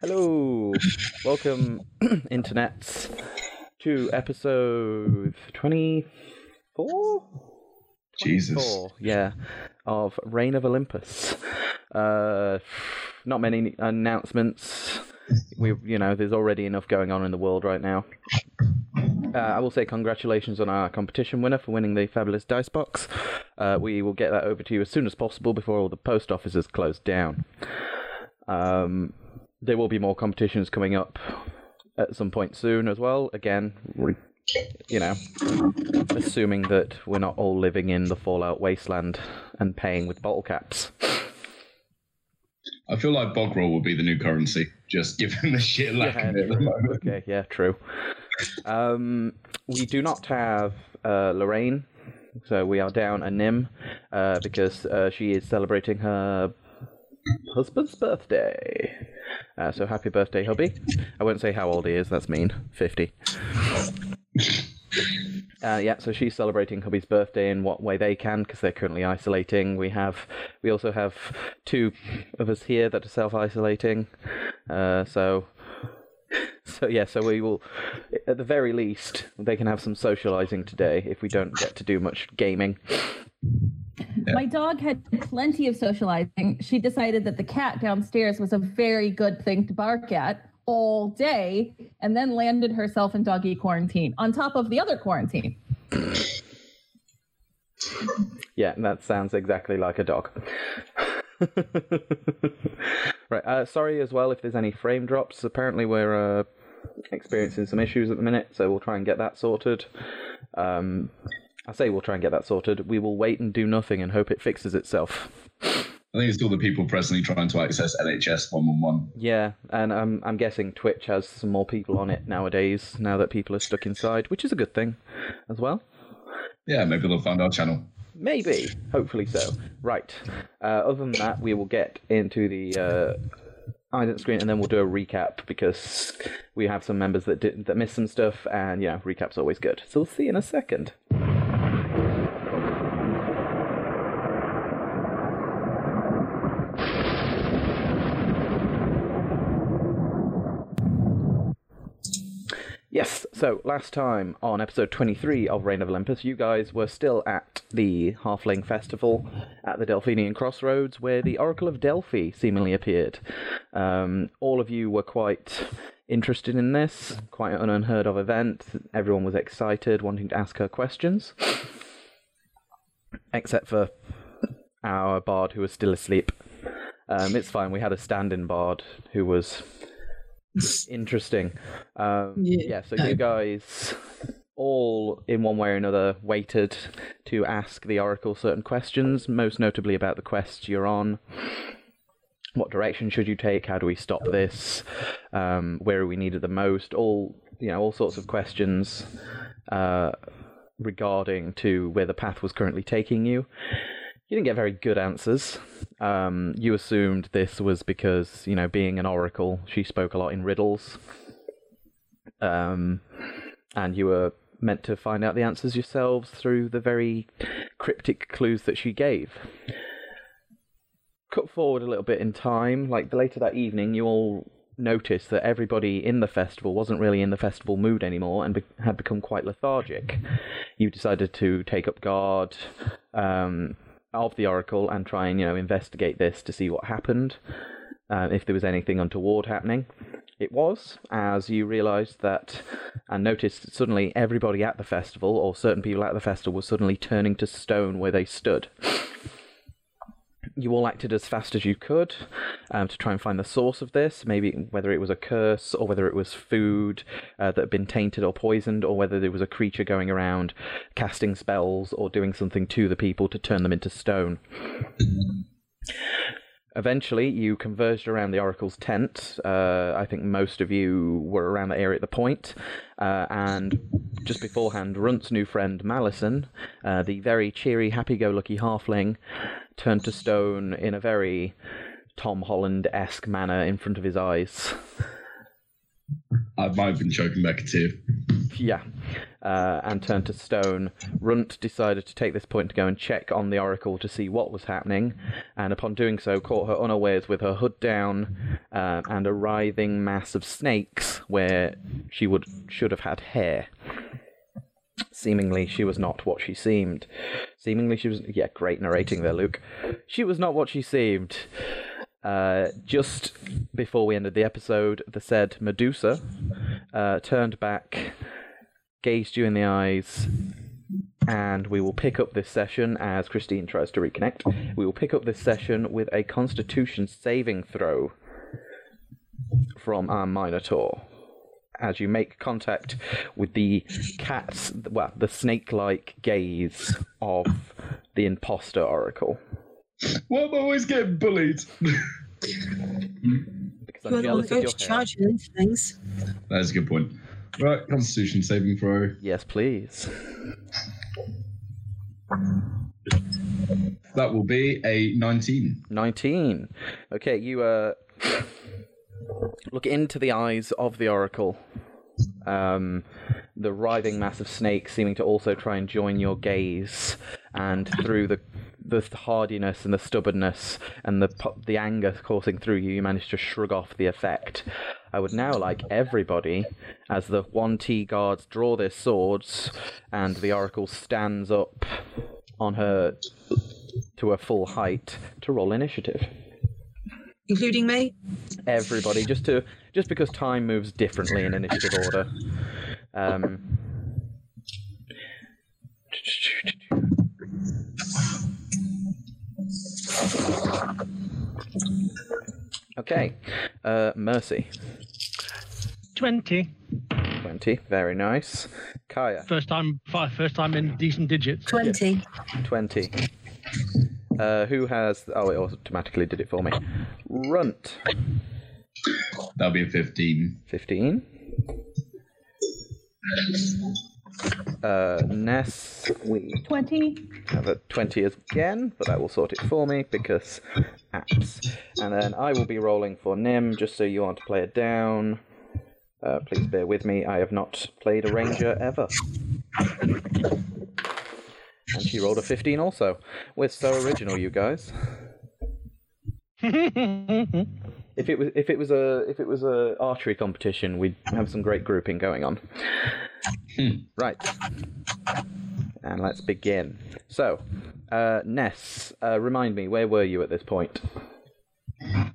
Hello, welcome, internets, to episode twenty-four. Jesus. yeah, of Reign of Olympus. Uh, not many announcements. We, you know, there's already enough going on in the world right now. Uh, I will say congratulations on our competition winner for winning the fabulous dice box. Uh, we will get that over to you as soon as possible before all the post offices close down. Um, there will be more competitions coming up at some point soon as well. Again, you know, assuming that we're not all living in the Fallout wasteland and paying with bottle caps. I feel like bog roll will be the new currency, just given the shit lack Yeah, of it at the moment. Okay, yeah, true. Um, we do not have uh, Lorraine, so we are down a Nim uh, because uh, she is celebrating her husband's birthday. Uh, so happy birthday, hubby! I won't say how old he is. That's mean. Fifty. Uh, yeah, so she's celebrating hubby's birthday in what way they can because they're currently isolating. We have, we also have two of us here that are self-isolating. Uh, so, so yeah, so we will, at the very least, they can have some socializing today if we don't get to do much gaming. My dog had plenty of socializing. She decided that the cat downstairs was a very good thing to bark at all day and then landed herself in doggy quarantine on top of the other quarantine. Yeah, that sounds exactly like a dog. right. Uh, sorry as well if there's any frame drops. Apparently we're uh, experiencing some issues at the minute, so we'll try and get that sorted. Um, I say we'll try and get that sorted. We will wait and do nothing and hope it fixes itself. I think it's all the people presently trying to access NHS 111. Yeah, and um, I'm guessing Twitch has some more people on it nowadays. Now that people are stuck inside, which is a good thing, as well. Yeah, maybe they'll find our channel. Maybe, hopefully so. Right. Uh, other than that, we will get into the uh, ident screen, and then we'll do a recap because we have some members that did that missed some stuff, and yeah, recap's always good. So we'll see you in a second. Yes, so last time on episode 23 of Reign of Olympus, you guys were still at the Halfling Festival at the Delphinian Crossroads where the Oracle of Delphi seemingly appeared. Um, all of you were quite interested in this, quite an unheard of event. Everyone was excited, wanting to ask her questions. Except for our bard who was still asleep. Um, it's fine, we had a stand in bard who was interesting. Um, yeah. Yeah. so you guys all, in one way or another, waited to ask the Oracle certain questions, most notably about the quest you're on. What direction should you take? How do we stop this? Um, where are we needed the most? All you know, all sorts of questions uh, regarding to where the path was currently taking you. You didn't get very good answers. Um, you assumed this was because, you know, being an oracle, she spoke a lot in riddles. Um, and you were meant to find out the answers yourselves through the very cryptic clues that she gave. Cut forward a little bit in time, like later that evening, you all noticed that everybody in the festival wasn't really in the festival mood anymore and be- had become quite lethargic. You decided to take up guard um, of the oracle and try and you know investigate this to see what happened, uh, if there was anything untoward happening. It was, as you realised that and noticed suddenly everybody at the festival, or certain people at the festival, were suddenly turning to stone where they stood. You all acted as fast as you could um, to try and find the source of this, maybe whether it was a curse or whether it was food uh, that had been tainted or poisoned, or whether there was a creature going around casting spells or doing something to the people to turn them into stone. Eventually, you converged around the Oracle's tent. Uh, I think most of you were around the area at the point. Uh, and just beforehand, Runt's new friend Malison, uh, the very cheery, happy go lucky halfling, turned to stone in a very Tom Holland esque manner in front of his eyes. I might have been choking back a tear. Yeah. uh, and turned to stone. Runt decided to take this point to go and check on the oracle to see what was happening, and upon doing so, caught her unawares with her hood down uh, and a writhing mass of snakes where she would should have had hair. Seemingly, she was not what she seemed. Seemingly, she was. Yeah, great narrating there, Luke. She was not what she seemed. Uh, just before we ended the episode, the said Medusa uh, turned back, gazed you in the eyes, and we will pick up this session as Christine tries to reconnect. We will pick up this session with a Constitution saving throw from our Minotaur as you make contact with the cat's, well, the snake like gaze of the imposter oracle. Why am I always getting bullied? Because I'm You're jealous of your to hair. charge with these things. That's a good point. Right, Constitution saving throw. Yes, please. That will be a 19. 19. Okay, you uh, look into the eyes of the oracle. Um, the writhing mass of snakes seeming to also try and join your gaze, and through the the hardiness and the stubbornness and the the anger coursing through you, you manage to shrug off the effect. I would now like everybody, as the one T guards draw their swords, and the oracle stands up on her to her full height, to roll initiative. Including me? Everybody, just to just because time moves differently in initiative order. Um, okay, uh, Mercy, 20. twenty, very nice. Kaya, First time, first time in decent digits. 20. twenty. Uh, who has? Oh, it automatically did it for me. Runt, That'll be a 15. 15. Uh, Ness, we 20. have a 20 again, but that will sort it for me because apps. And then I will be rolling for Nim, just so you want to play it down. Uh, please bear with me, I have not played a ranger ever. And she rolled a 15 also. We're so original, you guys. If it was if it was a if it was a archery competition, we'd have some great grouping going on. right. And let's begin. So, uh, Ness, uh, remind me, where were you at this point?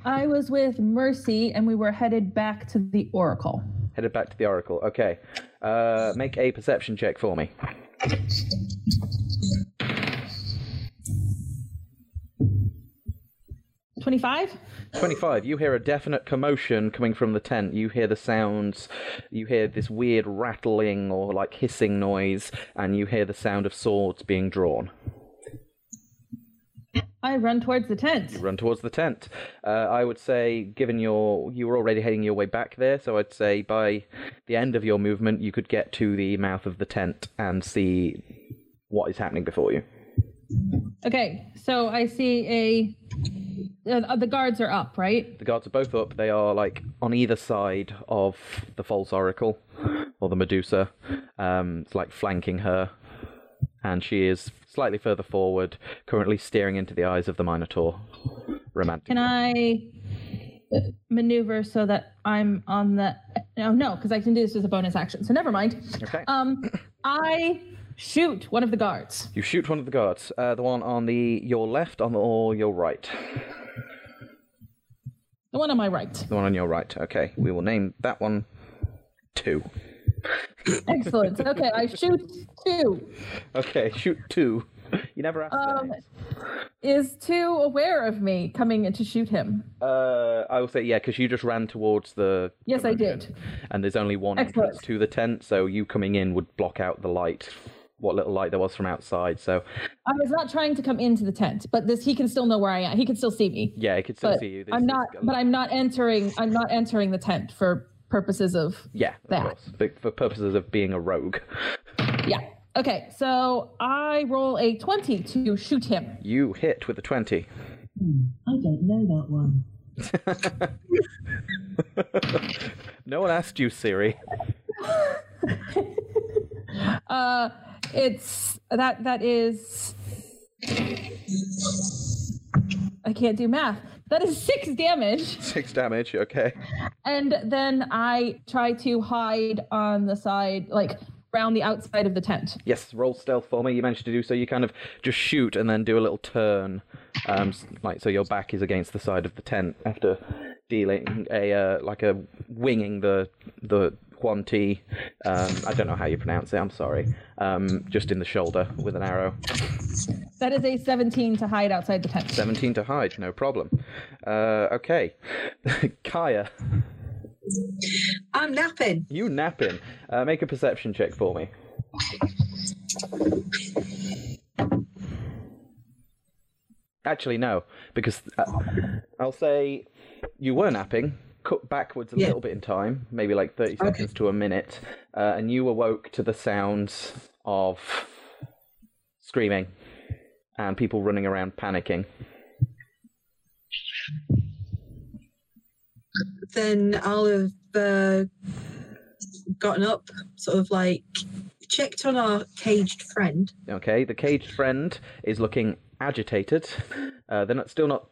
I was with Mercy and we were headed back to the Oracle. Headed back to the Oracle. Okay. Uh, make a perception check for me. 25? 25. You hear a definite commotion coming from the tent. You hear the sounds. You hear this weird rattling or like hissing noise, and you hear the sound of swords being drawn. I run towards the tent. You run towards the tent. Uh, I would say, given your you were already heading your way back there, so I'd say by the end of your movement, you could get to the mouth of the tent and see what is happening before you. Okay, so I see a. Uh, the guards are up, right? The guards are both up. They are like on either side of the false oracle or the Medusa. Um, it's like flanking her, and she is slightly further forward, currently staring into the eyes of the Minotaur. Romantic. Can I uh, maneuver so that I'm on the. No, no, because I can do this as a bonus action. So never mind. Okay. Um, I shoot one of the guards. You shoot one of the guards. Uh, the one on the your left, on the, or your right. The one on my right. The one on your right. Okay, we will name that one two. Excellent. Okay, I shoot two. Okay, shoot two. You never asked. Um. Is two aware of me coming in to shoot him? Uh, I will say yeah, because you just ran towards the. Yes, I did. And there's only one Excellent. entrance to the tent, so you coming in would block out the light, what little light there was from outside. So I was not trying to come into the tent, but this he can still know where I am. He can still see me. yeah, it could still But see you. This I'm not. But I'm not entering. I'm not entering the tent for purposes of. Yeah, of that. course. But for purposes of being a rogue, Yeah. Okay. So I roll a twenty to shoot him. you hit with a twenty. Hmm, I don't know that one. No one asked you, Siri. Uh, it's that that is. I can't do math. That is six damage. Six damage. Okay. And then I try to hide on the side, like around the outside of the tent. Yes. Roll stealth for me. You managed to do so. You kind of just shoot and then do a little turn, um, like so your back is against the side of the tent after dealing a uh, like a winging the the Huanti. Um, I don't know how you pronounce it. I'm sorry. Um, just in the shoulder with an arrow. That is a 17 to hide outside the tent. 17 to hide, no problem. Uh, okay. Kaya, I'm napping. you napping. Uh, make a perception check for me. Actually, no, because uh, I'll say you were napping, cut backwards a Yeah. little bit in time, maybe like 30 seconds to a minute, uh, and you awoke to the sounds of screaming and people running around panicking. Then I'll have uh, gotten up, sort of like checked on our caged friend. Okay, the caged friend is looking agitated. Uh, they're not, still not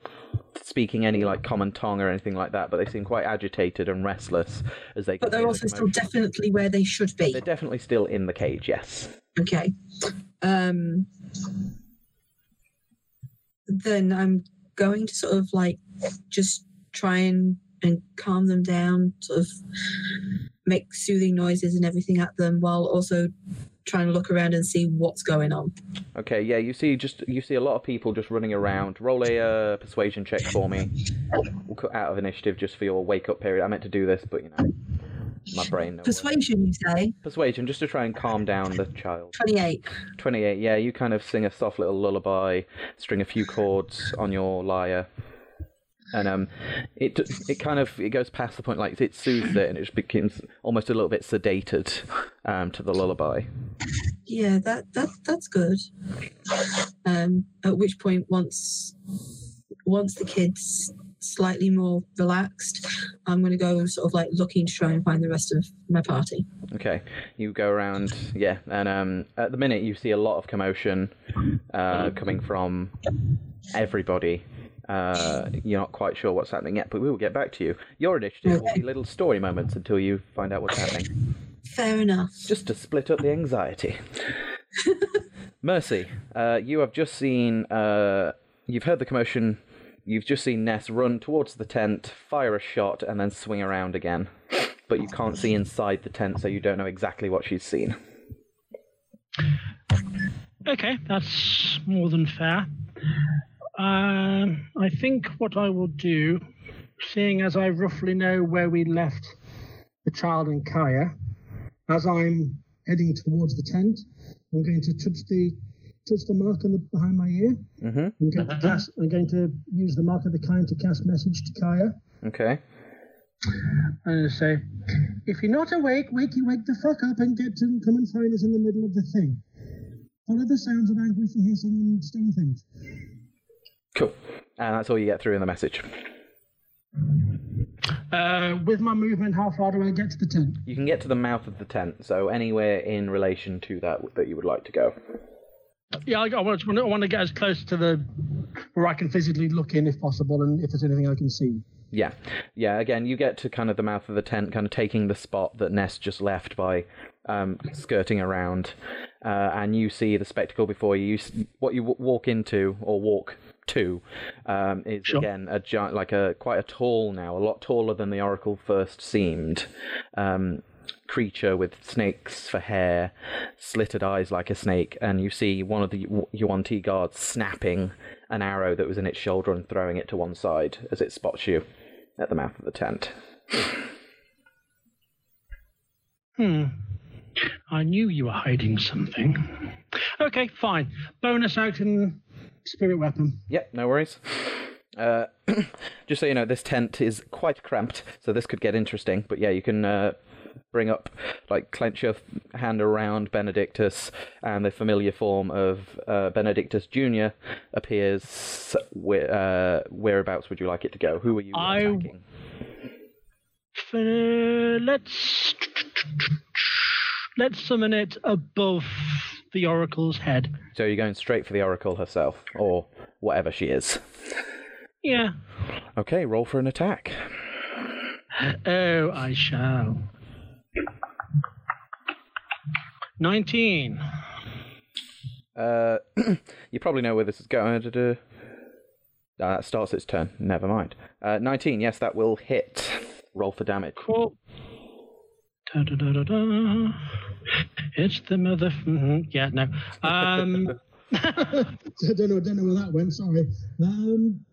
speaking any like common tongue or anything like that, but they seem quite agitated and restless as they. Go. But they're contain the also still definitely where they should be. They're definitely still in the cage. Yes. Okay. Um, then I'm going to sort of like just try and, and calm them down, sort of make soothing noises and everything at them while also trying to look around and see what's going on. Okay. Yeah. You see, just you see a lot of people just running around. Roll a uh, persuasion check for me. We'll cut out of initiative just for your wake up period. I meant to do this, but you know, my brain. no- Persuasion, you say? Persuasion, just to try and calm down the child. 28. 28, yeah, you kind of sing a soft little lullaby, string a few chords on your lyre. And um, it it kind of it goes past the point like it soothes it and it just becomes almost a little bit sedated um, to the lullaby. Yeah, that, that that's good. Um, at which point, once once the kids slightly more relaxed, I'm going to go sort of like looking to try and find the rest of my party. Okay, you go around, yeah, and um, at the minute you see a lot of commotion uh, coming from everybody. Uh, you're not quite sure what's happening yet, but we will get back to you. Your initiative will be little story moments until you find out what's happening. Fair enough. just to split up the anxiety. Mercy, uh, you have just seen, uh, you've heard the commotion. You've just seen Ness run towards the tent, fire a shot, and then swing around again. But you can't see inside the tent, so you don't know exactly what she's seen. Okay, that's more than fair. Um, I think what I will do, seeing as I roughly know where we left the child and Kaya, as I'm heading towards the tent, I'm going to touch the touch the mark on the behind my ear. Mm-hmm. I'm going to cast, I'm going to use the mark of the kind to cast message to Kaya Okay. and say, "If you're not awake, wake you wake the fuck up and get to come and find us in the middle of the thing. Follow the sounds of anguish and hissing and stone things." Cool. And that's all you get through in the message. Uh, with my movement, how far do I get to the tent? You can get to the mouth of the tent, so anywhere in relation to that that you would like to go. Yeah, I, I, want, I want to get as close to the where I can physically look in if possible, and if there's anything I can see. Yeah, yeah. Again, you get to kind of the mouth of the tent, kind of taking the spot that Ness just left by um, skirting around, uh, and you see the spectacle before you. you. What you walk into or walk to um, is Sure. again a giant, like a quite a tall now, a lot taller than the oracle first seemed. Um, creature with snakes for hair, slitted eyes like a snake, and you see one of the Yuan Ti guards snapping an arrow that was in its shoulder and throwing it to one side as it spots you at the mouth of the tent. Hmm. I knew you were hiding something. Okay, fine. Bonus action, spirit weapon. Yep, no worries. Uh, just so you know, this tent is quite cramped, so this could get interesting. But yeah, you can uh, bring up, like, clench your hand around Benedictus, and the familiar form of uh, Benedictus Jr. appears. Where, uh, whereabouts would you like it to go? Who are you I- attacking? Let's. let's summon it above the oracle's head. So you're going straight for the Oracle herself, or whatever she is. Yeah. Okay, roll for an attack. Oh, I shall. 19. Uh, you probably know where this is going. Uh, that starts its turn. Never mind. Uh, 19, yes, that will hit. Roll for damage. Cool. Da, da, da, da, da. It's the mother. mhm, Yeah, no. Um, I don't know, I don't know where that went. Sorry. Um,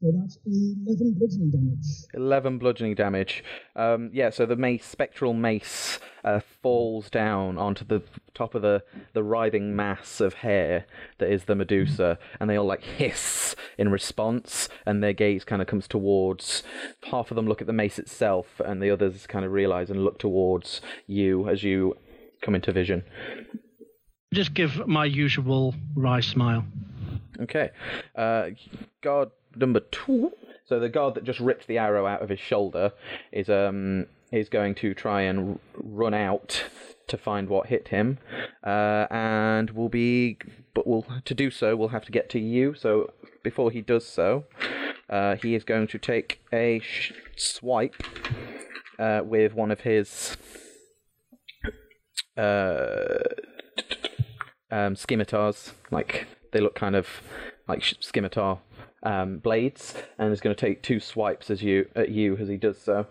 so that's eleven bludgeoning damage. 11 bludgeoning damage. Um, yeah, so the mace, spectral mace uh, falls down onto the top of the, the writhing mass of hair that is the Medusa, and they all like hiss in response, and their gaze kind of comes towards. Half of them look at the mace itself, and the others kind of realize and look towards you as you come into vision. just give my usual wry smile. Okay. Uh, guard number two. So the guard that just ripped the arrow out of his shoulder is um is going to try and r- run out to find what hit him, uh, and will be. But will to do so, we'll have to get to you. So before he does so, uh, he is going to take a sh- swipe uh, with one of his. Uh, um, scimitars, like they look kind of like sh- scimitar um, blades, and is going to take two swipes as you at you as he does so.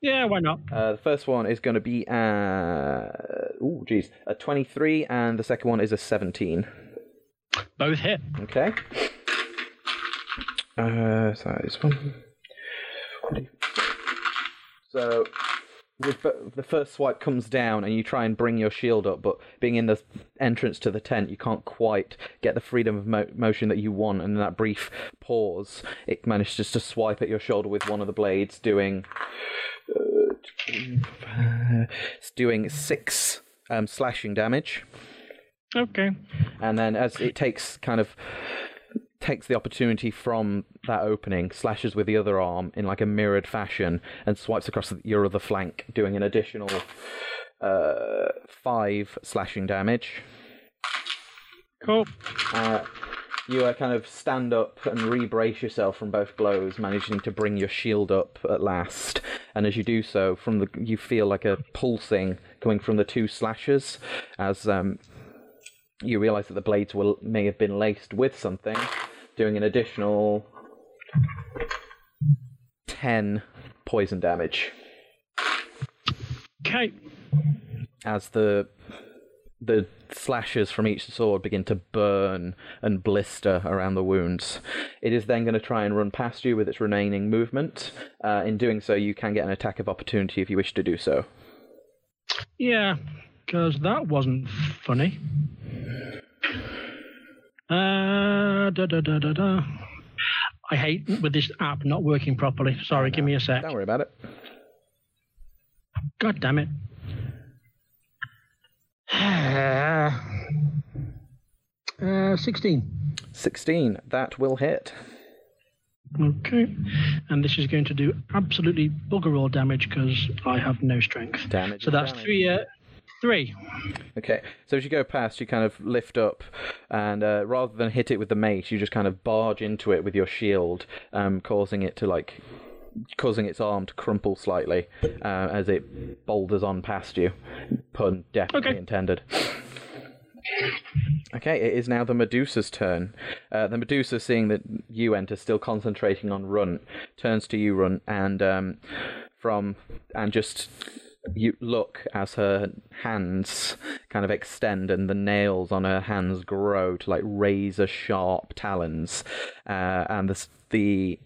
Yeah, why not? Uh, the first one is going to be uh, ooh, geez, a twenty-three, and the second one is a seventeen. Both hit. Okay. Uh, so that is one. So, the the first swipe comes down, and you try and bring your shield up, but being in the entrance to the tent, you can't quite get the freedom of mo- motion that you want. And in that brief pause, it manages to swipe at your shoulder with one of the blades, doing uh, it's doing six um, slashing damage Okay. and then as it takes kind of takes the opportunity from that opening, slashes with the other arm in like a mirrored fashion, and swipes across your other flank, doing an additional uh, five slashing damage. Cool. Uh, you uh, kind of stand up and re-brace yourself from both blows, managing to bring your shield up at last. And as you do so, from the you feel like a pulsing coming from the two slashes, as um, you realise that the blades will may have been laced with something, doing an additional ten poison damage Okay. as the the slashes from each sword begin to burn and blister around the wounds. It is then going to try and run past you with its remaining movement. Uh, in doing so, you can get an attack of opportunity if you wish to do so. Yeah, because that wasn't funny. Uh, da, da, da, da, da. I hate with this app not working properly. Sorry, give me a sec. Don't worry about it. God damn it. Uh, 16. 16. That will hit. Okay. And this is going to do absolutely bugger all damage because I have no strength. Damage. So that's damage. three. Uh, three. Okay, so as you go past, you kind of lift up, and uh, rather than hit it with the mace, you just kind of barge into it with your shield, um, causing it to like, causing its arm to crumple slightly uh, as it boulders on past you. Pun definitely Okay. intended. Okay, it is now the Medusa's turn. Uh, the Medusa, seeing that you enter, still concentrating on Runt, turns to you, Runt, and um, from and just you look as her hands kind of extend and the nails on her hands grow to like razor sharp talons, uh, and the the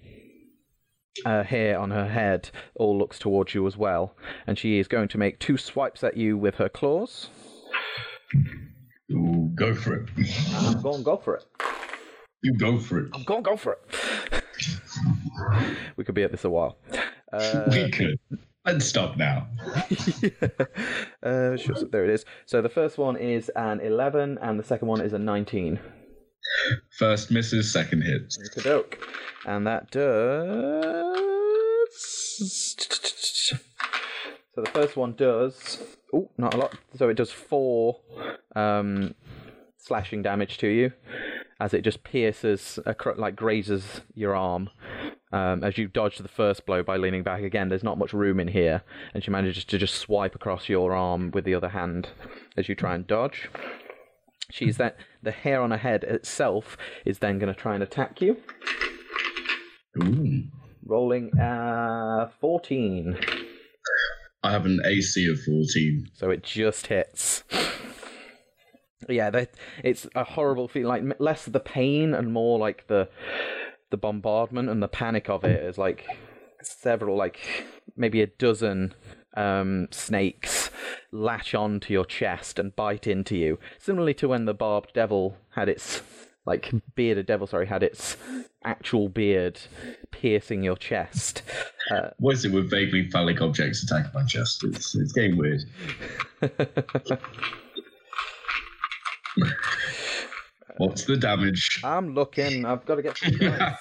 uh, hair on her head all looks towards you as well, and she is going to make two swipes at you with her claws. Ooh, go for it. I'm going go for it. You go for it. I'm going go for it. we could be at this a while. Uh, we could. Let's stop now. uh, sure, so there it is. So the first one is an 11, and the second one is a 19. First misses, second hits. Kadoke. And that does. So the first one does oh, not a lot. So it does four um, slashing damage to you as it just pierces, like grazes your arm. Um, as you dodge the first blow by leaning back again, there's not much room in here, and she manages to just swipe across your arm with the other hand as you try and dodge. She's that the hair on her head itself is then going to try and attack you. Ooh. Rolling uh 14. I have an AC of 14. So it just hits. Yeah, that it's a horrible feeling. Like less the pain and more like the the bombardment and the panic of it is like several, like maybe a dozen um, snakes latch onto your chest and bite into you. Similarly to when the barbed devil had its like beard, bearded devil, sorry, had its actual beard piercing your chest. Uh, What is it with vaguely phallic objects attacking my chest? It's, it's getting weird. What's the damage? I'm looking. I've got to get some dice.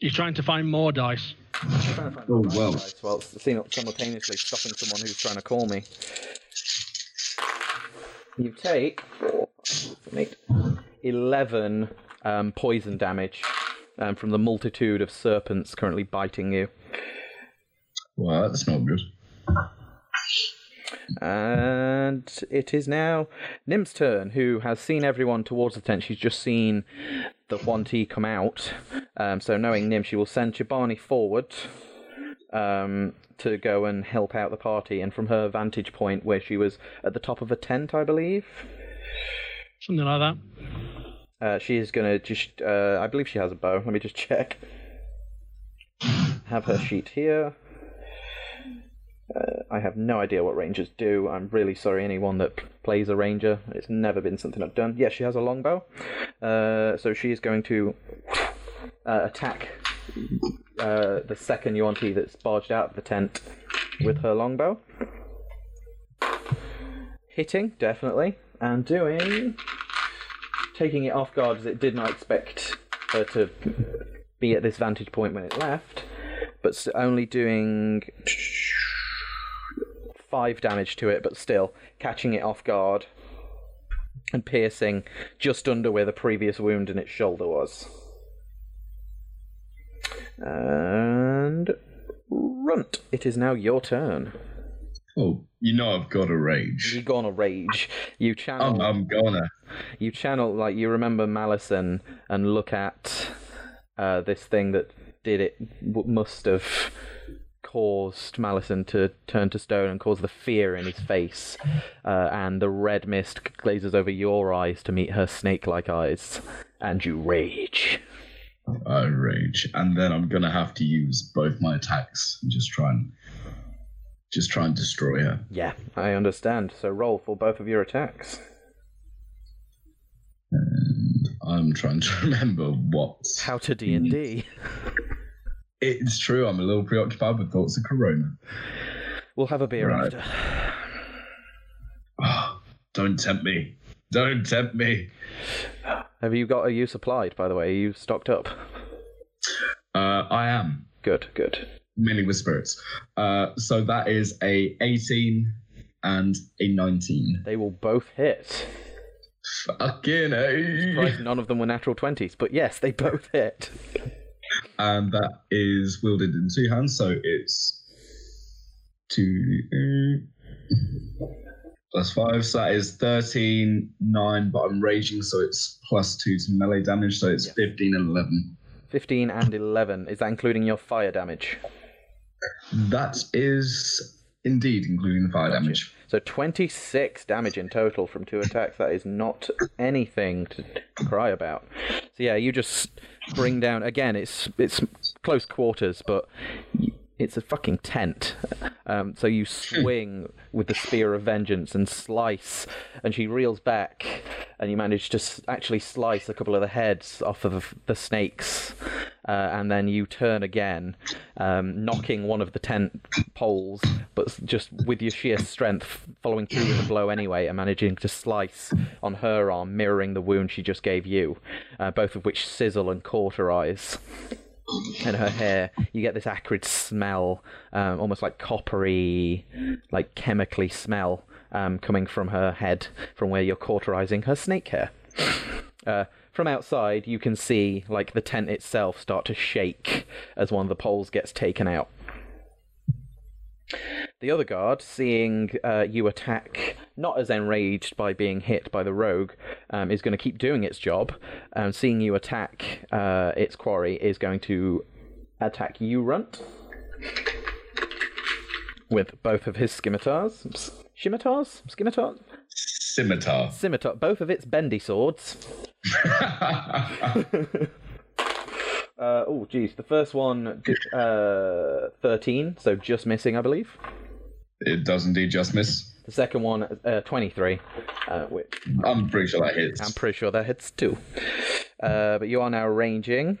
You're trying to find more dice. trying to find Oh, the right well. dice while simultaneously stopping someone who's trying to call me. You take four, five, eight, 11 um, poison damage um, from the multitude of serpents currently biting you. Well, that's not good. And it is now Nim's turn, who has seen everyone towards the tent. She's just seen the Huanti come out. Um, so, knowing Nim, she will send Chibani forward um, to go and help out the party. And from her vantage point, where she was at the top of a tent, I believe, Something like that. uh, she is going to just. Uh, I believe she has a bow. Let me just check. Have her sheet here. Uh, I have no idea what rangers do. I'm really sorry, anyone that plays a ranger. It's never been something I've done. Yes, she has a longbow. Uh, so she is going to uh, attack uh, the second Yuan-Ti that's barged out of the tent with her longbow. Hitting, definitely. And doing. Taking it off guard as it did not expect her to be at this vantage point when it left. But only doing five damage to it, but still catching it off guard and piercing just under where the previous wound in its shoulder was. And Runt, it is now your turn. Oh, you know I've got a rage. You go on a rage. You channel. I'm, I'm gonna. you channel like you remember Malison and look at uh, this thing that did it must have caused Malison to turn to stone and cause the fear in his face, uh, and the red mist glazes over your eyes to meet her snake-like eyes, and you rage. I rage, and then I'm gonna have to use both my attacks and just try and just try and destroy her. Yeah, I understand. So roll for both of your attacks. And I'm trying to remember what. How to D and D. It's true. I'm a little preoccupied with thoughts of Corona. We'll have a beer Right. after. Oh, don't tempt me. Don't tempt me. Have you got a use applied? By the way, Are you stocked up. Uh, I am Good, good. mainly with spirits. Uh, so that is a 18 and a 19. They will both hit. Fucking. Surprised none of them were natural 20s, but yes, they both hit. And that is wielded in two hands, so it's two uh, plus five. So that is 13, 9, but I'm raging, so it's plus two to melee damage, so it's 15 and 11. 15 and 11. Is that including your fire damage? That is indeed including the fire Gotcha. damage. So 26 damage in total from two attacks. That is not anything to cry about. So yeah, you just bring down again. It's it's close quarters, but it's a fucking tent. Um, so you swing with the spear of vengeance and slice, and she reels back, and you manage to actually slice a couple of the heads off of the snakes, uh, and then you turn again, um, knocking one of the tent poles, but just with your sheer strength, following through with the blow anyway, and managing to slice on her arm, mirroring the wound she just gave you, uh, both of which sizzle and cauterize. And her hair. You get this acrid smell, um, almost like coppery, like chemically smell um, coming from her head, from where you're cauterizing her snake hair. Uh, from outside, you can see like the tent itself start to shake as one of the poles gets taken out. The other guard, seeing uh, you attack, not as enraged by being hit by the rogue, um, is going to keep doing its job. Um, seeing you attack uh, its quarry, is going to attack you, Runt, with both of his scimitars. Scimitars? Scimitars? Scimitar. Scimitar. Both of its bendy swords. Uh, oh, geez. The first one, uh, 13, so just missing, I believe. it does indeed just miss. The second one, uh, 23, uh, which I'm pretty sure that hits. I'm pretty sure that hits too. Uh, but you are now ranging.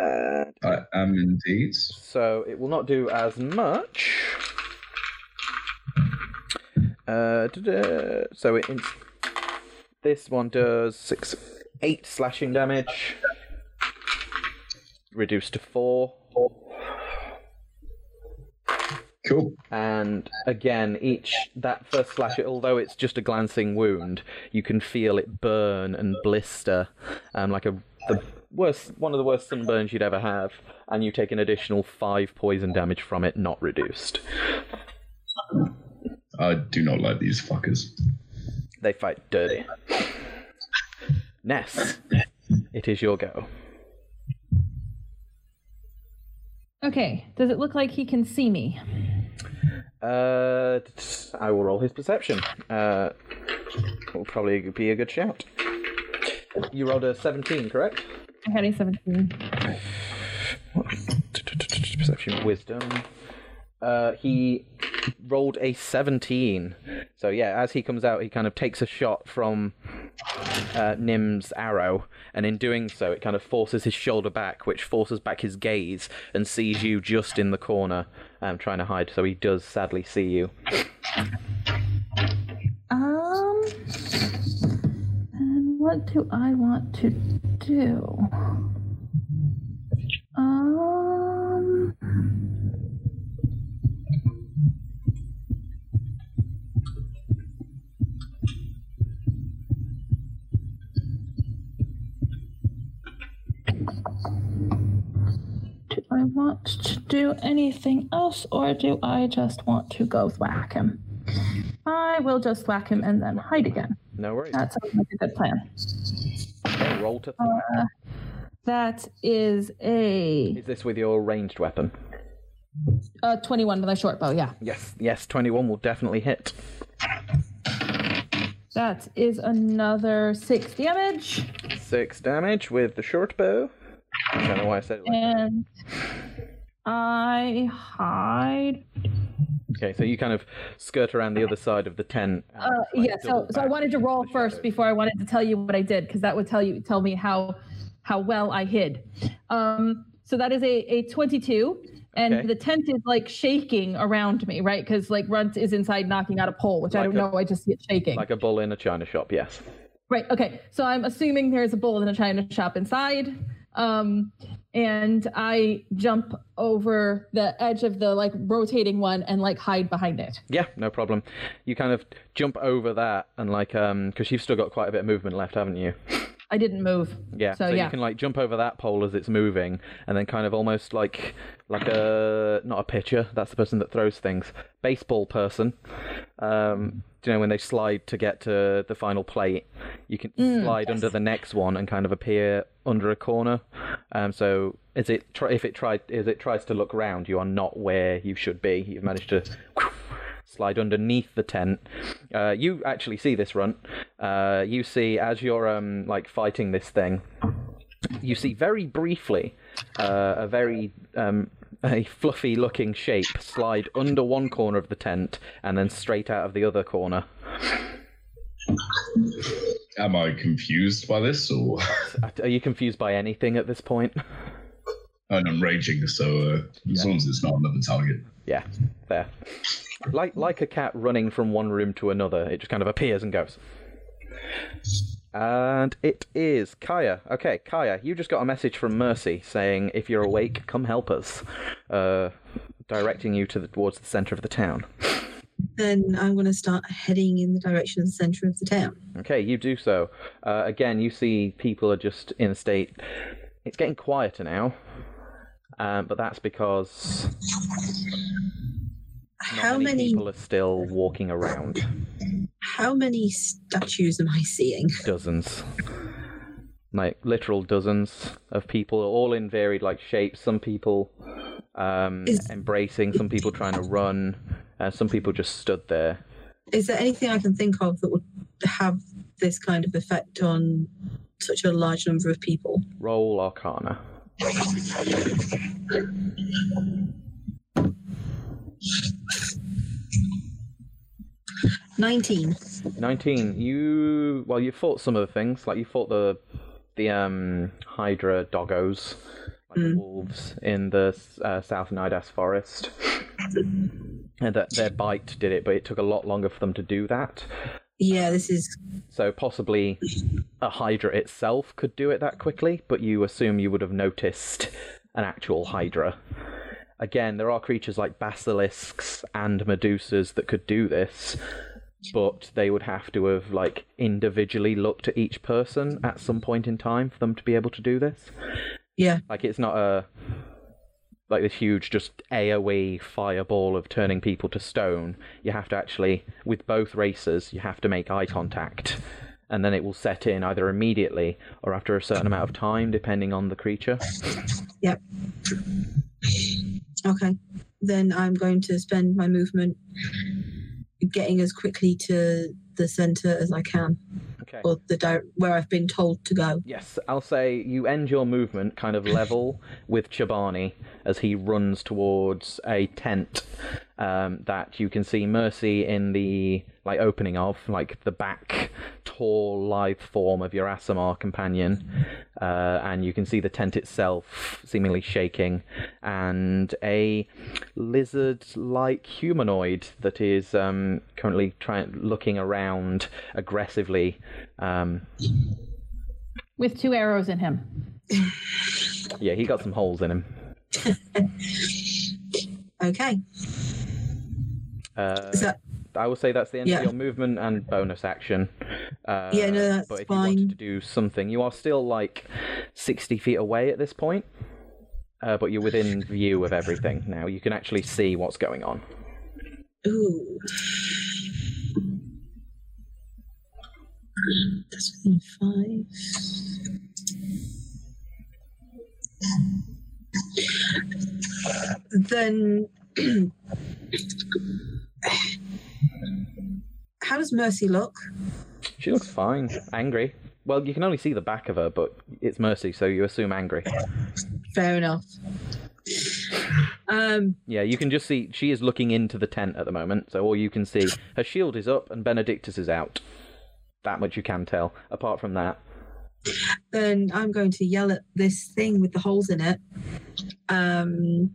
Uh, I am indeed. so it will not do as much. Uh, so it, this one does six, eight slashing damage, reduced to four. Cool. and again each that first slash although it's just a glancing wound you can feel it burn and blister um, like a the worst one of the worst sunburns you'd ever have and you take an additional five poison damage from it not reduced I do not like these fuckers. they fight dirty ness it is your go Okay. Does it look like he can see me? uh, i will roll his perception uh, will probably be a good shout you rolled a 17 correct I had a 17. perception wisdom uh he rolled a 17 so yeah as he comes out he kind of takes a shot from uh, nim's arrow and in doing so it kind of forces his shoulder back which forces back his gaze and sees you just in the corner um, trying to hide so he does sadly see you Um. And what do I want to do? Um. Want to do anything else, or do I just want to go whack him? I will just whack him and then hide again. no worries That sounds like a good plan. Okay, roll to thwack. That is a is this with your ranged weapon uh, 21 with my short bow, yeah. yes yes 21 will definitely hit That is another six damage. six damage with the short bow i don't know why i said it like that. And I hide. Okay, so you kind of skirt around the other side of the tent. Uh, like, yeah, so so I wanted to roll first shadows. before I wanted to tell you what I did because that would tell you tell me how how well I hid. Um, so that is a a 22 and Okay. the tent is like shaking around me, right? Because like Runt is inside knocking out a pole, which I don't a- know. I just see it shaking. Like a bull in a china shop, yes. Right. Okay. So I'm assuming there's a bull in a china shop inside. Um, and I jump over the edge of the like rotating one and like hide behind it. Yeah, no problem. You kind of jump over that and like um because you've still got quite a bit of movement left, haven't you? I didn't move. Yeah. So, So, yeah. you can like jump over that pole as it's moving and then kind of almost like like a not a pitcher, that's the person that throws things. Baseball person. Um you know when they slide to get to the final plate, you can Mm, slide under the next one and kind of appear under a corner. Um, so is it try, if it tried as it tries to look round, you are not where you should be. You've managed to slide underneath the tent. Uh, you actually see this runt. Uh, you see as you're um, like fighting this thing. You see very briefly uh, a very um, a fluffy looking shape slide under one corner of the tent and then straight out of the other corner. Am I confused by this, or Are you confused by anything at this point? and I'm raging? So uh, as long as it's not another target. Yeah, there. Like like a cat running from one room to another, it just kind of appears and goes. And it is Kaya. Okay, Kaya, you just got a message from Mercy saying, if you're awake, come help us. Uh, directing you to the, towards the center of the town. Then I'm going to start heading in the direction of the center of the town. Okay, you do so. Uh, again, you see people are just in a state. It's getting quieter now, um, but that's because How many people are still walking around. How many statues am I seeing? Dozens, like literal dozens of people, all in varied like shapes. Some people um, Is- embracing, some people trying to run, uh, some people just stood there. Is there anything I can think of that would have this kind of effect on such a large number of people? Roll Arcana. Nineteen. 19 you well you fought some of the things like you fought the the um hydra doggos like Mm. wolves in the uh, south nidas forest. And that their bite did it but it took a lot longer for them to do that. Yeah, this is so possibly a hydra itself could do it that quickly but you assume you would have noticed an actual hydra. Again there are creatures like basilisks and medusas that could do this but they would have to have like individually looked at each person at some point in time for them to be able to do this. yeah. Like it's not a like this huge just AoE fireball of turning people to stone. You have to actually with both races you have to make eye contact. And then it will set in either immediately or after a certain amount of time, depending on the creature. Yep. Okay. Then I'm going to spend my movement getting as quickly to the center as I can, Okay. or the di- where I've been told to go. Yes, I'll say you end your movement kind of level with Chobani as he runs towards a tent um, that you can see Mercy in the like opening of, like the back tall live form of your Aasimar companion, uh, and you can see the tent itself seemingly shaking, and a lizard-like humanoid that is um, currently trying looking around aggressively. Um, with two arrows in him. yeah, he got some holes in him. Okay. Uh, that I will say that's the end Yeah. of your movement and bonus action. Uh, Yeah, no, that's but if you wanted to do something, you are still like 60 feet away at this point, uh, but you're within view of everything now. You can actually see what's going on. ooh? That's within five. Then, how does Mercy look? She looks fine, angry. Well, you can only see the back of her, but it's Mercy, so you assume angry. Fair enough. Um, Yeah, you can just see she is looking into the tent at the moment, so all you can see her shield is up and Benedictus is out. That much you can tell. Apart from that, then I'm going to yell at this thing with the holes in it. Um,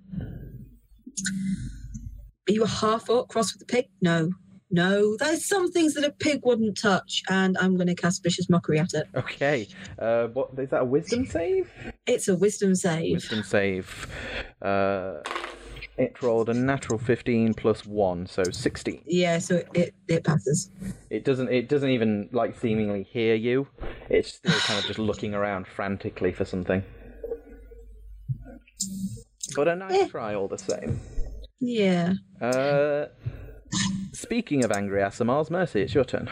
are you a half orc cross with a pig? No. No, there's some things that a pig wouldn't touch, and I'm going to cast vicious mockery at it. okay. Uh, what is that? A wisdom save? It's a wisdom save. Wisdom save. Uh, it rolled a natural 15 plus one, so 16. Yeah, so it, it, it passes. It doesn't. It doesn't even like seemingly hear you. It's still kind of just looking around frantically for something. But a nice Eh. try all the same. Yeah. Uh, speaking of angry Aasimars, Mercy, it's your turn.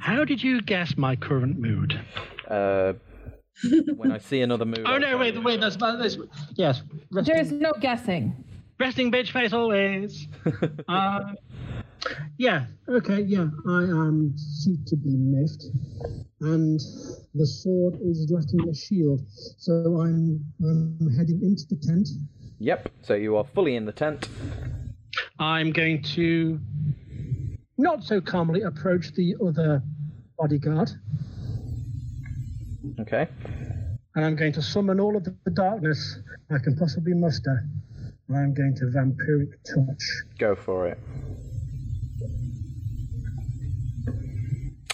How did you guess my current mood? Uh, when I see another move. Oh I'll no, tell wait, wait, that's not this. Yes, There's no guessing. resting bitch face always. uh, Yeah, okay, yeah. I am suitably miffed. And the sword is lacking a shield. So I'm I'm heading into the tent. Yep. So you are fully in the tent. I'm going to not so calmly approach the other bodyguard, Okay. and I'm going to summon all of the darkness I can possibly muster. And I'm going to vampiric touch. Go for it.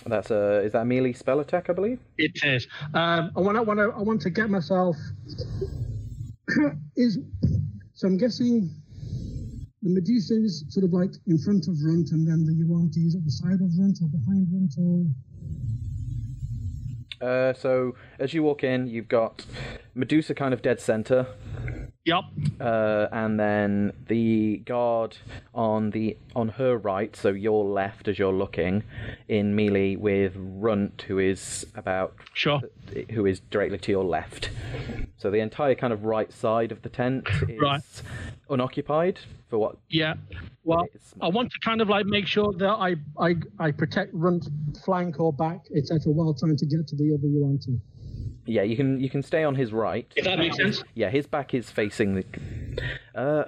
That's a is that a melee spell attack, I believe? It is. Um, I want to, want to, I want to get myself. is so I'm guessing the Medusa is sort of like in front of Runt, and then the Yuan-Ti is at the side of Runt or behind Runt, or Uh, so as you walk in, you've got Medusa kind of dead center, Yep. uh, and then the guard on the on her right, so your left as you're looking, in melee with Runt, who is about Sure. who is directly to your left. So the entire kind of right side of the tent is Right. unoccupied for what Yeah. Well, I want to kind of like make sure that I I, I protect Runt flank or back, etc., while trying to get to the other Yuan-Ti. Yeah, you can you can stay on his right. If that makes sense. Yeah, his back is facing the. Uh,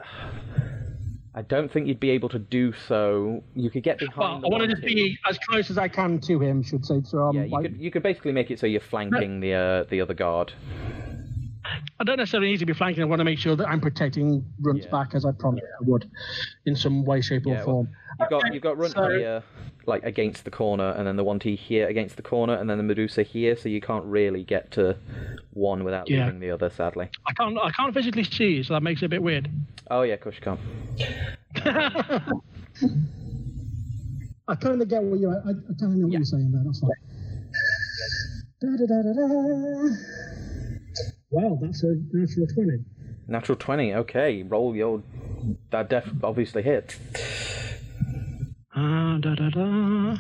I don't think you'd be able to do so. You could get Well, behind. I want to just be as close as I can to him, should say. So I'm Yeah, you like, could you could basically make it so you're flanking the uh, the other guard. I don't necessarily need to be flanking. I want to make sure that I'm protecting Runt's Yeah. back as I promised I would, in some way, shape, or Yeah, well, form. You've got Okay, you've got Runt so- here, like against the corner, and then the Yuan-Ti here against the corner, and then the Medusa here. So you can't really get to one without Yeah. leaving the other. Sadly. I can't I can't physically see, so that makes it a bit weird. Oh yeah, Kush can't. I kind of get what you're. I, I kind of know what you're saying there. That's fine. Da, da, da, da, da. Wow, that's a natural twenty. Natural twenty. Okay, roll your. That def obviously hit. Ah, da, da, da.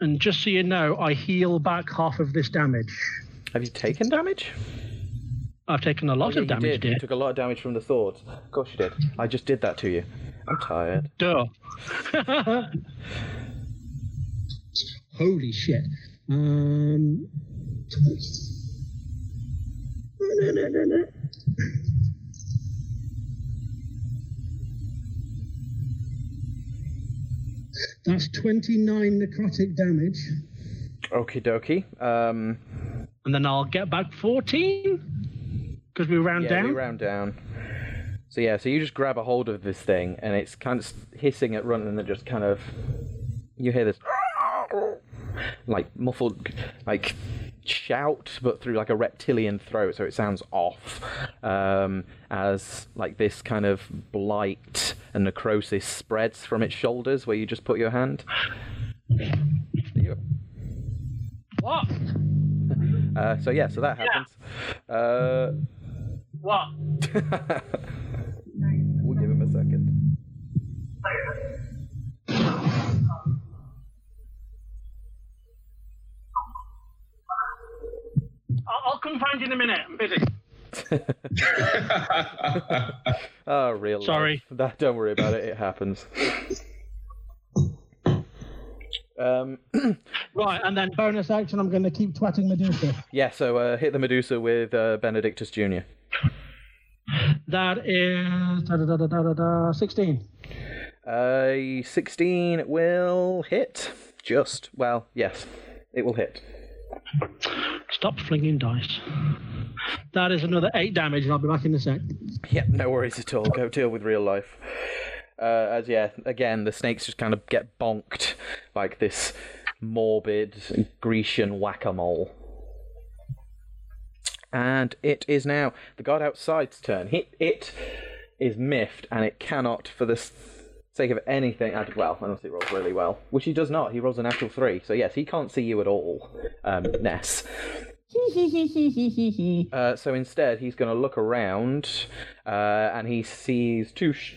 And just so you know, I heal back half of this damage. Have you taken damage? I've taken a lot Oh, yeah, of damage, you did. dear. You took a lot of damage from the swords. Of course you did. I just did that to you. I'm tired. Duh. Holy shit. Um. No, no, no, no. That's 29 necrotic damage. Okie dokie. Um, and then I'll get back 14? Because we round yeah, down? we round down. So yeah, so you just grab a hold of this thing, and it's kind of hissing at Runt, and then just kind of you hear this like muffled like shout, but through like a reptilian throat, so it sounds off. Um, as like this kind of blight and necrosis spreads from its shoulders, where you just put your hand. What? Uh, so yeah, so that happens. Uh, What? I'll, I'll come find you in a minute. I'm busy. Oh, real. life. Sorry. That, don't worry about it. It happens. Um, Right, and then Bonus action, I'm going to keep twatting Medusa. yeah. So uh, hit the Medusa with uh, Benedictus Junior. that is da, da, da, 16. Uh, sixteen will hit. Just well, yes, it will hit. Stop flinging dice. That is another 8 damage, and I'll be back in a sec. Yep, no worries at all. Go deal with real life. Uh, as yeah, again, the snakes just kind of get bonked like this morbid Grecian whack-a-mole. And it is now the guard outside's turn. It, it is miffed, and it cannot, for the s- sake of anything, add, well, unless it rolls really well, which he does not. He rolls a natural three, so yes, he can't see you at all, um, Ness. Uh, so instead, he's going to look around, uh, and he sees two. Sh-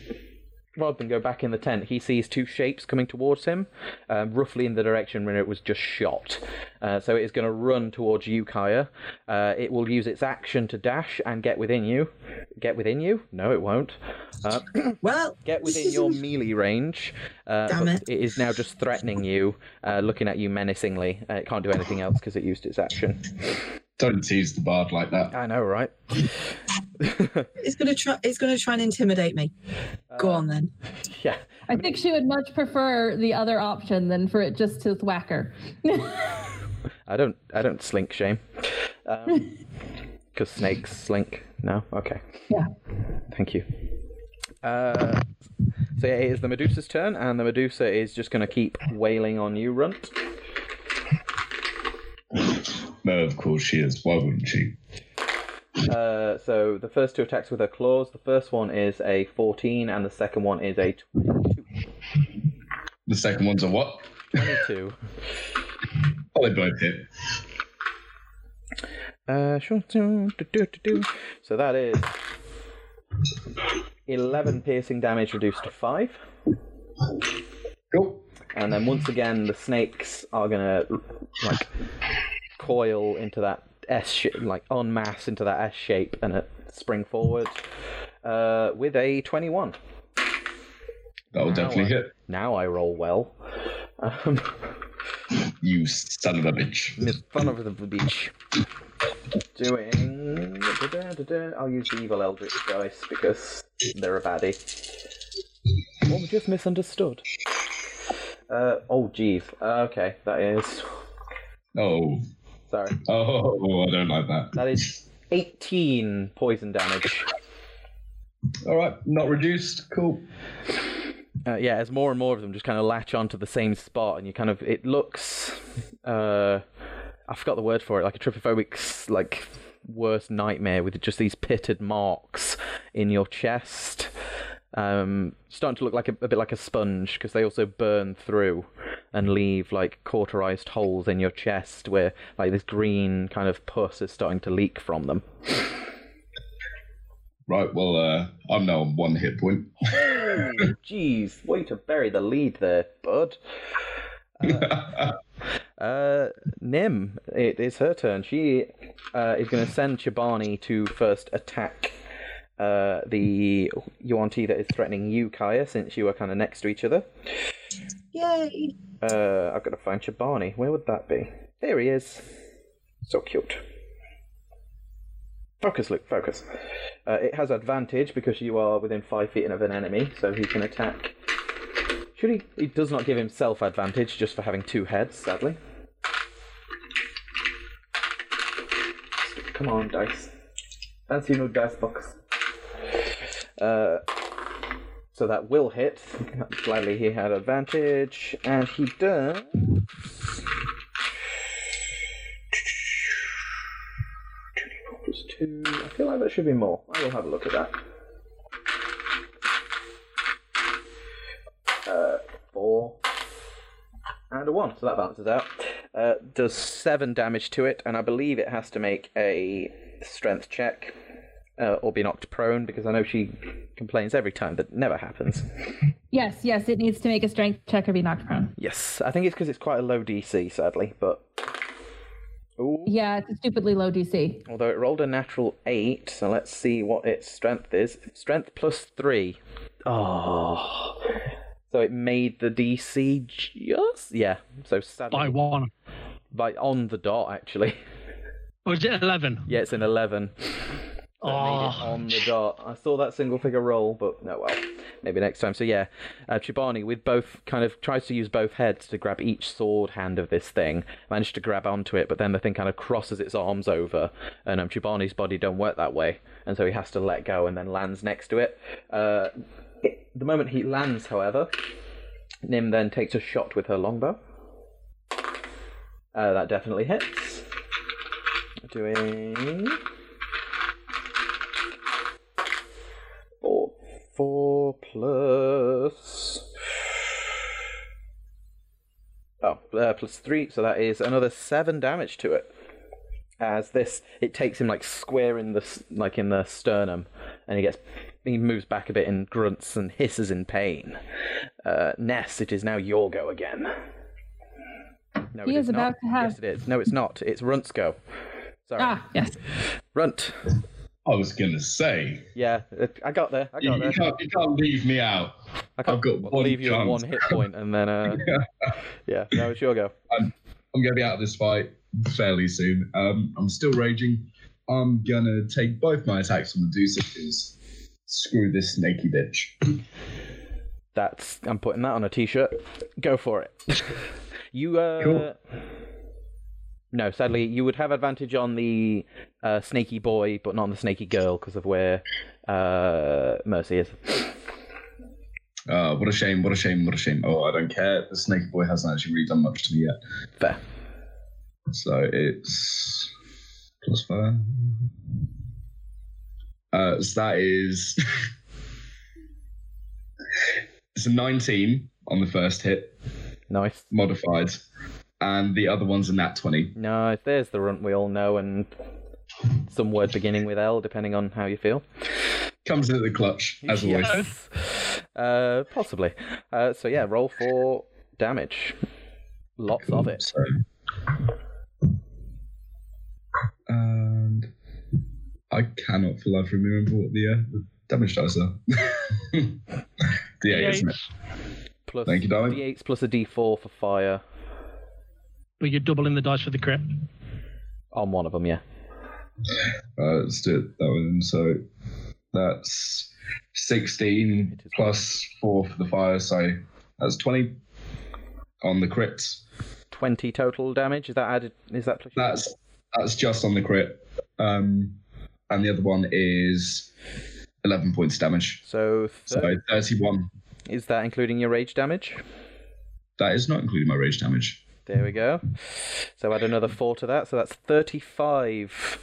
rather than go back in the tent, he sees two shapes coming towards him, um, roughly in the direction where it was just shot. Uh, so it is going to run towards you, Kaya. Uh, it will use its action to dash and get within you. Get within you? No, it won't. Uh, Well, get within your melee range. Uh, Damn it. it is now just threatening you, uh, looking at you menacingly. Uh, it can't do anything else because it used its action. Don't tease the bard like that. I know, right? it's gonna try. It's gonna try and intimidate me. Go on then. yeah. I think she would much prefer the other option than for it just to thwack her. I don't. I don't slink shame. Because snakes slink. No. Okay. yeah. Thank you. Uh, so So yeah, it is the Medusa's turn, and the Medusa is just going to keep wailing on you, Runt. No, of course she is. Why wouldn't she? Uh, so the first two attacks with her claws. The first one is a 14, and the second one is a 22. The second one's a what? 22. Oh, they both hit. Uh, sure. do, do, do, do. So that is 11 piercing damage reduced to 5. Cool. And then once again, the snakes are gonna like coil into that S shape, like en masse into that S shape, and uh, spring forward uh, with a 21. That will definitely I- hit. Now I roll well. Um, You son of a bitch. front of the beach. Doing. I'll use the evil eldritch dice because they're a baddie. Or we just misunderstood. Uh, oh, jeez. Uh, okay, that is. Oh. Sorry. Oh, I don't like that. That is 18 poison damage. All right, not reduced. Cool. Uh, yeah, as more and more of them just kind of latch onto the same spot, and you kind of it looks, uh, I forgot the word for it, like a trypophobic's like worst nightmare with just these pitted marks in your chest. Um, starting to look like a, a bit like a sponge because they also burn through and leave like cauterized holes in your chest where like this green kind of pus is starting to leak from them. Right, well, uh, I'm now on one hit point. Jeez, way to bury the lead there, bud. Uh, Nim, it is her turn. She uh, is going to send Chibani to first attack uh, the Yuan-Ti that is threatening you, Kaya, since you are kind of next to each other. Yay! Uh, I've got to find Chibani. Where would that be? There he is. So cute. Focus, Luke, focus. Uh, it has advantage because you are within five feet of an enemy, so he can attack. Should he? He does not give himself advantage just for having two heads, sadly. Come on, dice. Fancy new dice box. Uh, so that will hit. Gladly he had advantage, and he does. Two. I feel like that should be more. I will have a look at that. Uh, four and a one, so that balances out. Uh, does seven damage to it, and I believe it has to make a strength check uh, or be knocked prone because I know she complains every time that never happens. Yes, yes, it needs to make a strength check or be knocked prone. Yes, I think it's because it's quite a low DC, sadly, but. Ooh. Yeah, it's a stupidly low DC. Although it rolled a natural 8, so let's see what its strength is. Strength plus 3. Oh. So it made the DC just. Yeah, so sadly. By one. by on the dot, actually. Was it 11? Yeah, it's an 11. So it made it Oh. on the dot. I saw that single figure roll, but no, well, maybe next time. So yeah, uh, Chibani with both kind of tries to use both heads to grab each sword hand of this thing. Managed to grab onto it, but then the thing kind of crosses its arms over, and um, Chibani's body don't work that way, and so he has to let go and then lands next to it. Uh, it the moment he lands, however, Nim then takes a shot with her longbow. Uh, that definitely hits. Doing four, plus. Oh, uh, plus three, so that is another seven damage to it. As this, it takes him like square in the like in the sternum, and he gets he moves back a bit and grunts and hisses in pain. Uh, Ness, it is now your go again. No, He it is not. about to have- Yes, it is. No, it's not. It's Runt's go. Sorry, Ah, yes. Runt. I was gonna say Yeah, I got there. I you, got you there. can't you can't leave me out. I can't I've got one leave you chance. one hit point, and then uh, yeah, no, it's your go. I'm gonna be out of this fight fairly soon. Um, I'm still raging. I'm gonna take both my attacks on Medusa because screw this snaky bitch. That's I'm putting that on a t-shirt. Go for it. you uh Cool. No, sadly, you would have advantage on the uh, snaky boy, but not on the snaky girl because of where uh, Mercy is. Uh, what a shame, what a shame, what a shame. Oh, I don't care. The snaky Boy hasn't actually really done much to me yet. Fair. So it's plus five. Uh, so that is it's a 19 on the first hit, Nice. modified, and the other one's a nat 20. No, there's the runt we all know, and some word beginning with L, depending on how you feel. Comes in at the clutch, as always. Uh, possibly. Uh, so yeah, roll for damage. Lots of it. So, and I cannot for life remember what the, uh, the damage dice are. the eight, isn't it? Plus Thank you, darling. D8s plus a D4 for fire But you're doubling the dice for the crit. on one of them. Yeah. Uh, let's do it that one. So that's 16 It is plus 4 for the fire, so that's 20 on the crits. Twenty total damage. Is that added? Is that plus? That's that's just on the crit. Um, and the other one is 11 points damage. So, So 31. is that including your rage damage? That is not including my rage damage. There we go. So add another four to that. So that's 35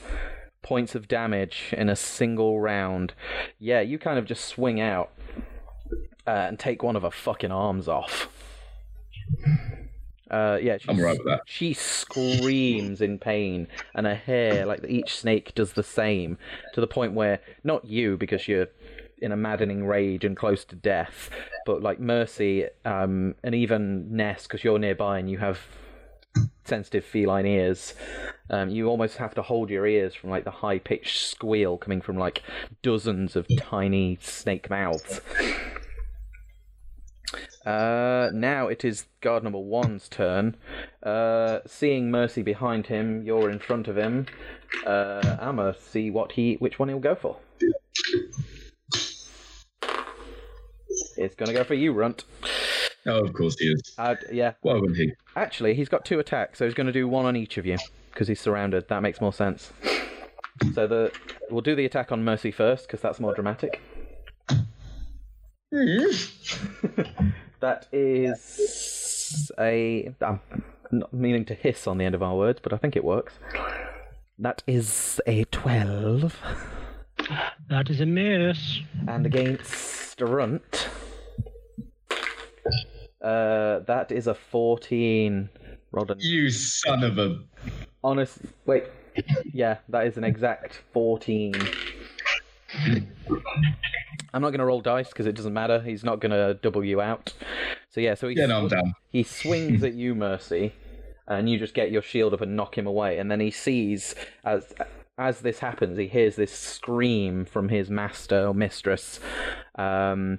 points of damage in a single round. Yeah, you kind of just swing out uh, and take one of her fucking arms off. Uh, yeah, she, I'm alright with that. She screams in pain, and her hair, like each snake, does the same to the point where not you, because you're in a maddening rage and close to death, but like Mercy, um, and even Ness, because you're nearby and you have sensitive feline ears. Um, you almost have to hold your ears from like the high pitched squeal coming from like dozens of tiny snake mouths. Uh, now it is guard number one's turn. Uh, seeing Mercy behind him, you're in front of him. Uh, Amma, see what he, which one he'll go for. It's gonna go for you, Runt. Oh, of course he is. Uh, yeah, Why wouldn't he? Actually, he's got two attacks, so he's going to do one on each of you because he's surrounded. That makes more sense. So the we'll do the attack on Mercy first because that's more dramatic. that is a. I'm not meaning to hiss on the end of our words, but I think it works. That is a twelve, That is a miss. and against Runt, uh, that is a fourteen. Rolled a You son of a. Honest, wait. Yeah, that is an exact 14. I'm not going to roll dice because it doesn't matter. He's not going to double you out. So yeah, so he, Yeah, no, I'm down. he swings at you, Mercy, and you just get your shield up and knock him away. And then he sees as as this happens, he hears this scream from his master or mistress. Um,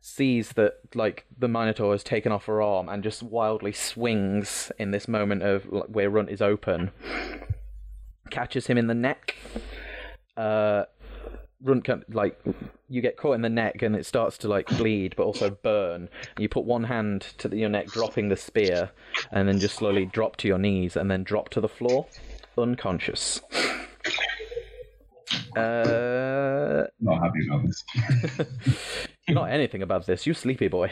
sees that like the Minotaur has taken off her arm and just wildly swings in this moment of where Runt is open. Catches him in the neck. Uh, Runt can, like you get caught in the neck and it starts to like bleed, but also burn. You put one hand to the, your neck, dropping the spear, and then just slowly drop to your knees and then drop to the floor, unconscious. Uh, Not happy about this. you're not anything above this, you sleepy boy.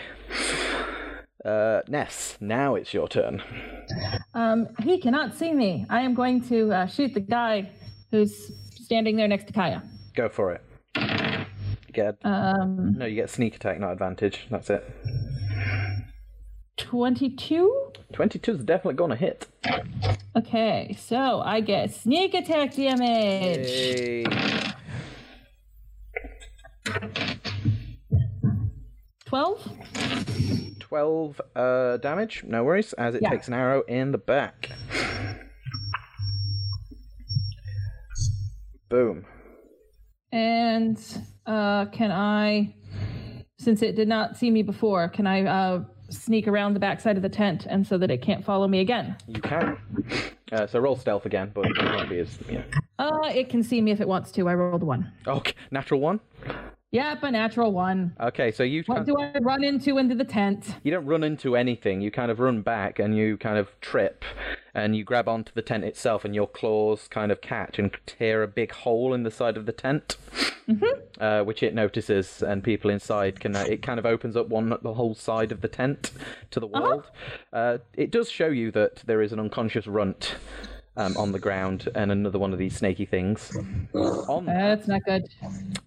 Uh, Ness, now it's your turn. Um, he cannot see me. I am going to uh, shoot the guy who's standing there next to Kaya. Go for it. You get Um, no, you get sneak attack, not advantage. That's it. 22? 22 is definitely gonna hit. Okay, so I get sneak attack damage. Yay. 12? 12 uh, damage, no worries, as it Yeah. takes an arrow in the back. Boom. And uh, can I, since it did not see me before, can I uh, sneak around the backside of the tent and so that it can't follow me again? You can. Uh, so roll stealth again, but it won't be as. Yeah. Uh, it can see me if it wants to. I rolled one. Okay, natural one. Yep, a natural one. Okay, so you What do I run into into the tent? you don't run into anything. You kind of run back and you kind of trip, and you grab onto the tent itself, and your claws kind of catch and tear a big hole in the side of the tent, uh, which it notices, and people inside can. Uh, it kind of opens up one the whole side of the tent to the world. uh it does show you that there is an unconscious runt. Um, on the ground, and another one of these snaky things. On That's not good.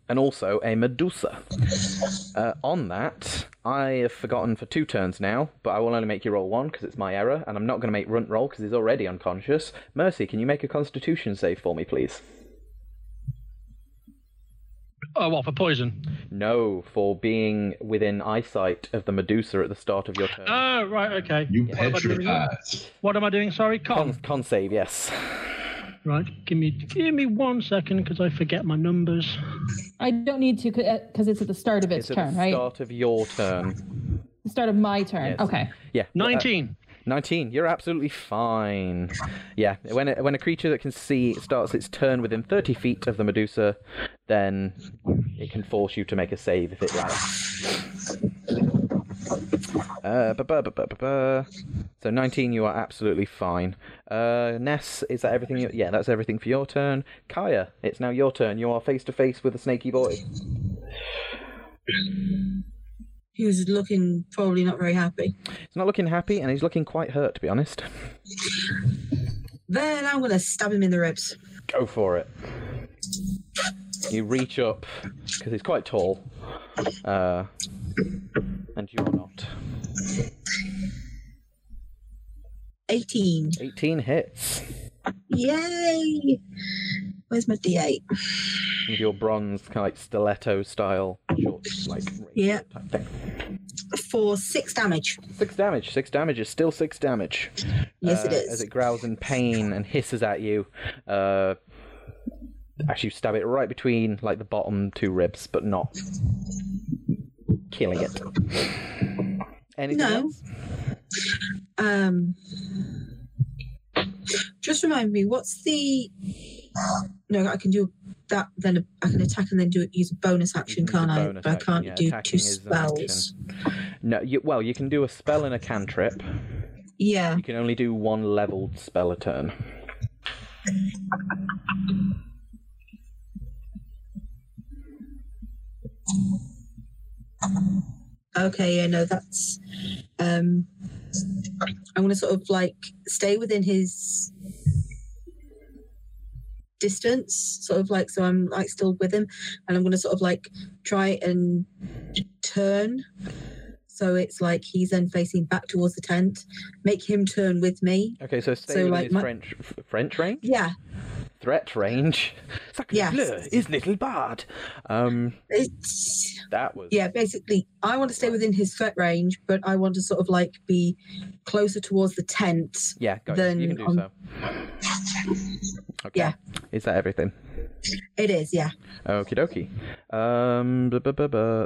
and also a Medusa. Uh, on that, I have forgotten for two turns now, but I will only make you roll one because it's my error, and I'm not going to make Runt roll because he's already unconscious. Mercy, can you make a Constitution save for me, please? Oh, what for poison? No, for being within eyesight of the Medusa at the start of your turn. Oh, right, okay. You What am I doing? petrified. What am I doing? Sorry, con, con. con save, yes. Right, give me give me one second because I forget my numbers. I don't need to because it's at the start of its, It's at turn, the right? start of your turn. The start of my turn. Yes. Okay. Yeah. uh, Nineteen. 19. You're absolutely fine. Yeah, when a, when a creature that can see starts its turn within 30 feet of the Medusa, then it can force you to make a save if it likes. Uh. So 19, you are absolutely fine. Uh, Ness, is that everything? You, yeah, that's everything for your turn. Kaya, it's now your turn. You are face to face with a snaky boy. He was looking probably not very happy. He's not looking happy, and he's looking quite hurt, to be honest. Then I'm gonna stab him in the ribs. Go for it. You reach up because he's quite tall, uh, and you are not. 18. 18 hits Yay! Where's my D8? with your bronze kind of like stiletto style short, like Yeah. type thing. For six damage. Six damage. Six damage is still six damage. Yes, it uh, is. As it growls in pain and hisses at you. Uh, actually, you stab it right between like the bottom two ribs, but not killing it. Anything No. else? Um, just remind me, what's the? No, I can do that. Then I can attack and then do use a bonus action, can use a can't I? But I can't yeah, do two spells. No, you, well, you can do a spell and a cantrip. Yeah. You can only do one leveled spell a turn. Okay. Yeah. No, that's. Um, I'm gonna sort of like stay within his distance, sort of like so I'm like still with him, and I'm gonna sort of like try and turn. So it's like he's then facing back towards the tent. Make him turn with me. Okay, so stay So, within like, his my- French French range, Yeah. Threat range. Sacre Yes. bleu, is little bad. Um, It's that was yeah. Basically, I want to stay within his threat range, but I want to sort of like be closer towards the tent. yeah. Got then you. you can do on- so. Okay. Yeah. Is that everything? It is, yeah. Okie dokie. Um,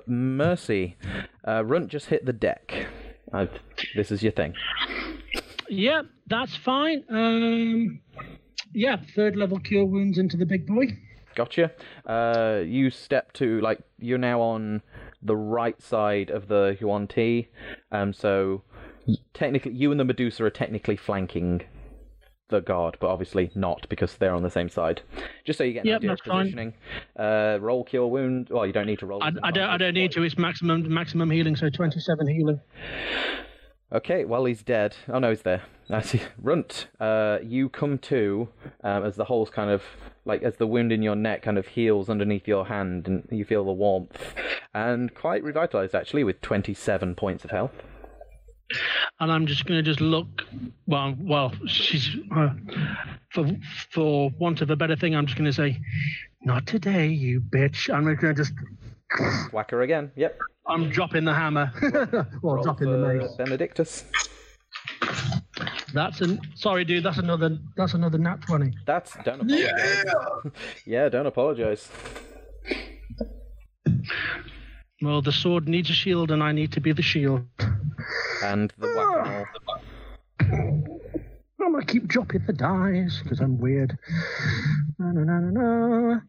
Mercy. Uh, Runt just hit the deck. Uh, this is your thing. Yeah, that's fine. Um, yeah, third level cure wounds into the big boy. Gotcha. Uh, you step to like you're now on the right side of the Yuan Ti, um, so technically you and the Medusa are technically flanking the guard, but obviously not because they're on the same side. Just so you get an Yep, idea of positioning. Uh, roll cure wound. Well, you don't need to roll. I, I don't. I don't need to. It's maximum maximum healing, so twenty-seven healing. Okay, well he's dead. Oh no, he's there. I see. Runt, uh, you come to um, as the hole's kind of like as the wound in your neck kind of heals underneath your hand, and you feel the warmth, and quite revitalized actually with twenty-seven points of health. and I'm just going to just look. Well, well, she's uh, for for want of a better thing. I'm just going to say, not today, you bitch. I'm going to just. Whack her again. Yep. I'm dropping the hammer. well, Roll dropping the mace. Benedictus. That's an. Sorry, dude. That's another. That's another nat twenty. That's don't apologize. Yeah. Yeah, don't apologize. Well, the sword needs a shield, and I need to be the shield. And the whack I'm gonna keep dropping the dice because I'm weird. Na, na, na, na, na.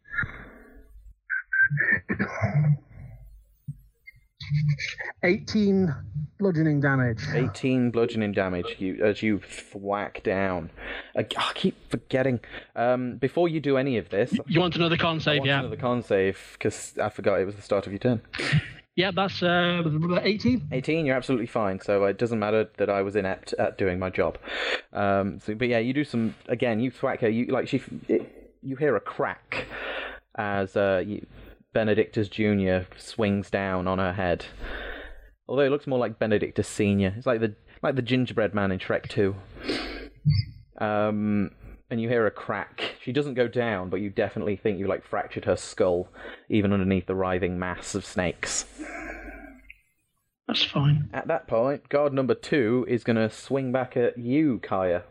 Eighteen bludgeoning damage. 18 bludgeoning damage you, as you whack down. I, I keep forgetting. Um, before you do any of this, You want another con I save? want Yeah. another con save because I forgot it was the start of your turn. Yeah, that's uh, 18. 18, you're absolutely fine. So it doesn't matter that I was inept at doing my job. Um, so, but yeah, you do some again. You thwack her. You like she. It, you hear a crack as uh, you, Benedictus Junior swings down on her head. Although it looks more like Benedictus Senior. It's like the like the gingerbread man in Shrek Two. Um, and you hear a crack. She doesn't go down, but you definitely think you like fractured her skull, even underneath the writhing mass of snakes. That's fine. At that point, guard number two is going to swing back at you, Kaya.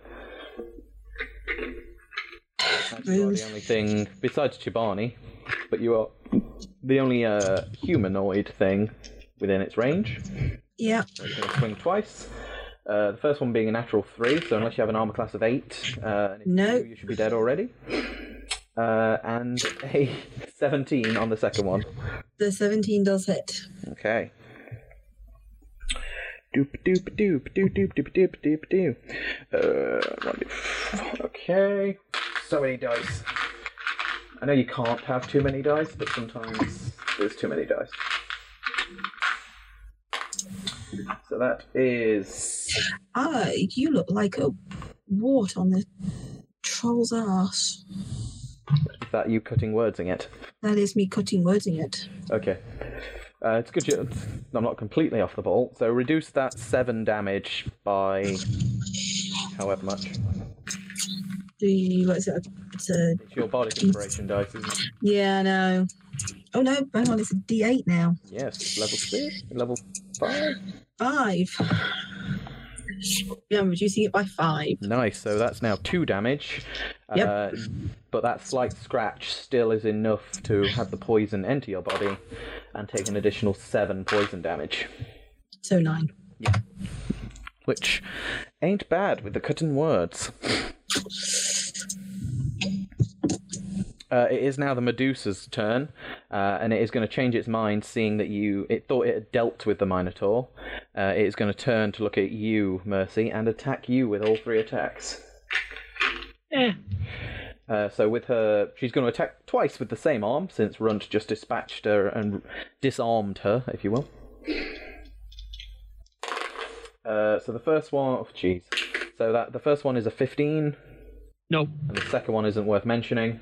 You the only thing, besides Chibani, but you are the only uh, humanoid thing within its range. Yeah. So you're going to swing twice. Uh, the first one being a natural three, so unless you have an armor class of eight, uh, No. you, do, you should be dead already. Uh, and a 17 on the second one. The 17 does hit. Okay. Doop doop doop doop doop doop doop doop doop. Uh, one, okay. So many dice. I know you can't have too many dice, but sometimes there's too many dice. So that is Ah, you look like a wart on the troll's ass. that you cutting words in it. That is me cutting words in it. Okay. Uh, it's good. You, I'm not completely off the ball. So reduce that seven damage by however much. The what is it? It's a It's your bardic inspiration dice, isn't it? yeah, no. Oh no, hang on, it's a D8 now. Yes, level six, level five. Five. Yeah, I'm reducing it by five. Nice. So that's now two damage. Yep. Uh, but that slight scratch still is enough to have the poison enter your body and take an additional seven poison damage, So nine. Yeah. which ain't bad with the cutting words. Uh, it is now the Medusa's turn, uh, and it is going to change its mind, seeing that you. It thought it had dealt with the Minotaur. Uh, it is going to turn to look at you, Mercy, and attack you with all three attacks. Eh, Uh, so with her, she's going to attack twice with the same arm, since Runt just dispatched her and disarmed her, if you will. Uh, so the first one, jeez. So that the first one is a 15, no. and the second one isn't worth mentioning.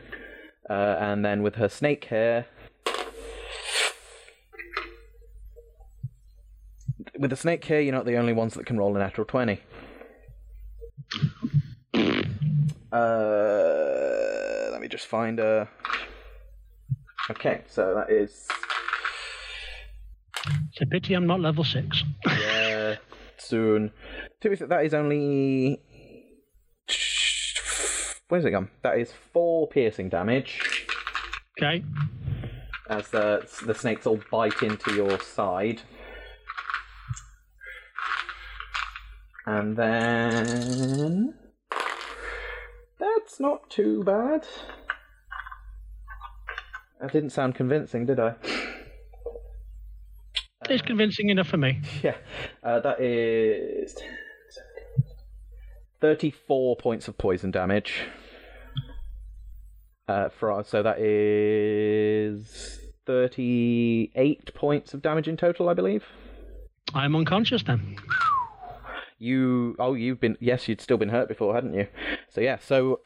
Uh, and then with her snake hair, with the snake hair, you're not the only ones that can roll a natural 20. Uh, let me just find a. Okay, so that is It's a pity I'm not level 6. yeah soon. To be fair, that is only. Where's it gone? That is four piercing damage Okay. as the the snakes all bite into your side. And then that's not too bad. That didn't sound convincing, did I? It's convincing enough for me. Yeah, uh, that is 34 points of poison damage. Uh, for so that is 38 points of damage in total, I believe. I'm unconscious then. You oh you've been yes you'd still been hurt before hadn't you? So yeah so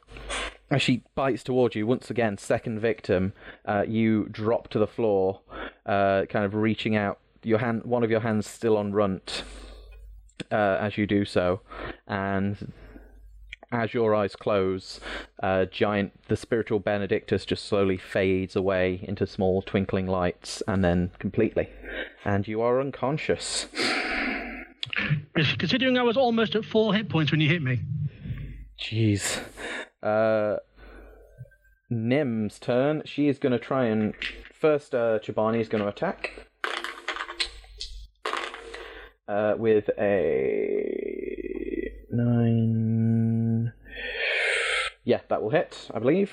as she bites towards you once again second victim uh, you drop to the floor uh, kind of reaching out your hand one of your hands still on runt uh, as you do so and as your eyes close uh, giant the spiritual benedictus just slowly fades away into small twinkling lights and then completely and you are unconscious Considering I was almost at full hit points when you hit me. Jeez. Uh, Nim's turn. She is going to try and. First, uh, Chobani is going to attack. Uh, with a. Nine. Yeah, that will hit, I believe.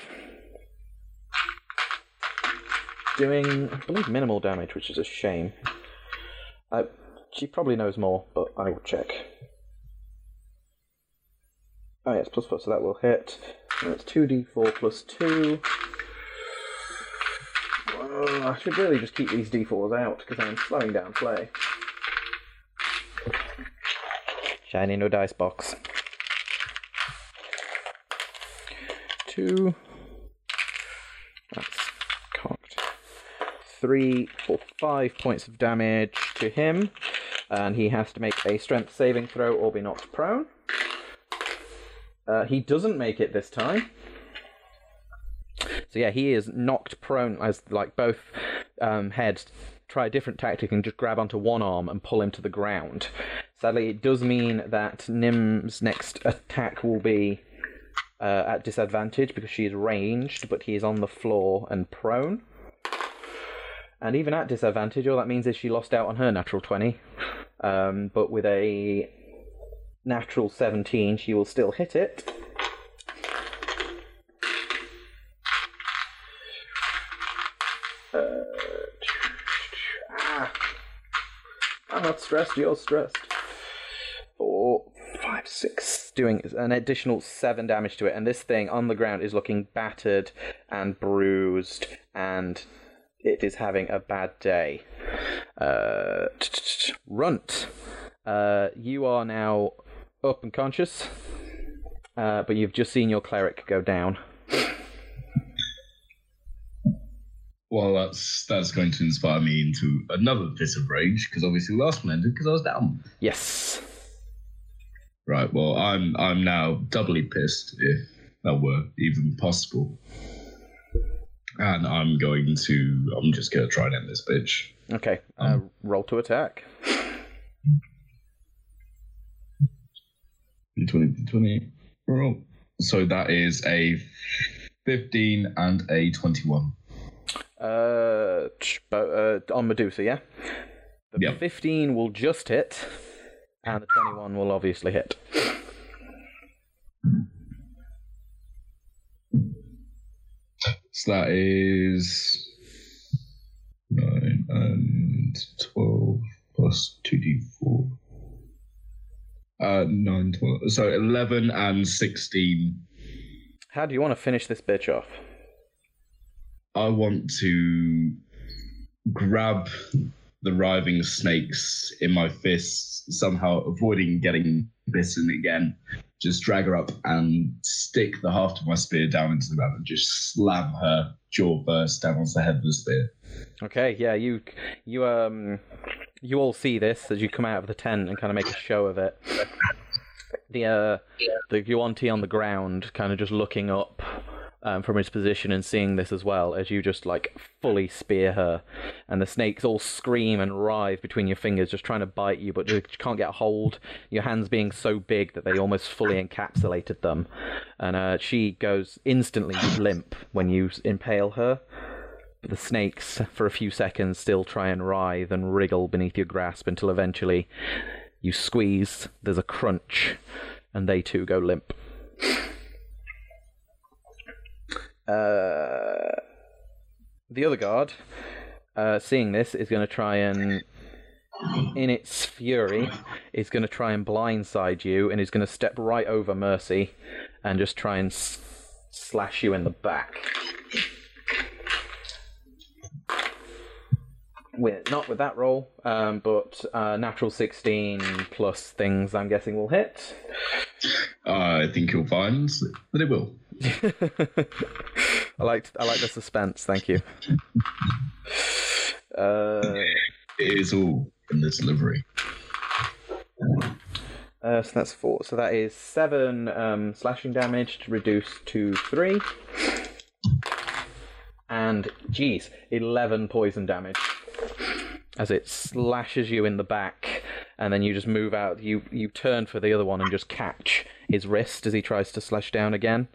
Doing, I believe, minimal damage, which is a shame. Uh, she probably knows more, but I will check. Oh yes, plus four, so that will hit. And it's two d four plus two. Well, I should really just keep these d4s out because I'm slowing down play. Shiny no dice box. Two. That's cocked. Three, four, five points of damage to him, and he has to make a strength saving throw or be knocked prone. Uh, he doesn't make it this time. So yeah, he is knocked prone as like both um, heads try a different tactic and just grab onto one arm and pull him to the ground. Sadly, it does mean that Nim's next attack will be uh, at disadvantage because she is ranged, but he is on the floor and prone. And even at disadvantage, all that means is she lost out on her natural 20. Um, but with a natural 17, she will still hit it. Uh. I'm not stressed, you're stressed. Four, five, six. Doing an additional seven damage to it, and this thing on the ground is looking battered and bruised, and it is having a bad day. Uh, Runt, uh, you are now up and conscious, uh, but you've just seen your cleric go down. Well, that's that's going to inspire me into another fit of rage because obviously the last one ended because I was down. Yes. Right. Well, I'm I'm now doubly pissed if that were even possible, and I'm going to I'm just gonna try and end this bitch. Okay. Uh, Um. roll to attack. 20, 20, roll. So that is a 15 and a 21. Uh, bo- uh, on Medusa, yeah. The Yep. fifteen will just hit, and the twenty-one will obviously hit. So that is 9 and 12 plus 2d4. Uh, 9, 12. So 11 and 16. How do you want to finish this bitch off? I want to grab the writhing snakes in my fists, somehow avoiding getting bitten again. Just drag her up and stick the haft of my spear down into the ground and just slam her jaw first down onto the head of the spear. Okay, yeah, you, you um, you all see this as you come out of the tent and kind of make a show of it. The uh, the Yuan-Ti on the ground, kind of just looking up um, from his position and seeing this as well as you just like fully spear her, and the snakes all scream and writhe between your fingers, just trying to bite you, but you can't get a hold. Your hands being so big that they almost fully encapsulated them, and uh, she goes instantly limp when you impale her. But the snakes, for a few seconds, still try and writhe and wriggle beneath your grasp until eventually you squeeze, there's a crunch, and they too go limp. Uh, the other guard, uh, seeing this, is going to try and, in its fury, is going to try and blindside you and is going to step right over Mercy and just try and s- slash you in the back. With, not with that roll, um, but uh, natural 16 plus things I'm guessing will hit. I think you'll find that it will. I like I like the suspense. Thank you. Uh, It is all in the delivery. uh, so that's four. So that is seven um, slashing damage to reduce to three, and geez, eleven poison damage as it slashes you in the back, and then you just move out. You you turn for the other one and just catch his wrist as he tries to slash down again.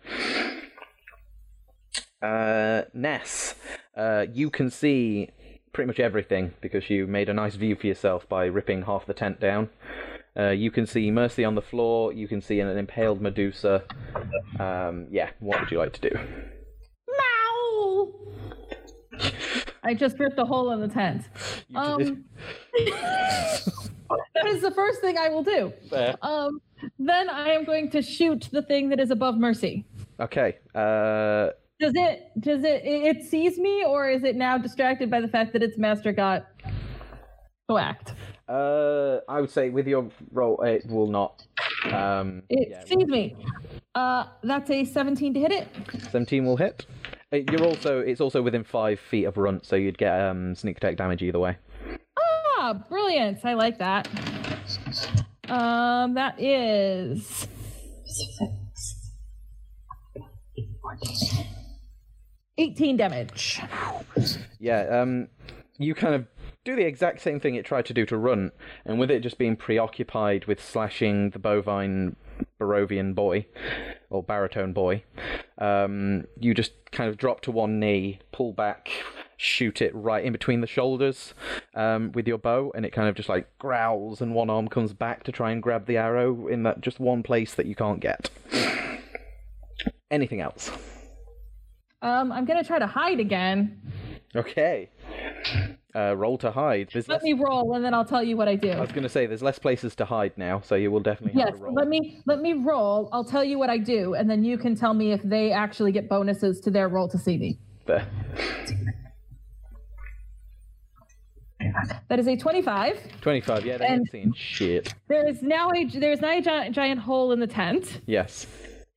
Uh, Ness, uh, you can see pretty much everything because you made a nice view for yourself by ripping half the tent down. Uh, you can see Mercy on the floor. You can see an impaled Medusa. Um, yeah, what would you like to do? Meow! I just ripped a hole in the tent. Um, that is the first thing I will do. Um, then I am going to shoot the thing that is above Mercy. Okay. Uh, Does it? Does it? It sees me, or is it now distracted by the fact that its master got whacked? uh, I would say with your roll, it will not. Um, It yeah, sees me. Uh, that's a 17 to hit it. 17 will hit. Uh, You're also it's also within five feet of runt, so you'd get um, sneak attack damage either way. Ah, brilliant! I like that. Um, that is. Eighteen damage. Yeah, um, you kind of do the exact same thing it tried to do to Runt, and with it just being preoccupied with slashing the bovine Barovian boy, or baritone boy, um, you just kind of drop to one knee, pull back, shoot it right in between the shoulders um, with your bow, and it kind of just like growls, and one arm comes back to try and grab the arrow in that just one place that you can't get. Anything else? Um, I'm gonna try to hide again. Okay. Uh, roll to hide. There's Let less- me roll, and then I'll tell you what I do. I was going to say there's less places to hide now, so you will definitely have Yes, to roll. let me let me roll. I'll tell you what I do, and then you can tell me if they actually get bonuses to their roll to see me. There. That is a 25. 25. Yeah, ain't seen shit. There is now a there is now a giant, giant hole in the tent, Yes.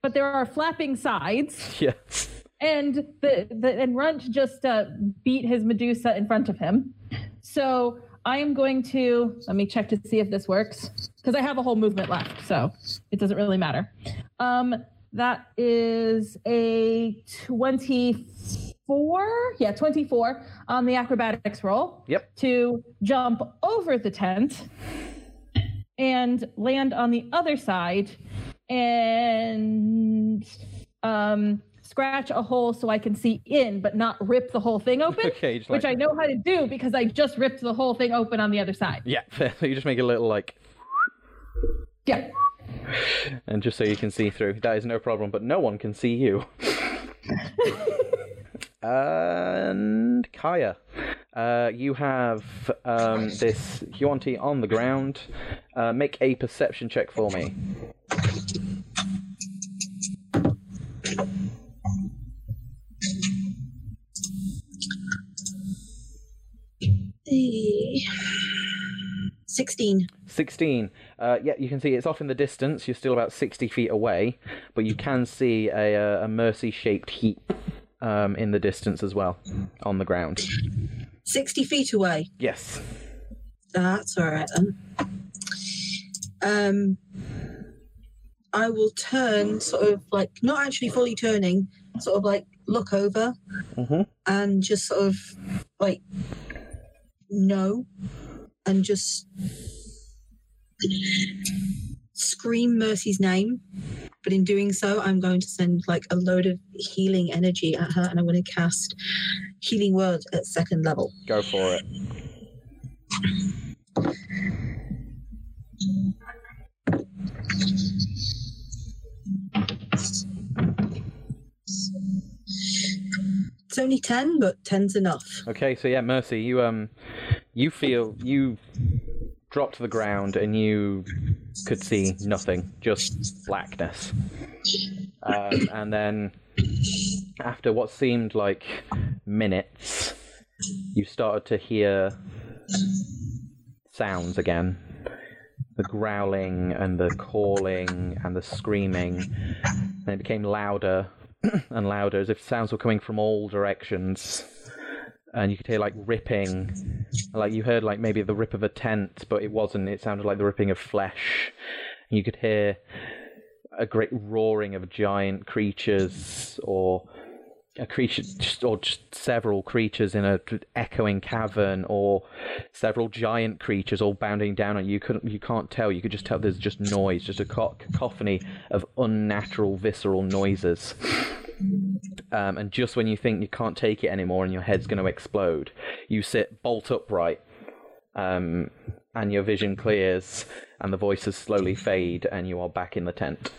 but there are flapping sides, Yes. and the, the and Runt just uh, beat his Medusa in front of him. So I am going to let me check to see if this works because I have a whole movement left, so it doesn't really matter. Um, that is a 24. Yeah, 24 on the acrobatics roll. Yep. To jump over the tent and land on the other side and um, scratch a hole so I can see in, but not rip the whole thing open. Okay, just which like- I know how to do because I just ripped the whole thing open on the other side. Yeah. So you just make a little like, Yeah. and just so you can see through. That is no problem, but no one can see you. and Kaya, uh, you have um, this Yuan-Ti on the ground. Uh, make a perception check for me. Eh, 16. 16. Uh, yeah, you can see it's off in the distance. You're still about 60 feet away, but you can see a, uh, a mercy shaped heap um, in the distance as well on the ground. 60 feet away. Yes. That's all right then. Um, I will turn, sort of like not actually fully turning, sort of like look over hmm and just sort of like no, and just scream Mercy's name. But in doing so, I'm going to send like a load of healing energy at her, and I'm going to cast Healing Word at second level. Go for it. It's only ten, but ten's enough. Okay, so yeah, Mercy, you um, you feel you drop to the ground and you could see nothing, just blackness. Um, and then, after what seemed like minutes, you started to hear sounds again. The growling and the calling and the screaming. And it became louder and louder as if sounds were coming from all directions. And you could hear like ripping. Like you heard like maybe the rip of a tent, but it wasn't. It sounded like the ripping of flesh. And you could hear a great roaring of giant creatures or a creature just, or just several creatures in a echoing cavern or several giant creatures all bounding down on you. you couldn't you can't tell you could just tell there's just noise just a cacophony of unnatural visceral noises um, and just when you think you can't take it anymore and your head's going to explode you sit bolt upright um, and your vision clears and the voices slowly fade and you are back in the tent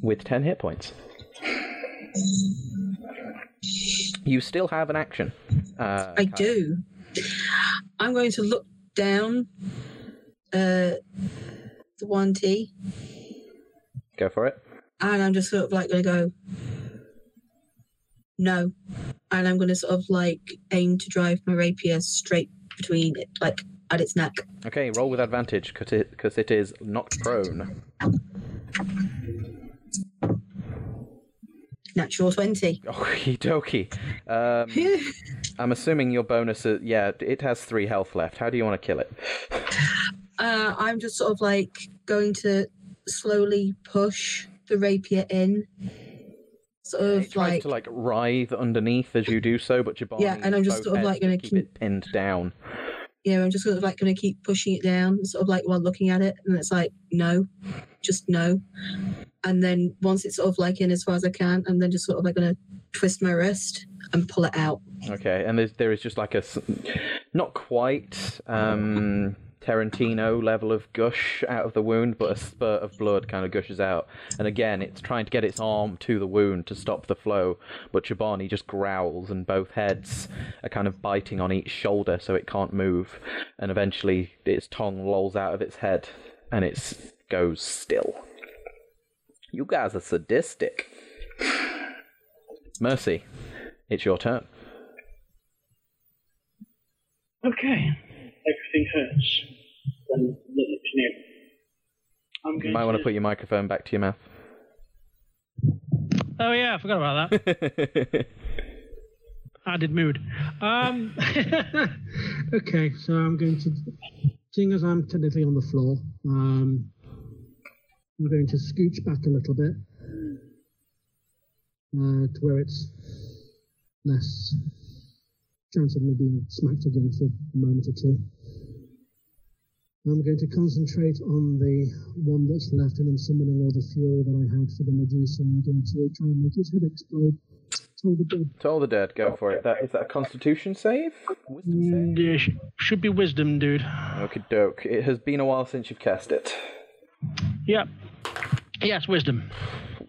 with 10 hit points you still have an action. Uh, I do. I'm going to look down uh, the Yuan-Ti, Go for it. and I'm just sort of like gonna go no, and I'm gonna sort of like aim to drive my rapier straight between it, like at its neck. Okay, roll with advantage because it, 'cause it is not prone. Natural twenty. Okie dokie. Um, I'm assuming your bonus is, yeah, it has three health left. How do you want to kill it? Uh, I'm just sort of like going to slowly push the rapier in, sort of like to like writhe underneath as you do so, but Jabani Yeah, and I'm just sort of, like, gonna keep keep- it pinned down. yeah, I'm just sort of like going to keep pushing it down, sort of like while looking at it, and it's like no, just no, and then once it's sort of like in as far as I can, I'm then just sort of like going to twist my wrist and pull it out. Okay, and there's, there is just like a not quite um, Tarantino level of gush out of the wound, but a spurt of blood kind of gushes out. And again, it's trying to get its arm to the wound to stop the flow, but Chobani just growls, and both heads are kind of biting on each shoulder so it can't move. And eventually, its tongue lolls out of its head, and it goes still. You guys are sadistic. Mercy, it's your turn. Okay. Everything hurts. Then the lips near. I'm You going might want to to put your microphone back to your mouth. Oh yeah, I forgot about that. Added mood. Um, Okay, so I'm going to, seeing as I'm technically on the floor, um, I'm going to scooch back a little bit uh, to where it's less chance of me being smacked again for a moment or two. I'm going to concentrate on the one that's left and then summoning all the fury that I had for the Medusa. I'm going to try and make his head explode. Toll the dead. Toll the dead, go for it. That is that a Constitution save? Wisdom save? Mm, yeah, should be wisdom, dude. Okay, doke. It has been a while since you've cast it. Yep. Yes, wisdom.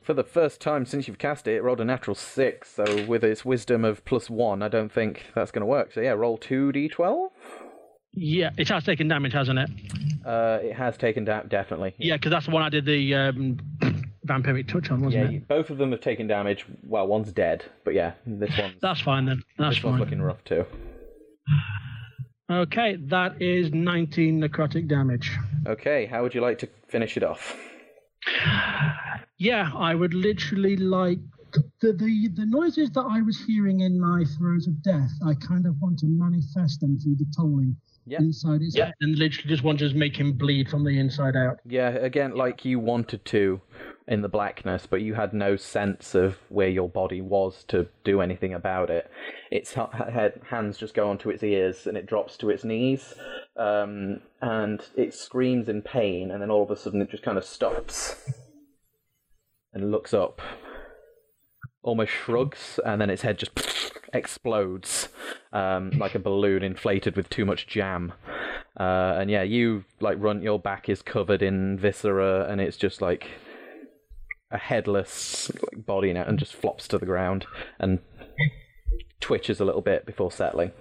For the first time since you've cast it, it rolled a natural six. So with its wisdom of plus one, I don't think that's going to work. So yeah, roll two d12. Yeah, it has taken damage, hasn't it? Uh, it has taken down definitely. Yeah, because that's the one I did the um, vampiric touch on, wasn't Yeah, it? you- both of them have taken damage. Well, one's dead, but yeah, this one's That's fine then. That's this one's fine. looking rough too. Okay, that is 19 necrotic damage. Okay, how would you like to finish it off? Yeah, I would literally like. The, the the noises that I was hearing in my throes of death, I kind of want to manifest them through the tolling Yeah. inside its Yeah, and literally just want to make him bleed from the inside out. Yeah, again, like you wanted to in the blackness, but you had no sense of where your body was to do anything about it. Its head, hands just go onto its ears and it drops to its knees, um, and it screams in pain, and then all of a sudden it just kind of stops and looks up, almost shrugs, and then its head just explodes um, like a balloon inflated with too much jam. Uh, and yeah, you like run. Your back is covered in viscera, and it's just like a headless like, body now, and just flops to the ground and twitches a little bit before settling.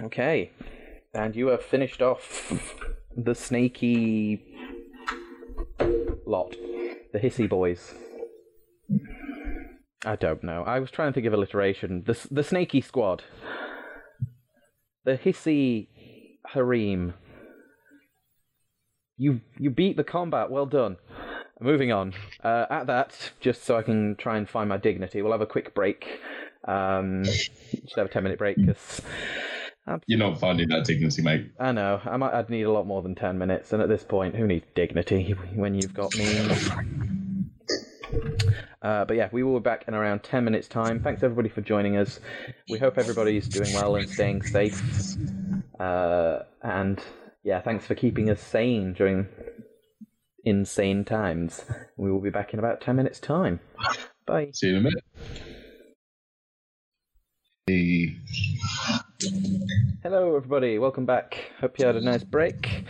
Okay, and you have finished off the snaky lot, the hissy boys. I don't know. I was trying to think of alliteration. The the snaky squad. The hissy harem. You you beat the combat. Well done. Moving on. Uh, at that, just so I can try and find my dignity, we'll have a quick break. Um, should have a ten minute break because You're not finding that dignity, mate. I know I might. I'd need a lot more than ten minutes, and at this point, who needs dignity when you've got me? Uh, but yeah, we will be back in around 10 minutes' time. Thanks everybody for joining us. We hope everybody's doing well and staying safe. Uh, and yeah, thanks for keeping us sane during insane times. We will be back in about 10 minutes' time. Bye. See you in a minute. The Hello, everybody. Welcome back. Hope you had a nice break.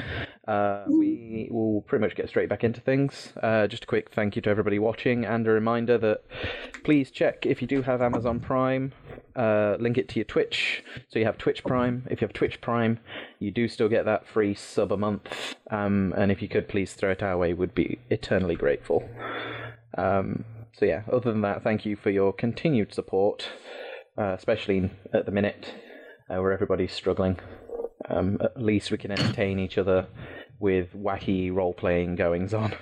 uh, we will pretty much get straight back into things. Uh, just a quick thank you to everybody watching, and a reminder that please check if you do have Amazon Prime, uh, link it to your Twitch. So you have Twitch Prime. If you have Twitch Prime, you do still get that free sub a month. Um, and if you could please throw it our way, would be eternally grateful. Um, so yeah, other than that, thank you for your continued support, uh, especially at the minute uh, where everybody's struggling. Um, at least we can entertain each other with wacky role playing goings on.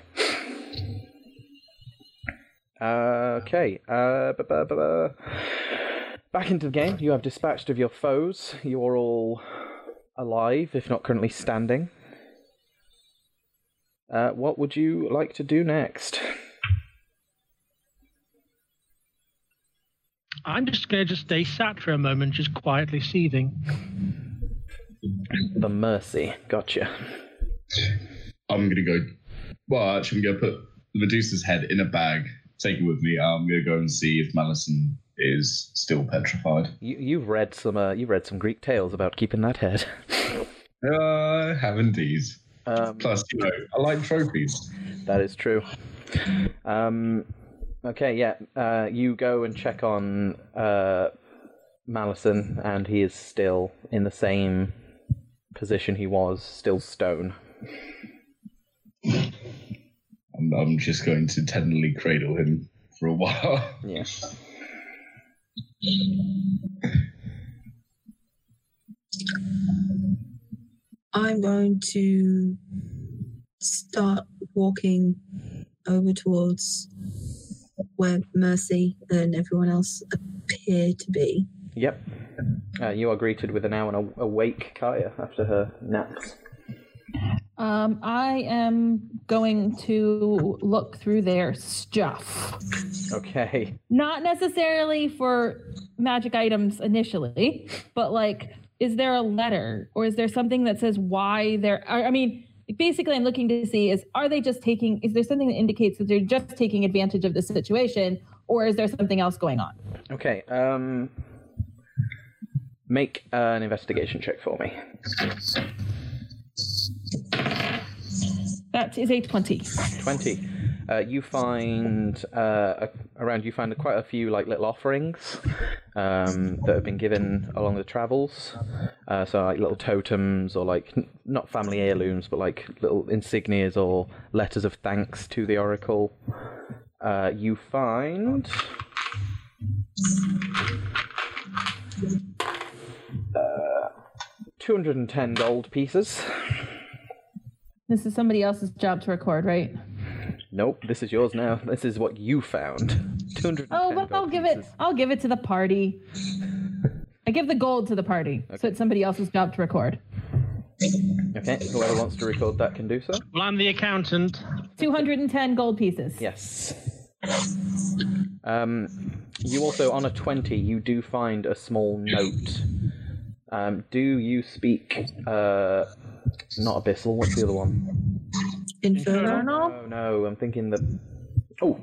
Uh, okay. Uh, ba- ba- ba- ba. Back into the game. You have dispatched of your foes. You are all alive, if not currently standing. Uh, what would you like to do next? I'm just going to just stay sat for a moment, just quietly seething. The Mercy. Gotcha. I'm gonna go. Well, actually, I'm gonna put Medusa's head in a bag, take it with me. I'm gonna go and see if Malison is still petrified. You, you've read some. Uh, you've read some Greek tales about keeping that head. Uh, I have indeed. Um, Plus, you know, I like trophies. That is true. Um, okay, yeah. Uh, you go and check on uh, Malison, and he is still in the same position he was, still stone. I'm, I'm just going to tenderly cradle him for a while. Yeah. I'm going to start walking over towards where Mercy and everyone else appear to be. Yep. Uh, you are greeted with an now an awake Kaya after her naps. Um, I am going to look through their stuff. Okay. Not necessarily for magic items initially, but like, is there a letter or is there something that says why they're? I I mean, basically, I'm looking to see is are they just taking? Is there something that indicates that they're just taking advantage of the situation, or is there something else going on? Okay. Um, make an investigation check for me. That is a twenty. 20 uh, you find uh, around you find quite a few like little offerings um, that have been given along the travels. Uh, so like little totems or like n- not family heirlooms but like little insignias or letters of thanks to the oracle. Uh, you find uh, 210 gold pieces. This is somebody else's job to record, right? Nope, this is yours now. This is what you found. 210 Oh, well, I'll gold give it. I'll give it to the party. I give the gold to the party, so it's somebody else's job to record. Okay, whoever wants to record that can do so. Well, I'm the accountant. 210 gold pieces. Yes. Um, you also, on a 20, you do find a small note. Um, do you speak, uh, not Abyssal, what's the other one? Infernal? Oh, no, I'm thinking the. Oh!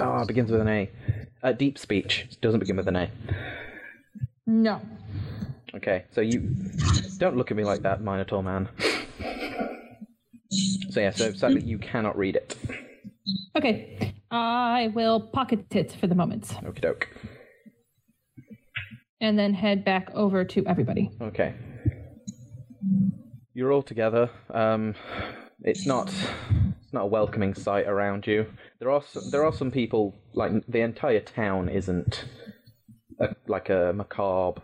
Ah, it begins with an A. Uh, deep speech. Doesn't begin with an A. No. Okay, so you don't look at me like that, Minotaur man. So yeah, so sadly you cannot read it. Okay. I will pocket it for the moment Okie doke. and then head back over to everybody. Okay. You're all together. Um, it's not it's not a welcoming sight around you. There are some, there are some people like the entire town isn't a, like a macabre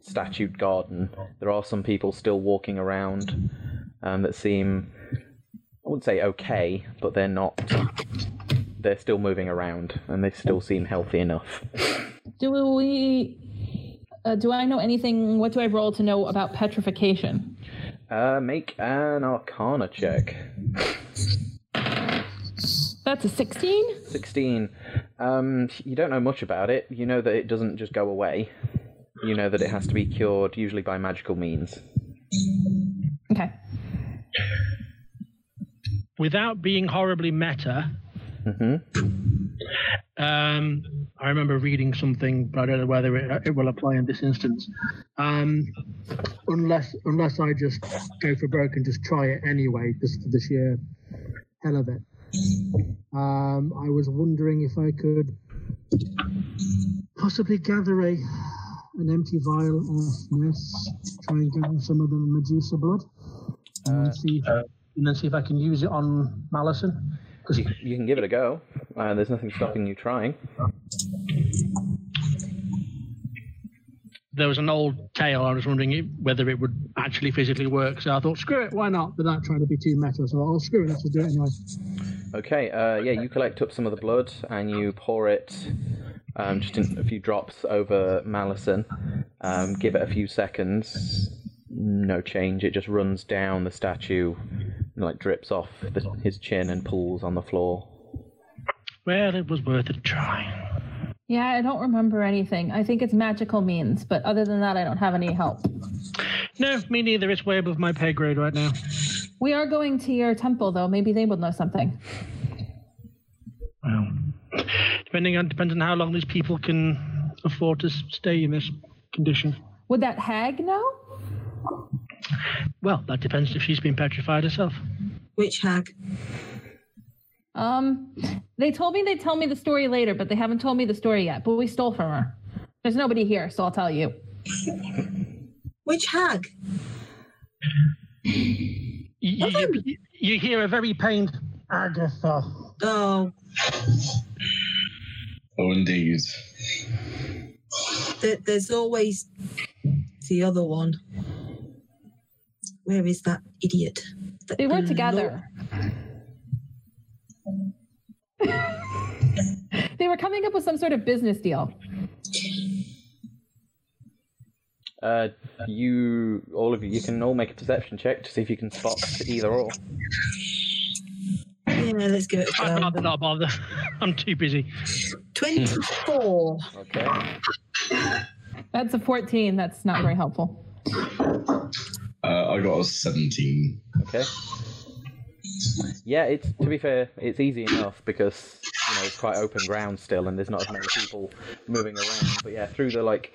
statued garden. There are some people still walking around um, that seem I wouldn't say okay, but they're not. They're still moving around, and they still seem healthy enough. Do we. Uh, do I know anything? What do I roll to know about petrification? Uh, make an Arcana check. That's a 16? 16. Um, you don't know much about it. You know that it doesn't just go away. You know that it has to be cured, usually by magical means. Okay. Without being horribly meta, hmm um, I remember reading something, but I don't know whether it, it will apply in this instance. Um, unless unless I just go for broke and just try it anyway, just for the sheer hell of it. Um, I was wondering if I could possibly gather a an empty vial of Ness, try and gather some of the Medusa blood, and then see if, and then see if I can use it on Malison. Because You, you can give it a go. Uh, there's nothing stopping you trying. There was an old tale. I was wondering whether it would actually physically work. So I thought, screw it, why not? without trying to be too meta, so I'll screw it. Let's just do it anyway. Okay, uh, yeah, you collect up some of the blood and you pour it um, just in a few drops over Malison. Um, give it a few seconds. No change. It just runs down the statue, and, like drips off the, his chin and pools on the floor. Well, it was worth a try. Yeah, I don't remember anything. I think it's magical means, but other than that, I don't have any help. No, me neither. It's way above my pay grade right now. We are going to your temple, though. Maybe they will know something. Well, depending on depends on how long these people can afford to stay in this condition. Would that hag know? Well, that depends if she's been petrified herself. Which hag? Um, they told me they'd tell me the story later, but they haven't told me the story yet. But we stole from her. There's nobody here, so I'll tell you. Which hag? You, you, you, you hear a very pained Agatha. Oh, Oh, indeed. there, there's always the other one. Where is that idiot? That They were together. they were coming up with some sort of business deal. Uh, you, all of you, you can all make a perception check to see if you can spot either or. Yeah, let's give it a I'd rather not bother. I'm too busy. 24. Okay. That's a 14. That's not very helpful. I got a 17. Okay. Yeah, it's to be fair, it's easy enough because you know it's quite open ground still, and there's not as many people moving around. But yeah, through the like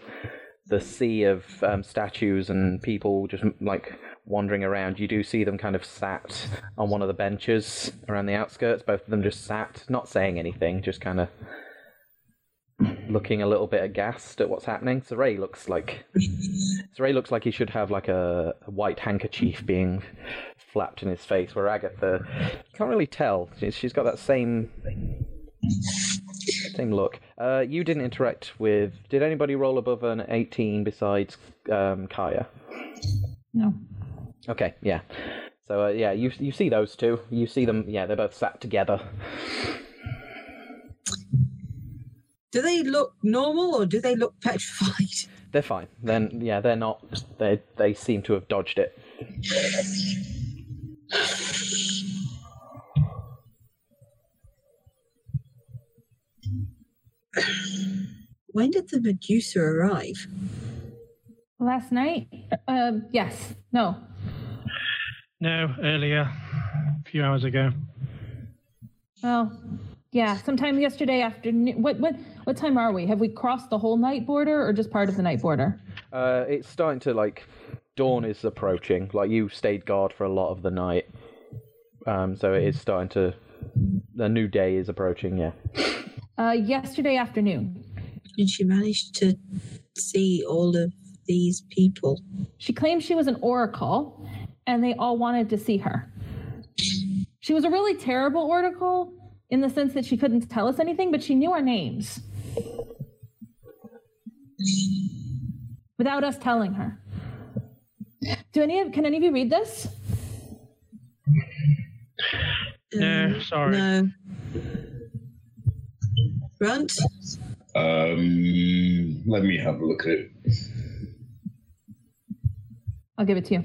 the sea of um, statues and people just like wandering around, you do see them kind of sat on one of the benches around the outskirts. Both of them just sat, not saying anything, just kind of looking a little bit aghast at what's happening. Saray looks like Saray looks like he should have like a, a white handkerchief being flapped in his face. Where Agatha, you can't really tell. She's- She's got that same same look. Uh, you didn't interact with. Did anybody roll above an eighteen besides um, Kaya? No. Okay, yeah. So uh, yeah, you you see those two. You see them. Yeah, they're both sat together. Do they look normal or do they look petrified? They're fine. Then yeah, they're not. They they seem to have dodged it. When did the Medusa arrive? Last night? Um, yes. No. No, earlier, a few hours ago. Well, yeah. Sometime yesterday afternoon. What what what time are we? Have we crossed the whole night border or just part of the night border? Uh, it's starting to like dawn is approaching. Like you stayed guard for a lot of the night, um, so it is starting to. The new day is approaching. Yeah. Uh, yesterday afternoon. Did she manage to see all of these people? She claimed she was an oracle, and they all wanted to see her. She was a really terrible oracle in the sense that she couldn't tell us anything, but she knew our names without us telling her. Do any of can any of you read this? No, Um, sorry. No. Runt? Um, let me have a look at it. I'll give it to you.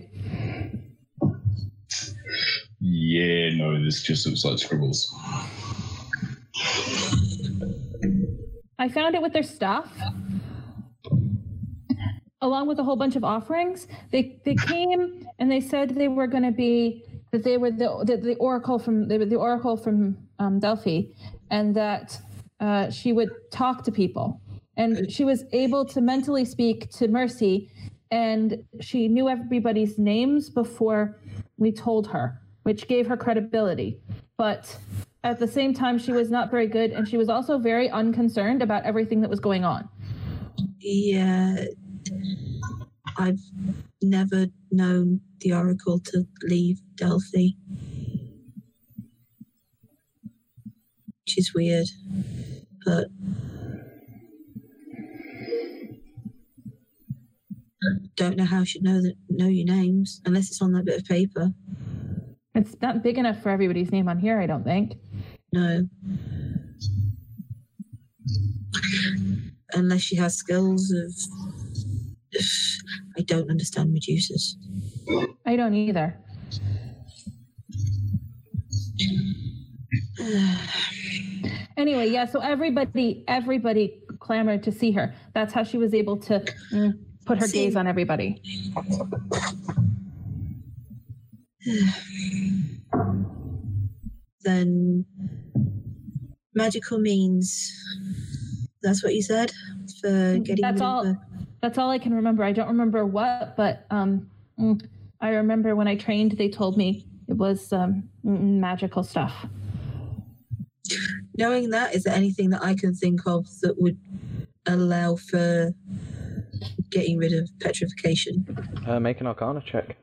Yeah, no, this just looks like scribbles. I found it with their stuff, along with a whole bunch of offerings. They they came and they said they were going to be that they were the the, the oracle from they were the oracle from um, Delphi, and that uh, she would talk to people, and she was able to mentally speak to Mercy, and she knew everybody's names before we told her, which gave her credibility. But at the same time, she was not very good, and she was also very unconcerned about everything that was going on. Yeah, I've never known the Oracle to leave Delphi. Which is weird. But don't know how she'd know that know your names unless it's on that bit of paper. It's not big enough for everybody's name on here, I don't think. No. Unless she has skills of I don't understand Medusas. I don't either. anyway, yeah, so everybody everybody clamored to see her. That's how she was able to mm, put her See- gaze on everybody. then magical means that's what you said for getting That's all. the- That's all I can remember. I don't remember what, but um, mm, I remember when I trained, they told me it was um, mm, magical stuff. knowing that is there anything that i can think of that would allow for getting rid of petrification Uh, make an Arcana check.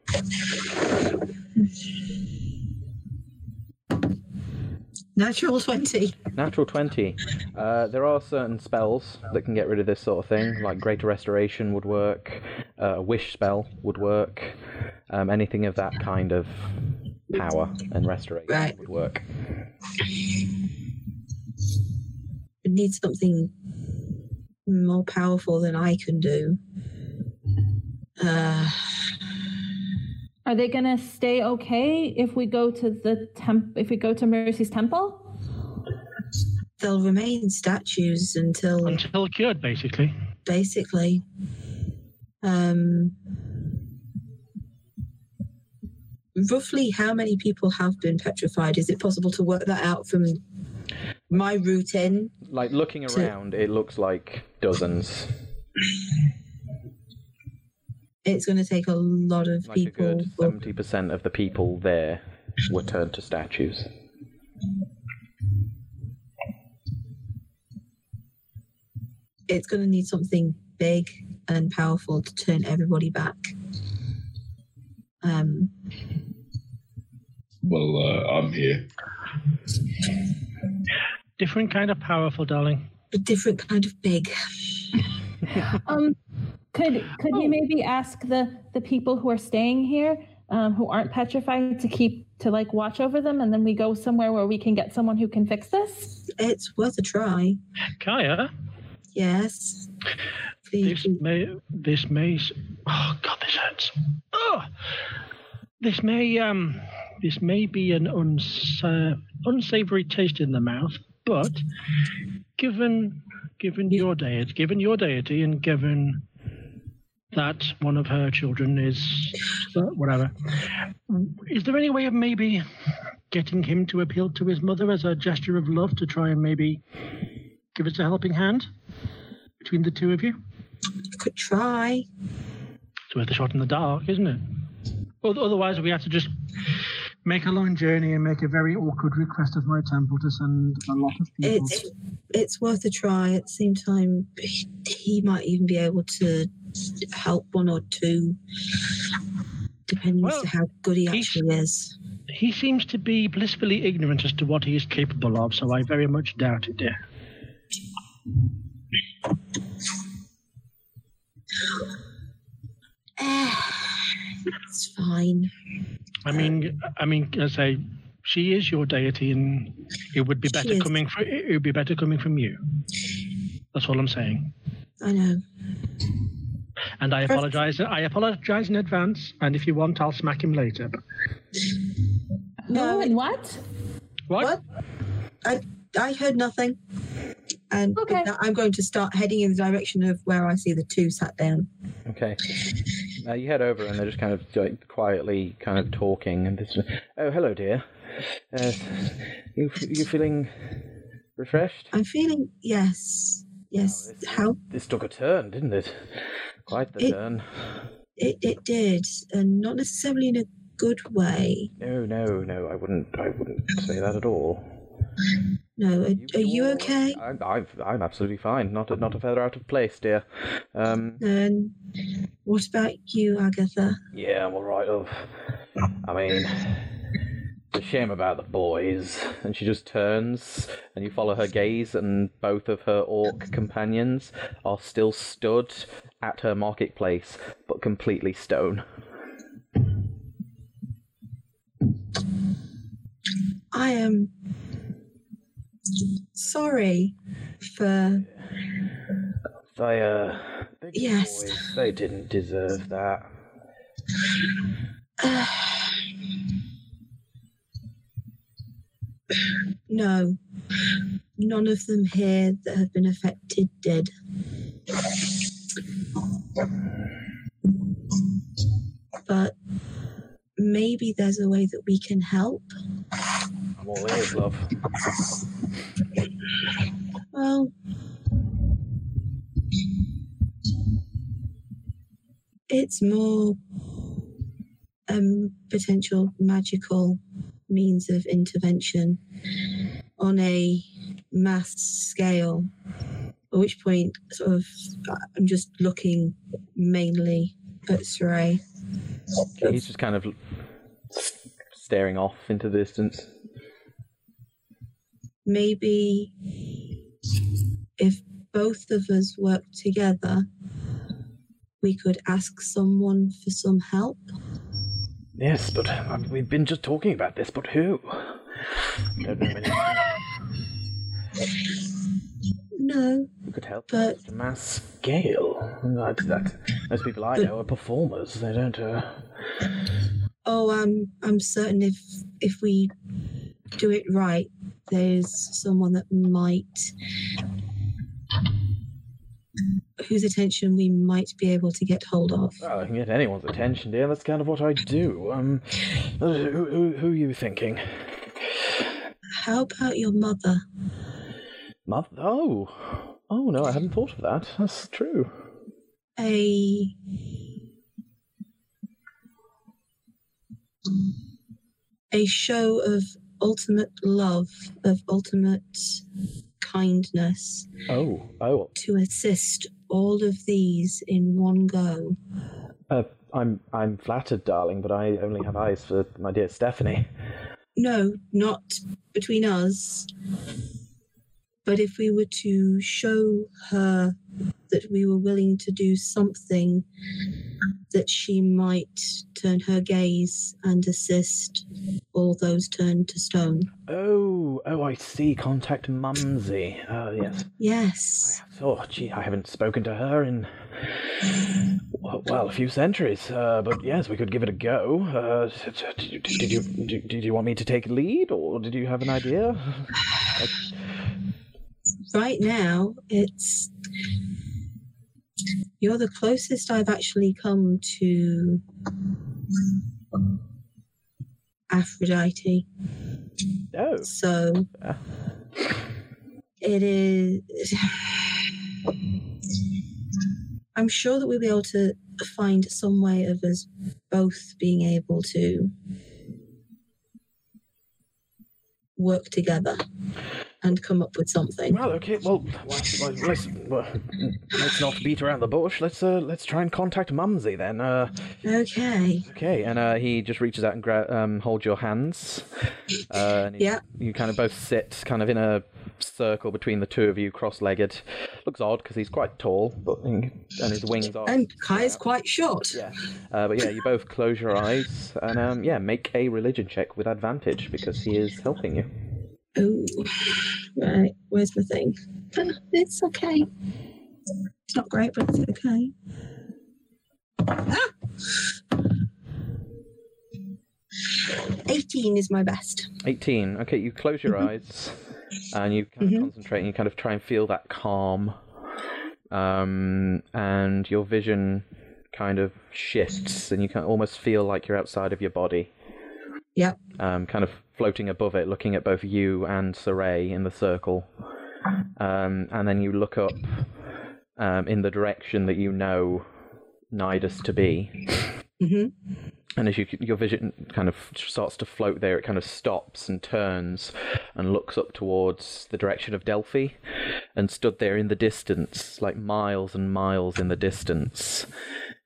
Natural 20 Natural 20. Uh, there are certain spells that can get rid of this sort of thing, like Greater Restoration would work, uh, a Wish spell would work, um, anything of that kind of power and restoration Right. would work. it needs something more powerful than i can do uh, Are they gonna stay okay if we go to the temp? If we go to Mercy's temple? they'll remain statues until Until cured, basically. basically. Um, roughly, how many people have been petrified? Is it possible to work that out from my route in? Like looking So- around, it looks like dozens, It's going to take a lot of like people. 70% of the people there were turned to statues. It's going to need something big and powerful to turn everybody back. Um, Well, uh, I'm here. Different kind of powerful, darling. a different kind of big. Um, could could Oh. we maybe ask the the people who are staying here, um, who aren't petrified, to keep to like watch over them, and then we go somewhere where we can get someone who can fix this? It's worth a try. Kaya, Yes. Please, this may, this may, oh God, this hurts. Oh, this may, um, this may be an uns, uh, unsavory taste in the mouth, but given, given your deity, given your deity, and given that one of her children is uh, whatever, is there any way of maybe getting him to appeal to his mother as a gesture of love to try and maybe give us a helping hand between the two of you? could try. It's worth a shot in the dark, isn't it? Oth- Otherwise, we have to just make a long journey and make a very awkward request of my temple to send a lot of people. It's it's worth a try. At the same time, he might even be able to help one or two, depending Well, to how good he actually is. He seems to be blissfully ignorant as to what he is capable of, so I very much doubt it, dear. It's fine. I mean, I mean, as I say, she is your deity, and it would be better coming. From, it would be better coming from you. That's all I'm saying. I know. And I Perfect. apologize. I apologize in advance. And if you want, I'll smack him later. No, Who and what? what? What? I I heard nothing. And Okay. that, I'm going to start heading in the direction of where I see the two sat down. Okay. Uh, you head over and they're just kind of like quietly kind of talking and this. Oh, hello, dear. Uh, you you feeling refreshed? I'm feeling yes, yes. Oh, this- How This took a turn, didn't it? Quite the It- turn. it, it did, and not necessarily in a good way. No, no, no. I wouldn't. I wouldn't say that at all. No, are, are you okay? I'm, I've, I'm absolutely fine. Not a, not a feather out of place, dear. Um, And what about you, Agatha? yeah, I'm all right, love. I mean, it's a shame about the boys. And she just turns, and you follow her gaze, and both of her orc companions are still stood at her marketplace, but completely stone. I am sorry for. They, uh, they Yes. boys, they didn't deserve that. no, none of them here that have been affected did. But maybe there's a way that we can help. I'm all ears, love. Well, it's more um, potential magical means of intervention on a mass scale. At which point, sort of, I'm just looking mainly at Saray. He's just kind of staring off into the distance. Maybe if both of us work together, we could ask someone for some help. Yes, but uh, we've been just talking about this, but who? Don't know anything. No, Who could help But- such a mass scale? That, that, most people I But- know are performers. They don't. Uh... Oh, I'm I'm certain if if we do it right, there's someone that might whose attention we might be able to get hold of. Well, I can get anyone's attention, dear. That's kind of what I do. Um, uh, who, who, who are you thinking? How about your mother? Mother? Oh, oh no, I hadn't thought of that. That's true. A a show of ultimate love, of ultimate kindness Oh, oh. to assist all of these in one go. Uh, I'm I'm flattered, darling, but I only have eyes for my dear Stephanie. No, not between us. But if we were to show her that we were willing to do something that she might turn her gaze and assist all those turned to stone. Oh, oh, I see. Contact Mumsy. Oh, yes. Yes. Oh, gee, I haven't spoken to her in well, well, a few centuries. Uh, but yes, we could give it a go. Uh, did you did you did- did you want me to take lead, or did you have an idea? Right now, it's. You're the closest I've actually come to Aphrodite. Oh, So it is. I'm sure that we'll be able to find some way of us both being able to work together and come up with something. well, okay. Well, let's let's, let's not beat around the bush. Let's uh, let's try and contact Mumsy then. Uh, Okay. Okay, and uh, he just reaches out and gra- um, holds your hands. Uh, and he- Yeah. You kind of both sit kind of in a circle between the two of you, cross-legged. Looks odd because he's quite tall, but and his wings are. And Kai is quite short. Yeah. Uh, but yeah, you both close your eyes and um, yeah, make a religion check with advantage because he is helping you. Oh, right. Where's my thing? Ah, It's okay. It's not great, but it's okay. Ah! 18 is my best. 18. Okay, you close your eyes and you kind of Mhm. concentrate and you kind of try and feel that calm. Um, and your vision kind of shifts and you can almost feel like you're outside of your body. Yep. Um, kind of floating above it, looking at both you and Saray in the circle. Um, and then you look up um, in the direction that you know Nidus to be. hmm And as you, your vision kind of starts to float there, it kind of stops and turns and looks up towards the direction of Delphi. And stood there in the distance, like miles and miles in the distance,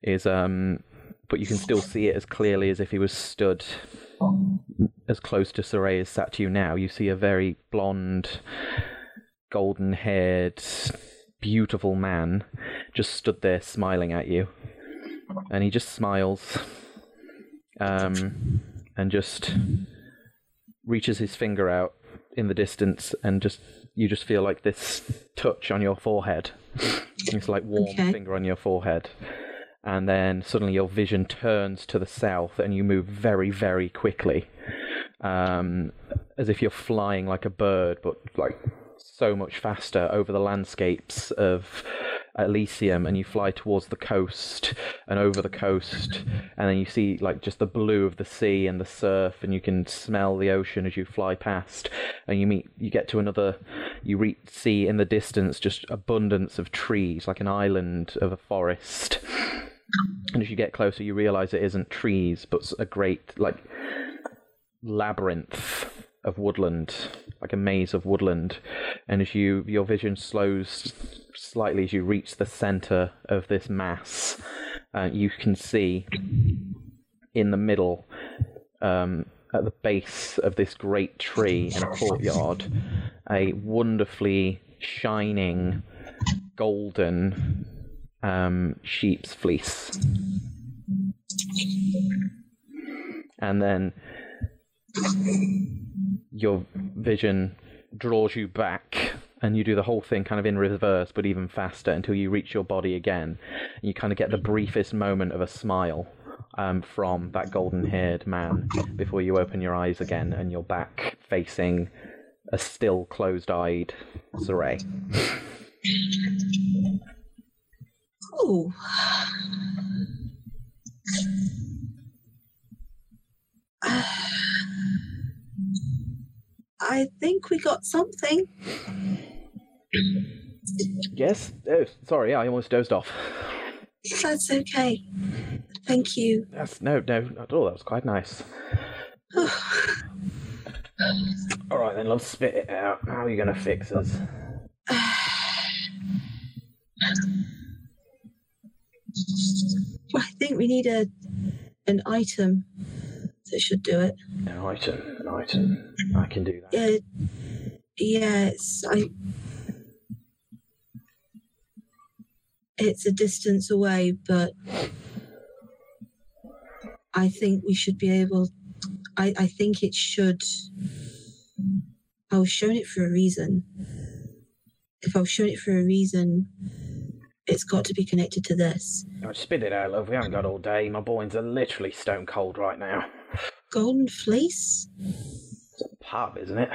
is um, but you can still see it as clearly as if he was stood as close to Saray as sat to you now. You see a very blonde, golden-haired, beautiful man just stood there smiling at you, and he just smiles um, and just reaches his finger out in the distance, and just you just feel like this touch on your forehead. it's like warm Okay. finger on your forehead, and then suddenly your vision turns to the south, and you move very, very quickly, um, as if you're flying like a bird, but like so much faster over the landscapes of Elysium and you fly towards the coast and over the coast and then you see like just the blue of the sea and the surf and you can smell the ocean as you fly past and you meet you get to another you re- see in the distance just abundance of trees like an island of a forest and as you get closer you realize it isn't trees but a great like labyrinth of woodland, like a maze of woodland. And as you your vision slows slightly as you reach the center of this mass, uh, you can see in the middle, um, at the base of this great tree in a courtyard, a wonderfully shining golden um, sheep's fleece. And then your vision draws you back and you do the whole thing kind of in reverse but even faster until you reach your body again and you kind of get the briefest moment of a smile um, from that golden haired man before you open your eyes again and you're back facing a still closed eyed Saray. Oh. I think we got something. Yes? Oh, sorry, I almost dozed off. That's okay. Thank you. That's, no, no, not at all. That was quite nice. All right, then let's spit it out. How are you going to fix us? I think we need a an item that should do it. An item, an item. I can do that. Yeah, yeah. It's I. It's a distance away, but I think we should be able. I I think it should. I was shown it for a reason. If I was shown it for a reason, it's got to be connected to this. Oh, spit it out, love. We haven't got all day. My boys are literally stone cold right now. Golden fleece? It's a pub, isn't it?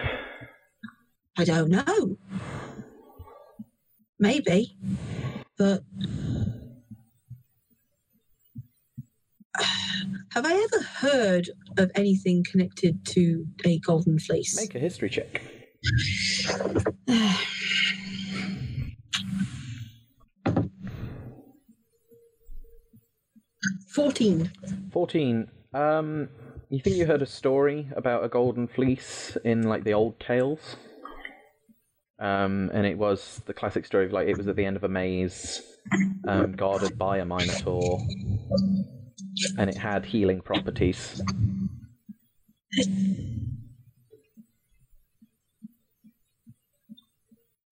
I don't know. Maybe, but have I ever heard of anything connected to a golden fleece? Make a history check. Fourteen. 14. Um, you think you heard a story about a golden fleece in like the old tales? Um, and it was the classic story of like it was at the end of a maze, um, guarded by a minotaur, and it had healing properties.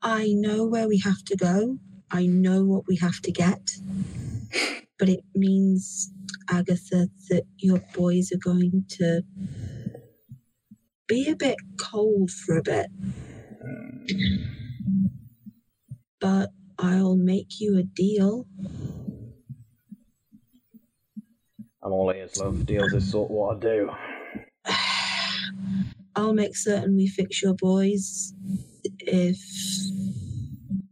I know where we have to go. I know what we have to get. But it means, Agatha, that your boys are going to be a bit cold for a bit. But I'll make you a deal. I'm all ears, love. Deals is sort of what I do. I'll make certain we fix your boys if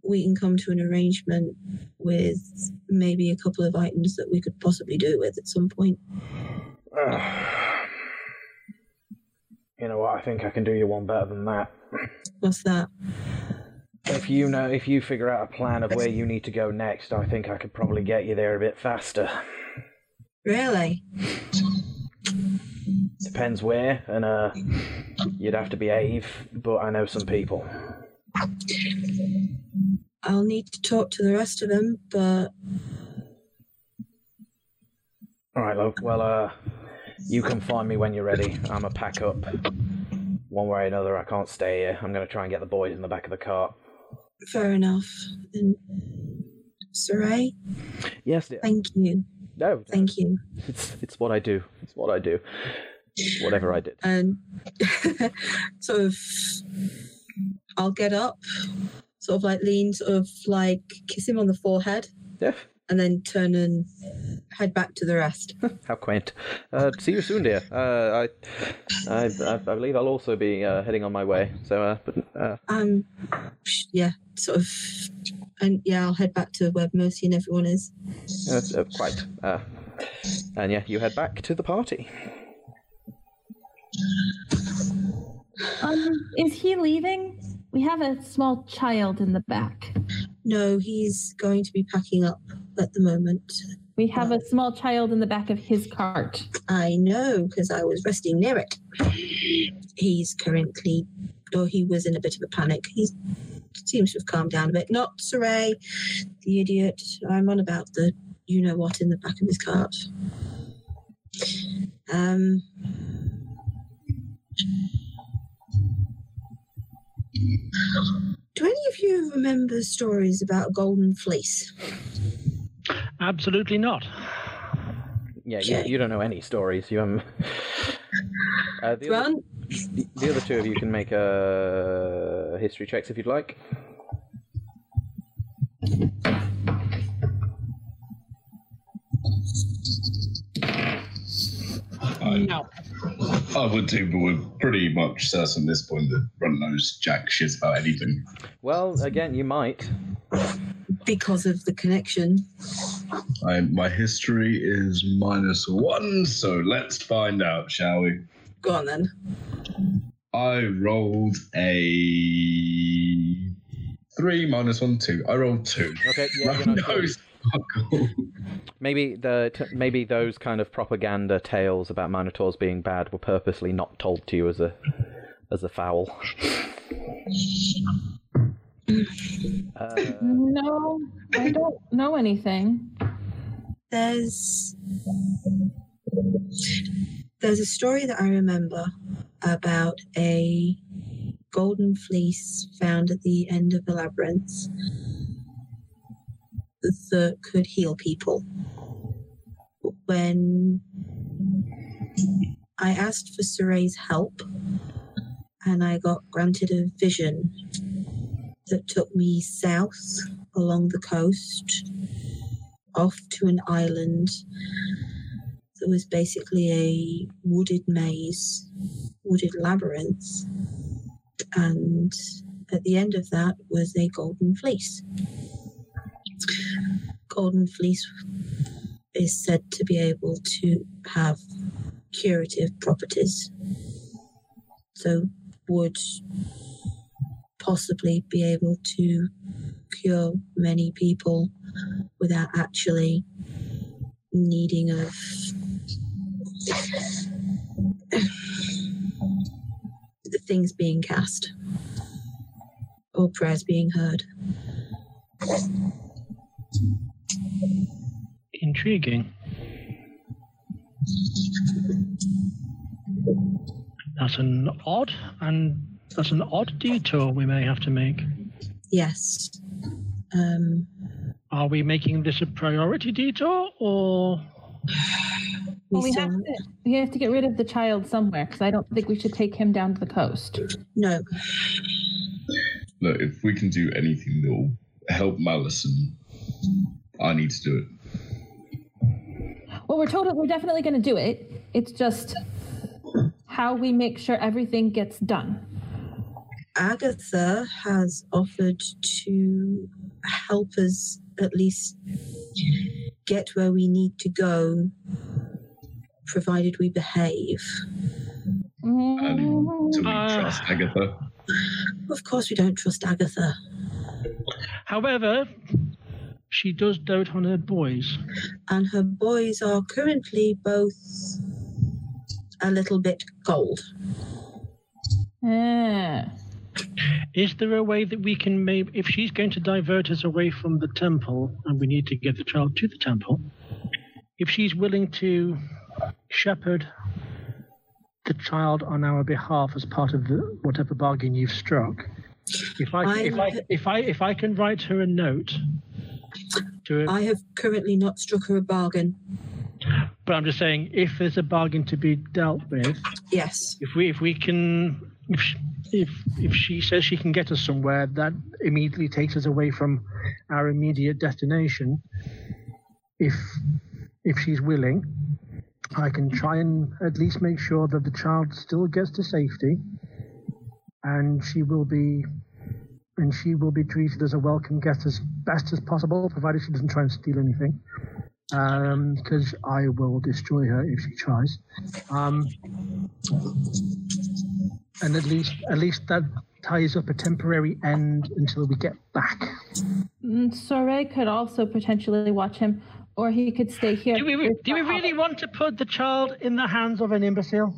we can come to an arrangement with maybe a couple of items that we could possibly do with at some point. you know what? I think I can do you one better than that. What's that? If you know, if you figure out a plan of where you need to go next, I think I could probably get you there a bit faster. Really? Depends where, and uh, you'd have to behave. But I know some people. I'll need to talk to the rest of them, but All right, look. Well, uh, you can find me when you're ready. I'm a pack up. One way or another, I can't stay here. I'm gonna try and get the boys in the back of the cart. fair enough. And Saray, Yes, dear. thank you. No, Thank you. it's it's what I do. It's what I do. Whatever I did. And sort of, I'll get up, sort of like lean, sort of like kiss him on the forehead, Yeah. and then turn and head back to the rest. How quaint. Uh, see you soon, dear. Uh, I, I, I, I believe I'll also be uh, heading on my way. So, uh, but uh, Um, yeah, sort of, and yeah, I'll head back to where Mercy and everyone is. uh, uh, quite. Uh, and yeah, you head back to the party. Um, is he leaving? We have a small child in the back. No, he's going to be packing up at the moment. We have a small child in the back of his cart. I know because I was resting near it. He's currently, or he was in a bit of a panic. He seems to have calmed down a bit. Not Saray, the idiot. I'm on about the you know what in the back of his cart. Um. Do any of you remember stories about a golden fleece? Absolutely not. Yeah, you, you don't know any stories. You um. Uh, the, other, Run. the, the other two of you can make uh, history checks if you'd like. I, No. I would do, but we're pretty much certain at this point that Runt knows jack shit about anything. Well, again, you might. because of the connection. I, my history is minus one, so let's find out, shall we? Go on then. I rolled a three minus one, two. I rolled two. Okay, yeah, you're Runt not sure. knows. Fuck all. Maybe the t- maybe those kind of propaganda tales about minotaurs being bad were purposely not told to you as a as a foul. Uh, No, I don't know anything. There's there's a story that I remember about a golden fleece found at the end of the labyrinth that could heal people. When I asked for Saray's help and I got granted a vision that took me south along the coast off to an island that was basically a wooded maze, wooded labyrinth. And at the end of that was a golden fleece. Golden fleece is said to be able to have curative properties. So, would possibly be able to cure many people without actually needing of the things being cast or prayers being heard. Intriguing. That's an odd and that's an odd detour we may have to make. Yes. Um, Are we making this a priority detour or we Well, we have to we have to get rid of the child somewhere because I don't think we should take him down to the coast. no, Look, if we can do anything that will help Malison, I need to do it. Well, we're told we're definitely going to do it. It's just how we make sure everything gets done. Agatha has offered to help us at least get where we need to go, provided we behave. Um, do we Uh, trust Agatha? Of course, we don't trust Agatha. However, she does dote on her boys. And her boys are currently both a little bit cold. Ah. Is there a way that we can maybe, if she's going to divert us away from the temple and we need to get the child to the temple, if she's willing to shepherd the child on our behalf as part of the, whatever bargain you've struck, if I, if I if I if I can write her a note to her, I have currently not struck her a bargain. but I'm just saying if there's a bargain to be dealt with, Yes. if we if we can if if if she says she can get us somewhere that immediately takes us away from our immediate destination if if she's willing i can try and at least make sure that the child still gets to safety and she will be and she will be treated as a welcome guest as best as possible provided she doesn't try and steal anything um because i will destroy her if she tries um and at least at least that ties up a temporary end until we get back. Mm, Saray could also potentially watch him, or he could stay here. Do we do we really want to put the child in the hands of an imbecile?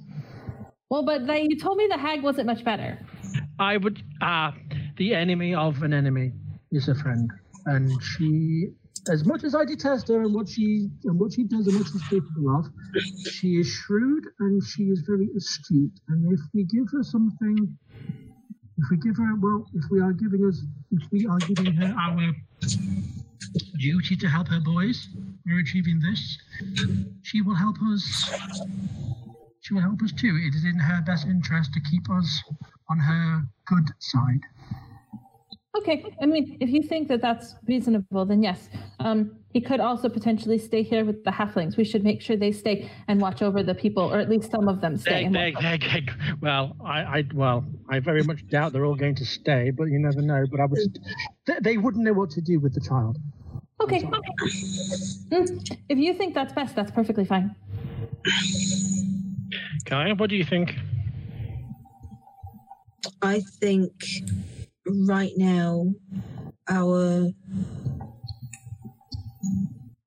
Well, but then you told me the hag wasn't much better. I would ah the enemy of an enemy is a friend, and she. As much as I detest her and what she and what she does and what she's capable of, she is shrewd and she is very astute. And if we give her something, if we give her well, if we are giving us, if we are giving her our duty to help her boys, we're achieving this. She will help us. She will help us too. It is in her best interest to keep us on her good side. Okay, I mean, if you think that that's reasonable, then yes. Um, he could also potentially stay here with the halflings. We should make sure they stay and watch over the people, or at least some of them stay. They, and they, watch they, they, well, I, I, well, I very much doubt they're all going to stay, but you never know. But I would, they, they wouldn't know what to do with the child. Okay. Mm, If you think that's best, that's perfectly fine. Kaya, what do you think? I think right now our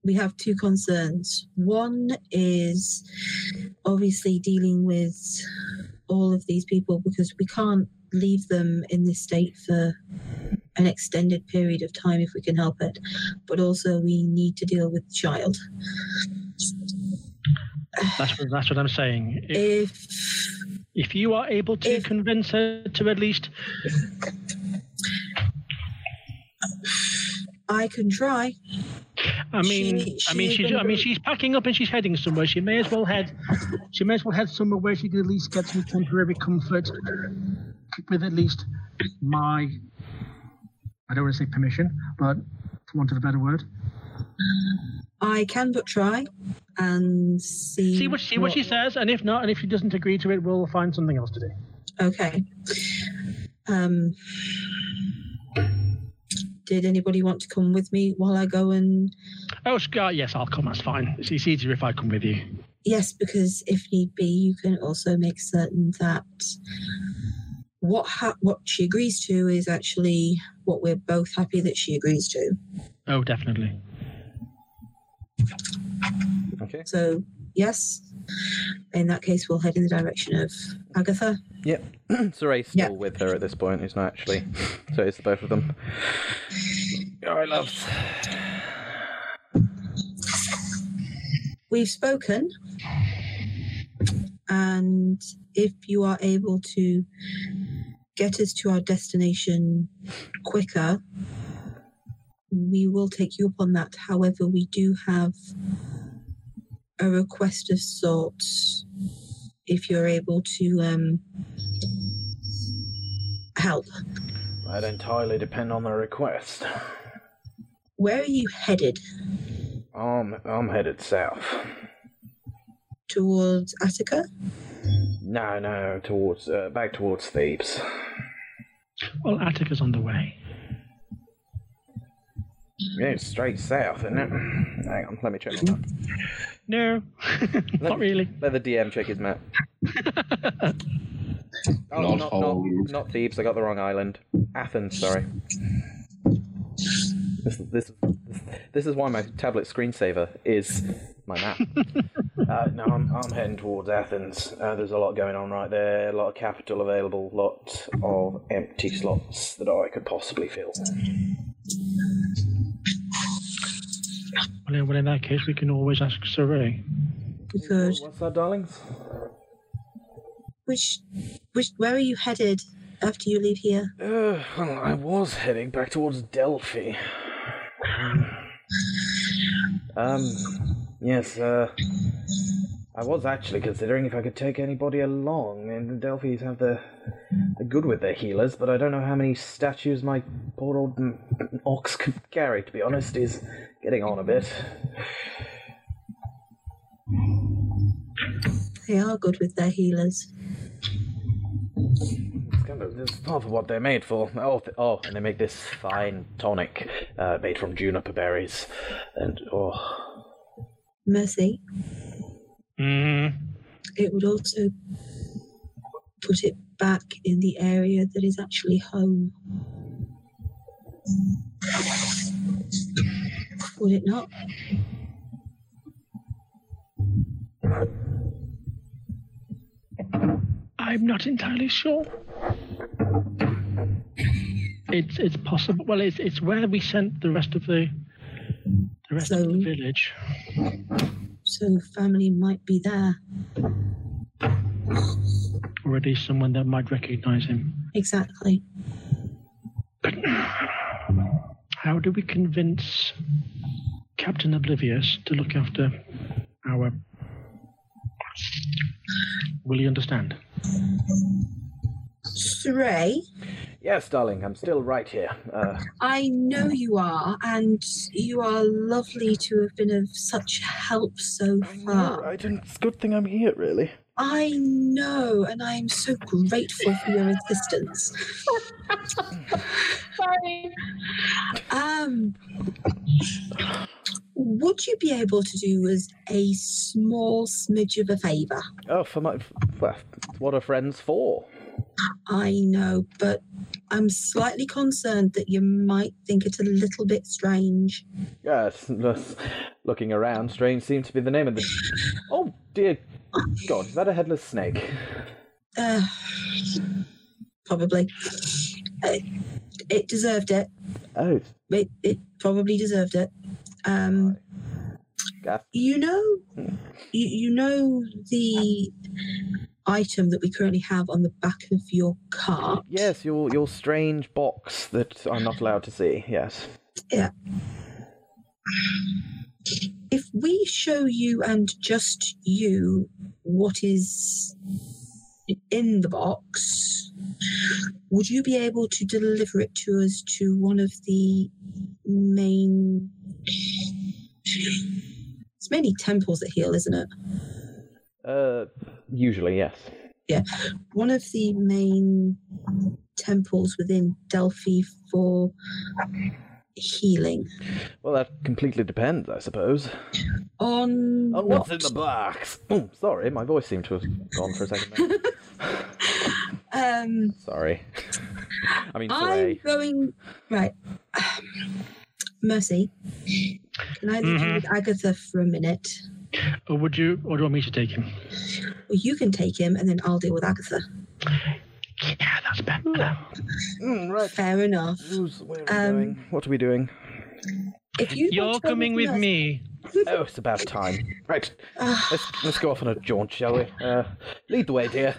we have two concerns. One is obviously dealing with all of these people because we can't leave them in this state for an extended period of time if we can help it. But also we need to deal with the child. That's what, that's what I'm saying. If, If if you are able to if- convince her to at least, I can try, I mean, She- I mean, she's, I mean, she's packing up and she's heading somewhere. She may as well head, she may as well head somewhere where she can at least get some temporary comfort with at least my, I don't want to say permission, but for want of a better word, I can but try and see. see what see what she says, and if not, and if she doesn't agree to it, we'll find something else to do. Okay. Um. Did anybody want to come with me while I go and? Oh, Scott, uh, yes, I'll come. That's fine. It's, it's easier if I come with you. Yes, because if need be, you can also make certain that what ha- what she agrees to is actually what we're both happy that she agrees to. Oh, definitely. Okay. So yes, in that case, we'll head in the direction of Agatha. Yep. Saray's still Yeah. with her at this point. He's not actually. So it's the both of them. All right, loves. We've spoken, and if you are able to get us to our destination quicker, we will take you up on that. However, we do have a request of sorts if you're able to um, help. That entirely depend on the request. Where are you headed? I'm I'm headed south. Towards Attica? No, no, towards uh, back towards Thebes. Well, Attica's on the way. Yeah, it's straight south, isn't it? Hang on, let me check my map. No, not really. Let the DM check his map. Oh, Not not, not, not Thebes. I got the wrong island. Athens, sorry. This, this, this, this is why my tablet screensaver is my map. Uh, no, I'm, I'm heading towards Athens. Uh, there's a lot going on right there, a lot of capital available, lot of empty slots that I could possibly fill. Well, in- well, in that case, we can always ask Saray. We could. What's that, darlings? Which, which, where are you headed after you leave here? Uh, well, I was heading back towards Delphi. Um, yes, uh, I was actually considering if I could take anybody along. And the Delphis have the, the good with their healers, but I don't know how many statues my poor old ox could carry, to be honest. He's getting on a bit. They are good with their healers. It's kind of it's half of what they're made for. Oh, th- oh, and they make this fine tonic uh, made from juniper berries. And, oh, Mercy. Mm, It would also put it back in the area that is actually home. Would it not? I'm not entirely sure. It's it's possible. Well, it's it's where we sent the rest of the the rest of the village. So family might be there. or at least someone that might recognize him. Exactly. But how do we convince Captain Oblivious to look after our. Will you understand? Sray, yes, darling, I'm still right here. Uh, I know you are, and you are lovely to have been of such help so far. right, and it's a good thing I'm here, really. I know, and I am so grateful for your assistance. Sorry. Um, would you be able to do us a small smidge of a favour? Oh, for my. Well, what are friends for? I know, but I'm slightly concerned that you might think it a little bit strange. Yes, looking around, strange seems to be the name of the. Oh, dear God, is that a headless snake? Uh, probably. Uh, it deserved it. Oh, It, it probably deserved it. Um, you know, you, you know the item that we currently have on the back of your cart. Yes, your your strange box that I'm not allowed to see. Yes. If we show you and just you what is in the box, would you be able to deliver it to us to one of the main? It's mainly temples that heal, isn't it? Uh, usually yes. Yeah, one of the main temples within Delphi for healing. Well, that completely depends, I suppose. On, On what's in the box? Oh, sorry, my voice seemed to have gone for a second. There. Um, sorry. I mean, I'm sorry. going right. Mercy, can I leave you Mhm. with Agatha for a minute? Or would you, or do you want me to take him? Or you can take him, and then I'll deal with Agatha. Yeah, that's better. Mm, right. Fair enough. Who's, where are we Um, going? What are we doing? If you You're want to go coming with us- me. Oh, it's about time. Right, Ah, let's let's go off on a jaunt, shall we? Uh, lead the way, dear.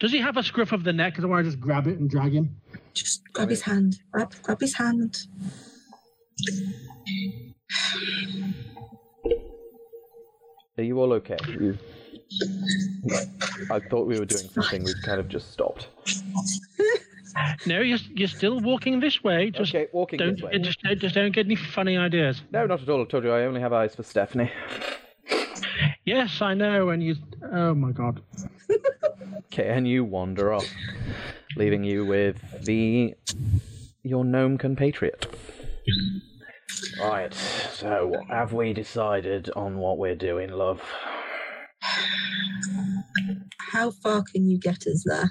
Does he have a scruff of the neck? Because I want to just grab it and drag him. just grab his hand. Grab, grab his hand. Are you all okay? You... I thought we were doing something. We've kind of just stopped. No, you're, you're still walking this way. Just okay, walking don't this way. just, just don't get any funny ideas. No, not at all. I told you I only have eyes for Stephanie. Yes, I know. And you, oh my god. Okay, and you wander off, leaving you with the your gnome compatriot. Right. So, have we decided on what we're doing, love? How far can you get us there?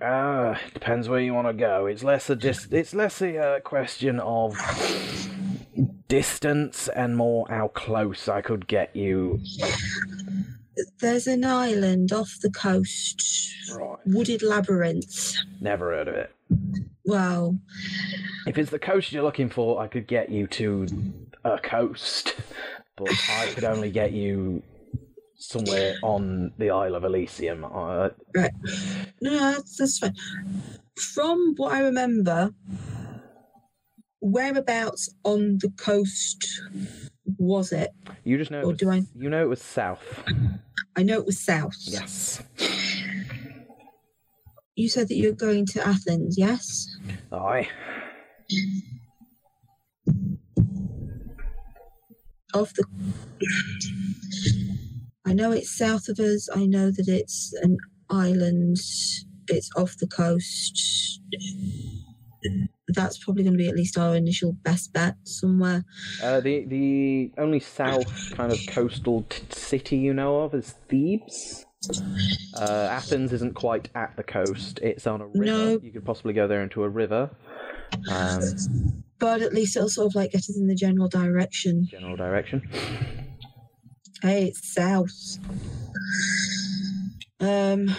Uh, depends where you want to go. It's less a dis- It's less a uh, question of distance and more how close I could get you. There's an island off the coast, Right. wooded labyrinth. Never heard of it. Well, If it's the coast you're looking for, I could get you to a coast, but I could only get you somewhere on the Isle of Elysium. Uh, right. No, that's, that's fine. From what I remember, whereabouts on the coast was it? you just know. It Or was, do I- You know it was south. I know it was south. Yes. You said that you're going to Athens, yes? Aye. Off the. I know it's south of us. I know that it's an island. It's off the coast. That's probably going to be at least our initial best bet somewhere. Uh, the the only south kind of coastal t- city you know of is Thebes. Uh, Athens isn't quite at the coast; it's on a river. No. You could possibly go there into a river. Um, But at least it'll sort of like get us in the general direction. general direction. Hey, it's south. Um,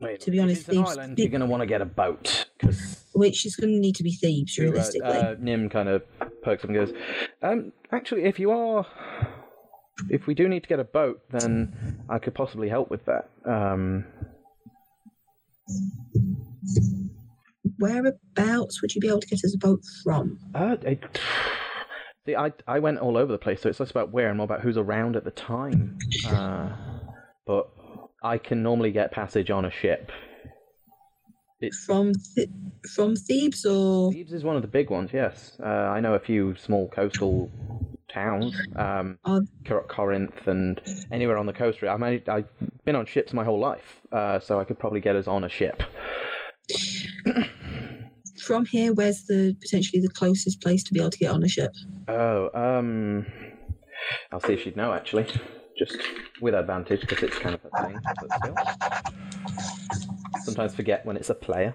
Wait, To be honest, it's an Thebes- island, Thebes- you're going to want to get a boat because which is going to need to be Thebes, realistically. Uh, Nim kind of perks up and goes, um, actually, if you are, if we do need to get a boat, then I could possibly help with that. Um, Whereabouts would you be able to get us a boat from? uh, it, see, I I went all over the place, so it's less about where and more about who's around at the time. Uh, but I can normally get passage on a ship. It's From Th- from Thebes or Thebes is one of the big ones. Yes, uh, I know a few small coastal towns. Um, Oh. Cor- Corinth and anywhere on the coast. I mean, I've been on ships my whole life, uh, so I could probably get us on a ship. From here? Where's the potentially the closest place to be able to get on a ship? Oh, um, I'll see if she'd know actually, just with advantage because it's kind of a thing. But still, sometimes forget when it's a player.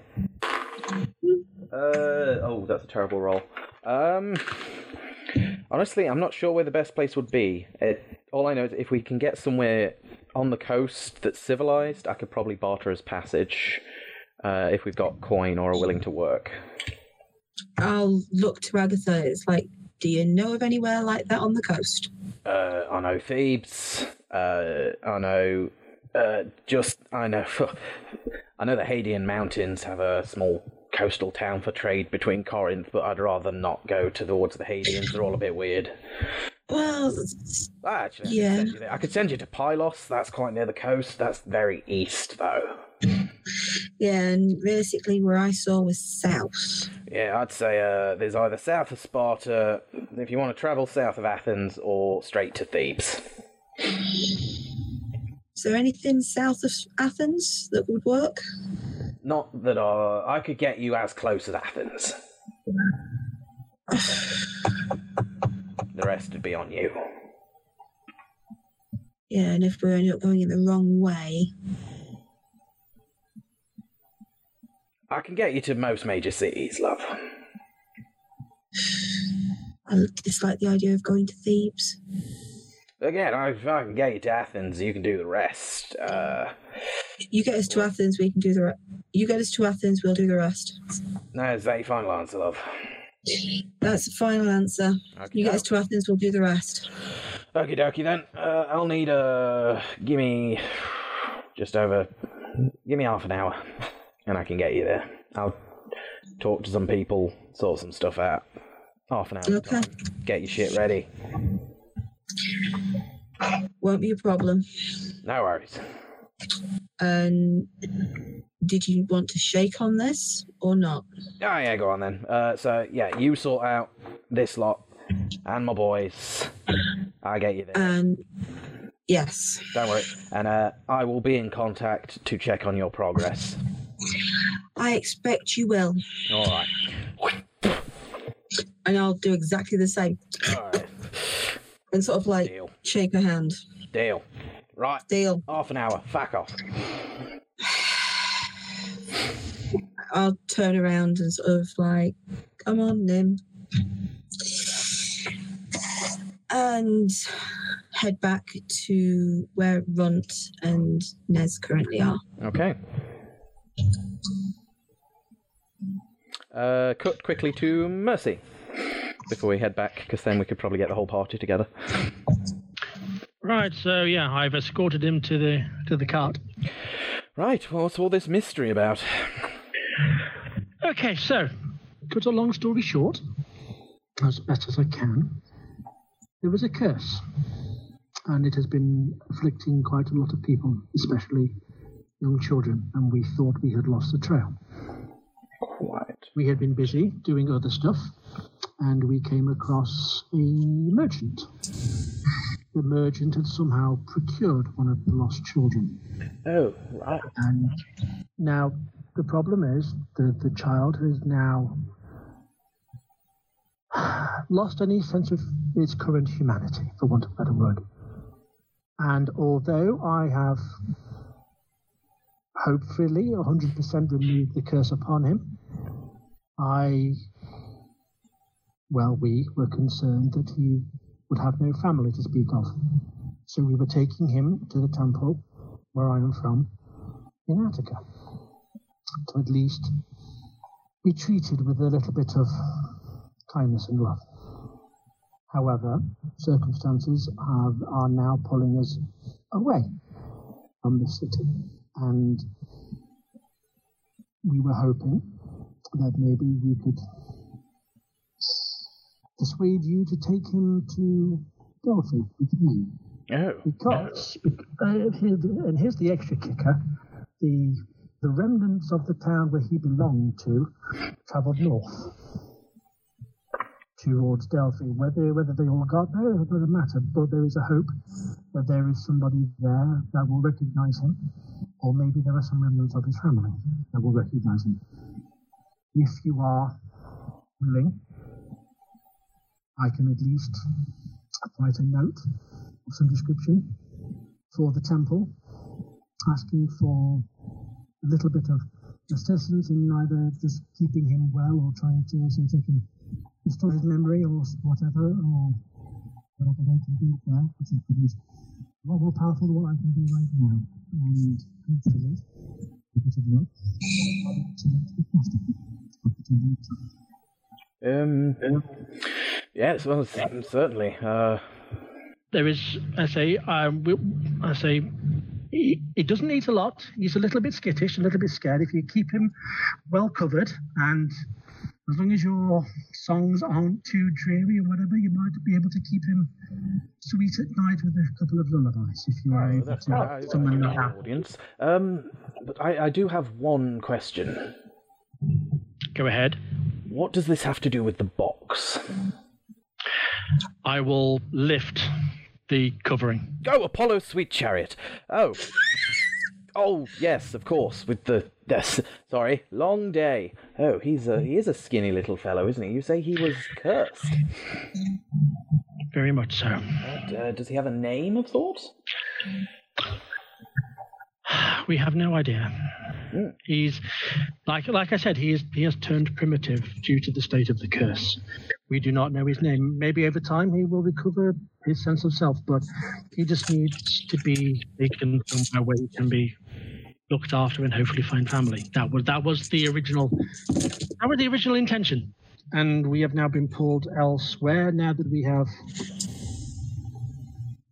Uh, oh, that's a terrible roll. Um, honestly, I'm not sure where the best place would be. It, all I know is if we can get somewhere on the coast that's civilized, I could probably barter as passage. Uh, if we've got coin or are willing to work. I'll look to Agatha. It's like, do you know of anywhere like that on the coast? Uh, I know Thebes. Uh, I know. Uh, just I know. I know the Hadean Mountains have a small coastal town for trade between Corinth, but I'd rather not go towards the Hadeans. They're all a bit weird. Well, Actually, I, Yeah. could you there. I could send you to Pylos. That's quite near the coast. That's very east, though. yeah, and realistically, where I saw was south. Yeah, I'd say uh, there's either south of Sparta, if you want to travel south of Athens, or straight to Thebes. Is there anything south of Athens that would work? Not that uh, I could get you as close as Athens. the rest would be on you. Yeah, and if we're going in the wrong way, I can get you to most major cities, love. I dislike the idea of going to Thebes. Again, I, I can get you to Athens, you can do the rest. Uh, You get us to Athens, we can do the. Re- you get us to Athens, we'll do the rest. no, is that your final answer, love? That's the final answer. You get us to Athens, we'll do the rest. Okie dokie then. Uh, I'll need uh give me just over give me half an hour and I can get you there. I'll talk to some people, sort some stuff out. Half an hour Okay. time. Get your shit ready. Won't be a problem. No worries. And did you want to shake on this or not? Oh yeah, go on then. Uh so yeah, you sort out this lot and my boys. I'll get you there. And yes, Don't worry. And uh I will be in contact to check on your progress. I expect you will. Alright. And I'll do exactly the same Alright. and sort of like Deal. shake her hand. Deal. Right. Deal. Half an hour. Fuck off. I'll turn around and sort of like, come on, Nim. And head back to where Runt and Nez currently are. Okay. Uh, cut quickly to Mercy before we head back, because then we could probably get the whole party together. Right, so yeah, I've escorted him to the to the cart. Right, well, what's all this mystery about? Okay, so cut a long story short, as best as I can, there was a curse, and it has been afflicting quite a lot of people, especially young children, and we thought we had lost the trail. Quite. We had been busy doing other stuff, and we came across a merchant. The merchant had somehow procured one of the lost children. Oh, right. And now the problem is that the child has now lost any sense of its current humanity, for want of a better word. And although I have hopefully 100% remove the curse upon him, I, well, we were concerned that he would have no family to speak of. So we were taking him to the temple where I am from in Attica to at least be treated with a little bit of kindness and love. However, circumstances have, are now pulling us away from the city, and we were hoping that maybe we could persuade you to take him to Delphi with me. Oh. Because, uh, here's and here's the extra kicker, the the remnants of the town where he belonged to travelled north towards Delphi. Whether whether they all got there, it doesn't matter. But there is a hope that there is somebody there that will recognise him, or maybe there are some remnants of his family that will recognise him. If you are willing, I can at least write a note of some description for the temple, asking for a little bit of assistance in either just keeping him well or trying to see if they can restore his memory or whatever, or whatever they can do there, which is pretty a lot more powerful than what I can do right now. And a bit of him. Um. Yes, well, certainly. Uh, There is, I say, um, we- I say, he doesn't eat a lot. He's a little bit skittish, a little bit scared. If you keep him well covered, and as long as your songs aren't too dreary or whatever, you might be able to keep him sweet at night with a couple of lullabies. If you are oh, able that's to right. I- summon that. audience. Um, but I, I do have one question. Go ahead. What does this have to do with the box? I will lift the covering. Oh, Apollo's sweet chariot. Oh. Oh yes, of course. With the yes, sorry, long day. Oh, he's a he is a skinny little fellow, isn't he? You say he was cursed. Very much so. Uh, does he have a name of sorts? We have no idea. Hmm. He's like like I said, he is he has turned primitive due to the state of the curse. We do not know his name. Maybe over time he will recover his sense of self, but he just needs to be taken somewhere where he can be looked after and hopefully find family. That was that was the original that was the original intention. And we have now been pulled elsewhere now that we have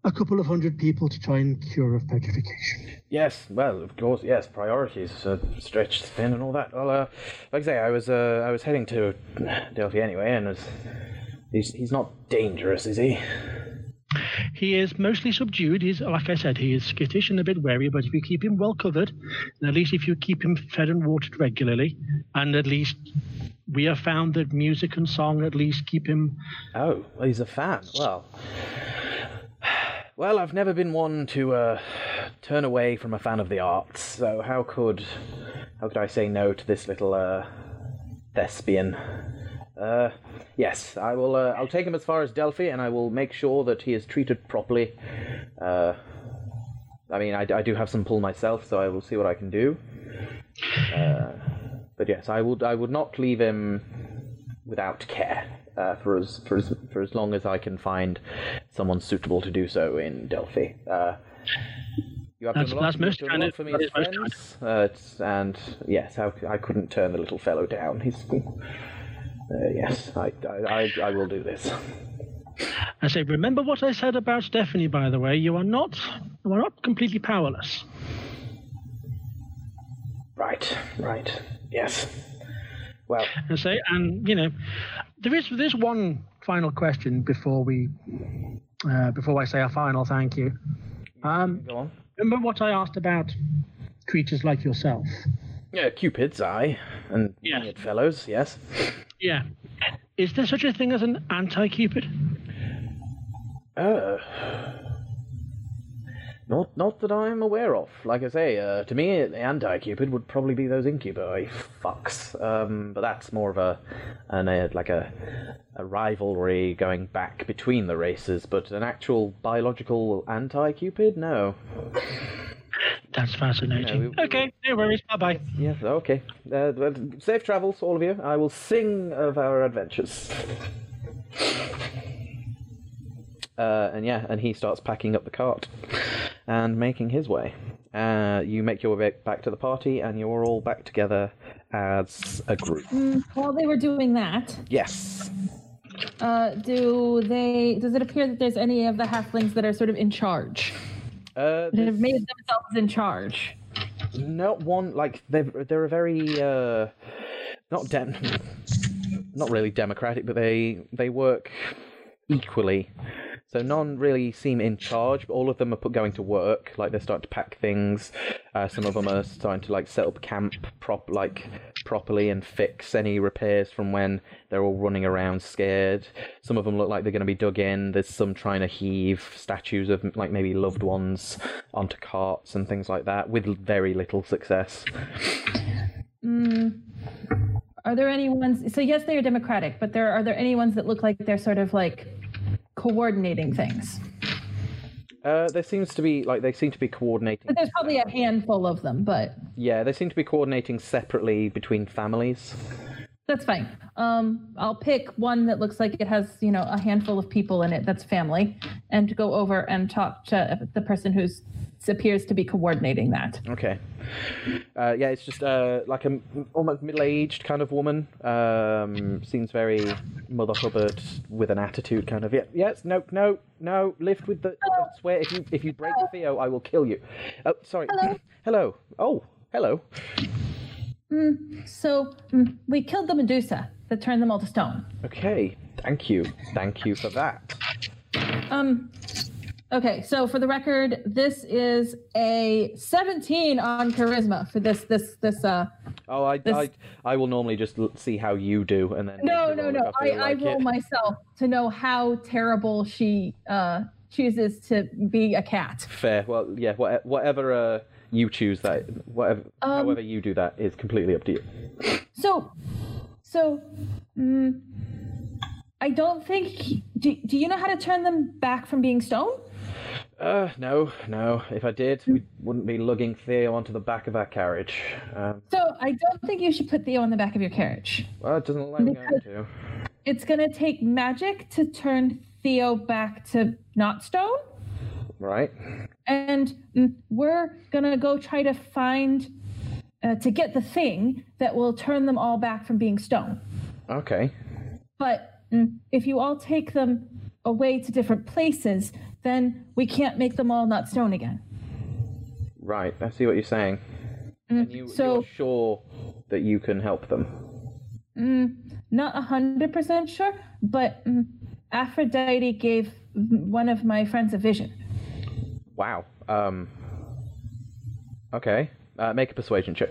a couple of hundred people to try and cure of petrification. Yes, well, of course, yes. Priorities, uh, stretched thin, and all that. Well, uh, like I say, I was uh, I was heading to Delphi anyway, and was, he's he's not dangerous, is he? He is mostly subdued. He's like I said, he is skittish and a bit wary. But if you keep him well covered, and at least if you keep him fed and watered regularly, and at least we have found that music and song at least keep him. Oh, well, he's a fan. Well, well, I've never been one to uh, turn away from a fan of the arts. So how could how could I say no to this little uh, thespian? Uh, yes, I will. Uh, I'll take him as far as Delphi, and I will make sure that he is treated properly. Uh, I mean, I, I do have some pull myself, so I will see what I can do. Uh, but yes, I would. I would not leave him without care uh, for as for as for as long as I can find someone suitable to do so in Delphi. Uh, you have That's- done a lot, that's most done a lot kind for me as friends, uh, and yes, how, I couldn't turn the little fellow down. He's uh, yes, I, I I I will do this. I say, remember what I said about Stephanie, by the way. You are not, you are not completely powerless. Right, right, yes. Well, I say, and you know, there is there's one final question before we, uh, before I say a final thank you. Um, go on. remember what I asked about creatures like yourself? Yeah, Cupid's eye and Yes. winged fellows. Yes. Yeah. Is there such a thing as an anti-Cupid? Uh, not not that I'm aware of. Like I say, uh, to me, the anti-Cupid would probably be those incubi fucks. Um, but that's more of a, an, a like a, a rivalry going back between the races. But an actual biological anti-Cupid, no. That's fascinating. No, we- we- okay, no worries. Bye bye. Yes, okay. Uh, well, safe travels, all of you. I will sing of our adventures. Uh, and yeah, and he starts packing up the cart and making his way. Uh, you make your way back to the party, and you're all back together as a group. While they were doing that, Yes. uh, do they? Does it appear that there's any of the halflings that are sort of in charge? Uh, That have made themselves in charge? not one like they're they're a very uh, not dem not really democratic, but they they work equally. So none really seem in charge, but all of them are put, going to work. Like they're starting to pack things. Uh, some of them are starting to like set up camp prop like properly and fix any repairs from when they're all running around scared. Some of them look like they're going to be dug in. There's some trying to heave statues of like maybe loved ones onto carts and things like that with very little success. Mm. Are there any ones? So yes, they are democratic, but there are there any ones that look like they're sort of like coordinating things? Uh, there seems to be like they seem to be coordinating. But there's probably a handful of them, but Yeah, they seem to be coordinating separately between families. That's fine. Um, I'll pick one that looks like it has you know a handful of people in it that's family, and go over and talk to the person who's appears to be coordinating that. Okay. Uh, yeah, it's just uh, like a almost middle-aged kind of woman. Um, seems very Mother Hubbard with an attitude, kind of. Yeah, yes, no, no, no. Lift with the. I swear, if you if you break Theo, I will kill you. Oh, sorry. Hello. hello. Oh, hello. So mm, we killed the Medusa that turned them all to stone. Okay. Thank you. Thank you for that. Um. Okay, so for the record, this is a 17 on charisma for this this this uh Oh, I, This- I, I will normally just see how you do, and then. no no no I, I like roll it. myself to know how terrible she uh chooses to be a cat. Fair. Well, yeah. Whatever, whatever uh, you choose, that whatever, Um, however you do that is completely up to you. So so mm, I don't think do, do you know how to turn them back from being stone? Uh, no, no. If I did, we wouldn't be lugging Theo onto the back of our carriage. Um, So I don't think you should put Theo on the back of your carriage. well, it doesn't we're going to. It's gonna take magic to turn Theo back to not stone. Right. and mm, we're gonna go try to find uh, to get the thing that will turn them all back from being stone. Okay. But mm, if you all take them away to different places, then we can't make them all not stone again. Right. I see what you're saying. And you, so- you're sure that you can help them. Mm, not a hundred percent sure, but mm, Aphrodite gave mm, one of my friends a vision. Wow. Um. Okay. Uh, make a persuasion check.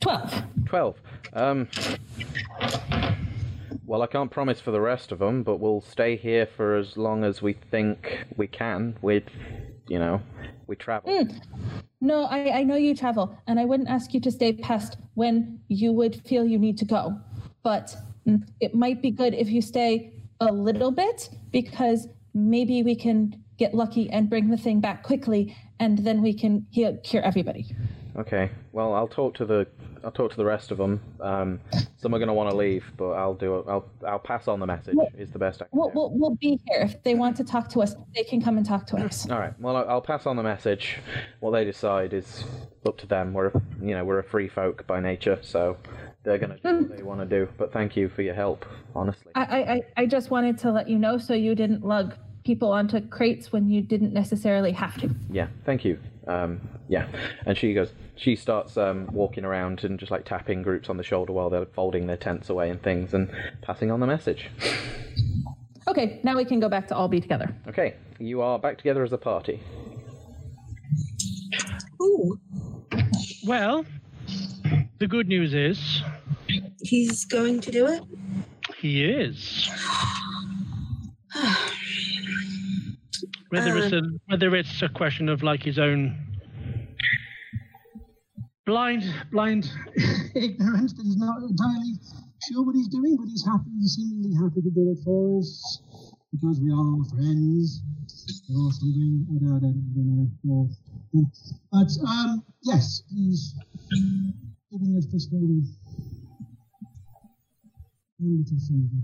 Twelve. Twelve. Um. Well, I can't promise for the rest of them, but we'll stay here for as long as we think we can. With, you know, we travel. No, I, I know you travel, and I wouldn't ask you to stay past when you would feel you need to go. But mm, it might be good if you stay a little bit because maybe we can get lucky and bring the thing back quickly, and then we can heal, cure everybody. Okay. Well, I'll talk to the I'll talk to the rest of them. Um, some are going to want to leave, but I'll do it. I'll I'll pass on the message. Well- is the best I can We'll, we'll, we'll be here. If they want to talk to us, they can come and talk to us. All right. Well, I'll I'll pass on the message. What they decide is up to them. We're you know we're a free folk by nature, so they're going to do what they want to do. But thank you for your help. Honestly. I, I, I- I just wanted to let you know so you didn't lug people onto crates when you didn't necessarily have to. Yeah, thank you. Um, yeah, and she goes. She starts um, walking around and just like tapping groups on the shoulder while they're folding their tents away and things, and passing on the message. Okay, now we can go back to all be together. Okay, you are back together as a party. Ooh, Well, the good news is he's going to do it. he is. Whether it's a whether it's a question of like his own blind blind ignorance that he's not entirely sure what he's doing, but he's happy, he's seemingly happy to do it for us because we are friends or something. I don't, I don't, I don't know. But um, yes, he's giving us this one one little favour.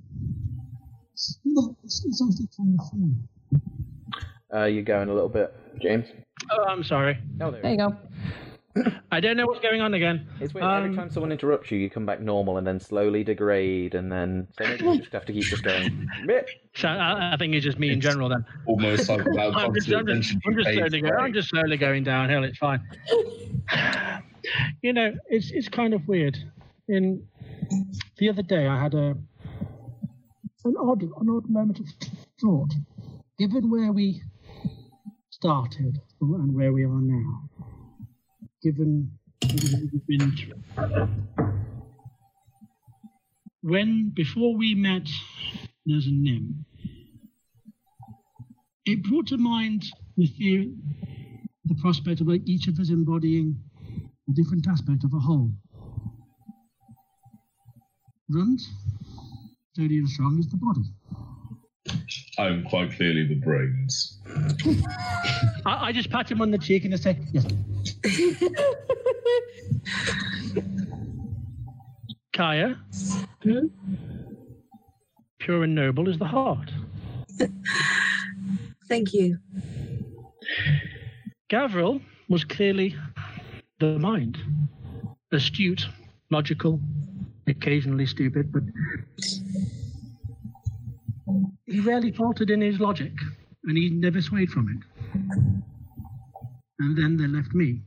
You know, it's, it's actually kind of fun. Uh, you're going a little bit, James. Oh, I'm sorry. Oh, there. There you go. I don't know what's going on again. It's weird. Every Um, time someone interrupts you, you come back normal and then slowly degrade, and then so maybe you just have to keep just going. So I, I think it's just me in general then. Almost like without I'm just, I'm just, I'm just slowly going. I'm just slowly going downhill. It's fine. You know, it's it's kind of weird. In the other day, I had a an odd an odd moment of thought. Given where we started and where we are now, given been when before we met there's a Nim, it brought to mind the theory, the prospect of like each of us embodying a different aspect of a whole. Runs, sturdy and strong is the body. I'm quite clearly the brains. I, I just pat him on the cheek and I say, yes. Kaya, pure and noble is the heart. Thank you. Gavril was clearly the mind. Astute, logical, occasionally stupid, but he rarely faltered in his logic, and he never swayed from it. And then there left me,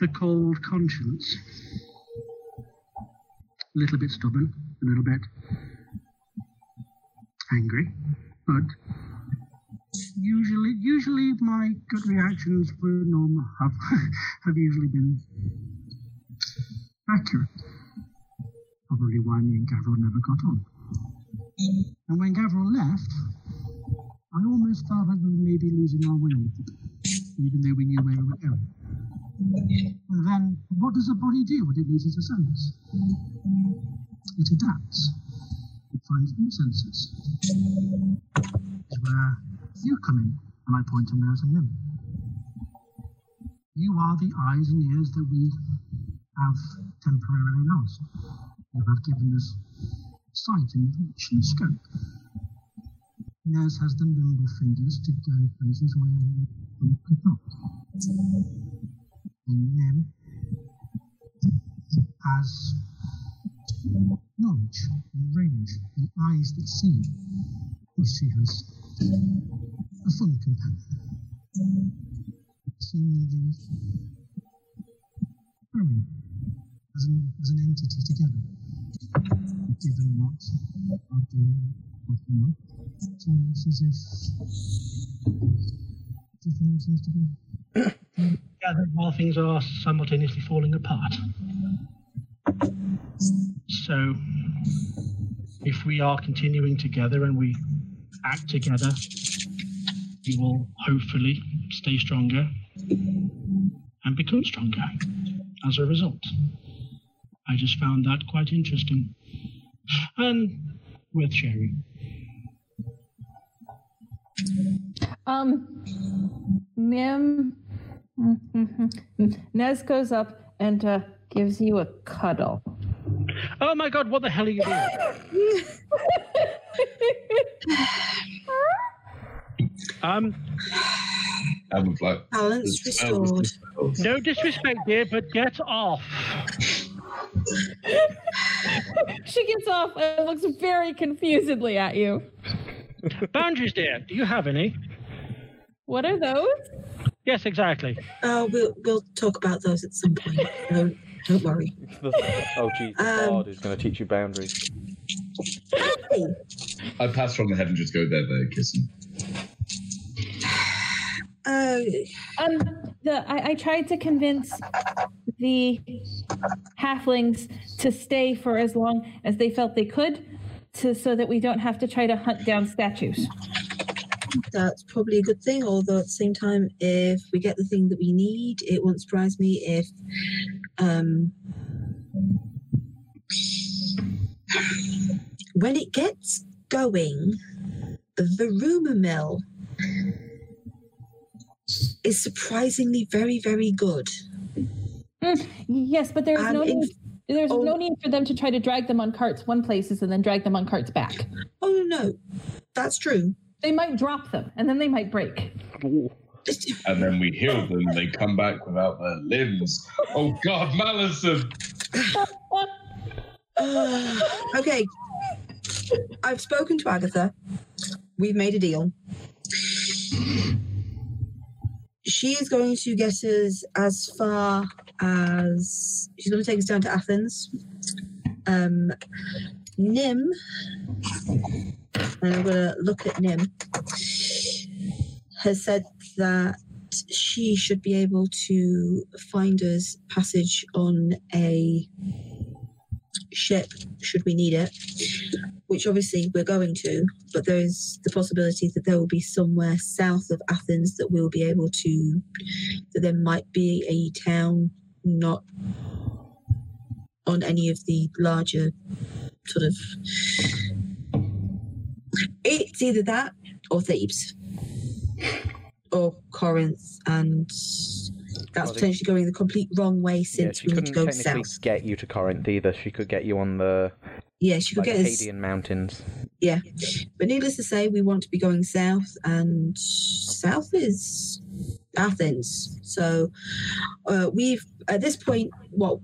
the cold conscience. A little bit stubborn, a little bit angry, but usually usually my gut reactions were normal have have usually been accurate. Probably why me and Gavril never got on. And when Gavril left, I almost felt like we were maybe losing our way, even though we knew where we were going. And then, what does a body do when it loses a sense? It adapts. It finds new senses. Where you come in, and I point to nose and limb. You are the eyes and ears that we have temporarily lost. You have given us sight and reach and scope. Nez has the nimble fingers to go places where we could not. And Nim has knowledge and range and eyes that see. You see has a fun companion. Seemingly growing as an, as an entity together. Given what are doing, what not. It's almost as if everything seems to be gathered while things are simultaneously falling apart. So, if we are continuing together and we act together, we will hopefully stay stronger and become stronger as a result. I just found that quite interesting and worth sharing. Um, Nim, Nez goes up and uh, gives you a cuddle. Oh my god, what the hell are you doing? um, And with like Balance the spell was restored. no disrespect, dear, but get off. She gets off and looks very confusedly at you. Boundaries, dear. Do you have any? What are those? Yes, exactly. Oh, we'll we'll talk about those at some point. Don't don't worry. oh, geez, the Um, bard is going to teach you boundaries. Hey, I pass from the head and just go there, there, kissing. uh, Um, the I, I tried to convince the halflings to stay for as long as they felt they could, to so that we don't have to try to hunt down statues. that's probably a good thing. Although at the same time, if we get the thing that we need, it won't surprise me if um, when it gets going, the rumor mill is surprisingly very, very good. Yes, but there's And no need, there's oh. no need for them to try to drag them on carts one places and then drag them on carts back. Oh no, no, that's true. They might drop them and then they might break. And then we heal them, they come back without their limbs. Oh god, Malison! Okay. I've spoken to Agatha. We've made a deal. She is going to get us as far as she's going to take us down to Athens. Um, Nim, and I'm going to look at Nim, has said that she should be able to find us passage on a ship should we need it, which obviously we're going to, but there's the possibility that there will be somewhere south of Athens that we'll be able to, that there might be a town not on any of the larger sort of. It's either that or Thebes or Corinth, and that's Well, potentially going the complete wrong way since she we need to go technically south. get you to Corinth either. She could get you on the Yeah, she could like, get us. Arcadian mountains. Yeah, but needless to say, we want to be going south, and south is Athens. So uh, we've at this point, what?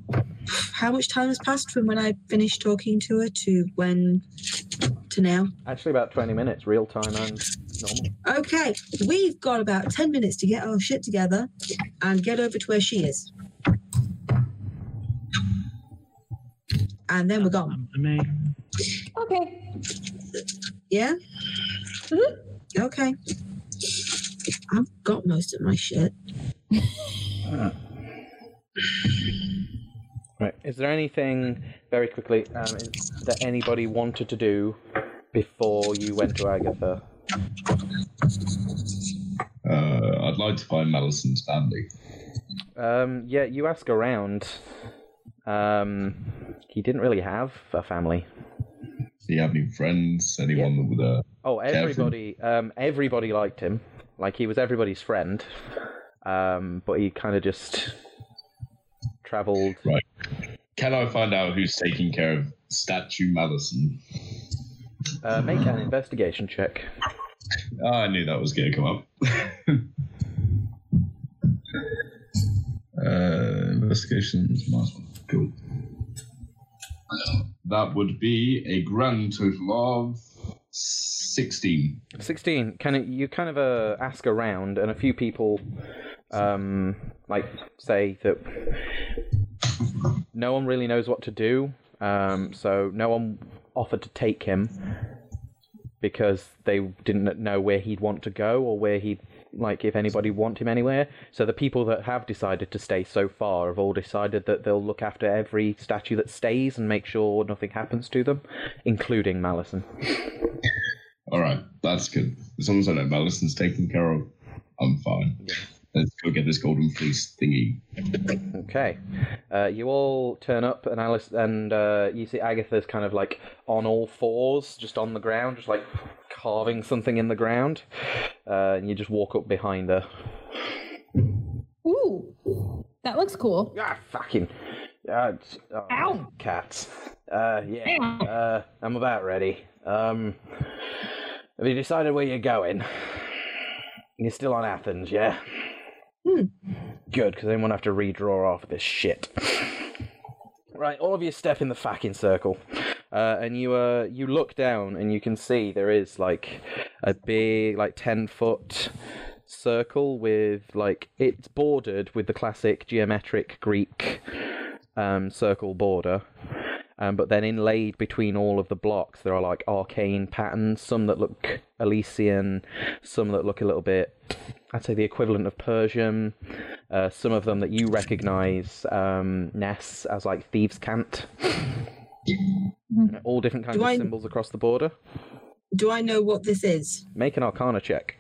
How much time has passed from when I finished talking to her to when to now? Actually, about 20 minutes, real time and normal. Okay, we've got about ten minutes to get our shit together and get over to where she is, and then we're gone. Um, I mean, Okay. Yeah. Mhm. Okay. I've got most of my shit. Right. Is there anything, very quickly, um, is, that anybody wanted to do before you went to Agatha? Uh, I'd like to find Malison's family. Um, yeah, you ask around. Um, he didn't really have a family. Do you have any friends? Anyone that would uh, Oh, Care for him. everybody, um, everybody liked him. Like he was everybody's friend. Um, but he kind of just traveled. Right. Can I find out who's taking care of statue Malison? Uh, make an investigation check. Oh, I knew that was going to come up. uh, investigation is minus one. Cool. That would be a grand total of 16. 16 Can of you kind of uh, ask around and a few people um like say that no one really knows what to do um so no one offered to take him because they didn't know where he'd want to go or where he'd like if anybody want him anywhere so the people that have decided to stay so far have all decided that they'll look after every statue that stays and make sure nothing happens to them including malison All right, that's good. As long as I know Malison's taken care of, I'm fine. Let's go get this golden fleece thingy. Okay. Uh, you all turn up, and Alice and uh, you see Agatha's kind of like on all fours, just on the ground, just like carving something in the ground. Uh, and you just walk up behind her. Ooh, that looks cool. Ah, fucking. Uh, oh, Ow. Cats. Uh, yeah. Uh, I'm about ready. Um, have you decided where you're going? You're still on Athens, yeah? Hmm. Good, because then won't have to redraw off this shit. Right, all of you step in the fucking circle, uh, and you uh, you look down and you can see there is like a big like ten foot circle with like it's bordered with the classic geometric Greek um, circle border. Um, but then inlaid between all of the blocks, there are like arcane patterns, some that look Elysian, some that look a little bit, I'd say the equivalent of Persian, uh, some of them that you recognize, um, Ness, as like Thieves' Cant. All different kinds Do of I- symbols across the border. Do I know what this is? Make an Arcana check.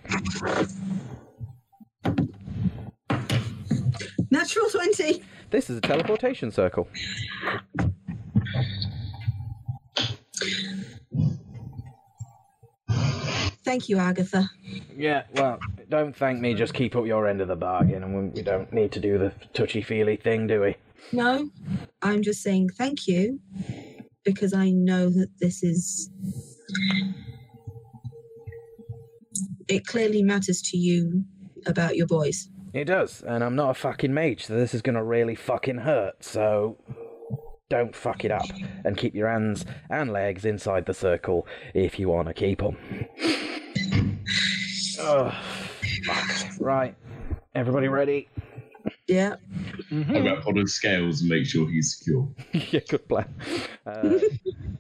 Natural 20. This is a teleportation circle. Thank you, Agatha. Yeah, well, don't thank me, just keep up your end of the bargain, and we- don't need to do the touchy feely thing, do we? No, I'm just saying thank you because I know that this is. It clearly matters to you about your boys. It does, and I'm not a fucking mage, so this is gonna really fucking hurt, so. Don't fuck it up, and keep your hands and legs inside the circle if you want to keep them. oh, fuck. Right. Everybody ready? Yeah. I wrap on his scales and make sure he's secure. yeah, good plan. Uh,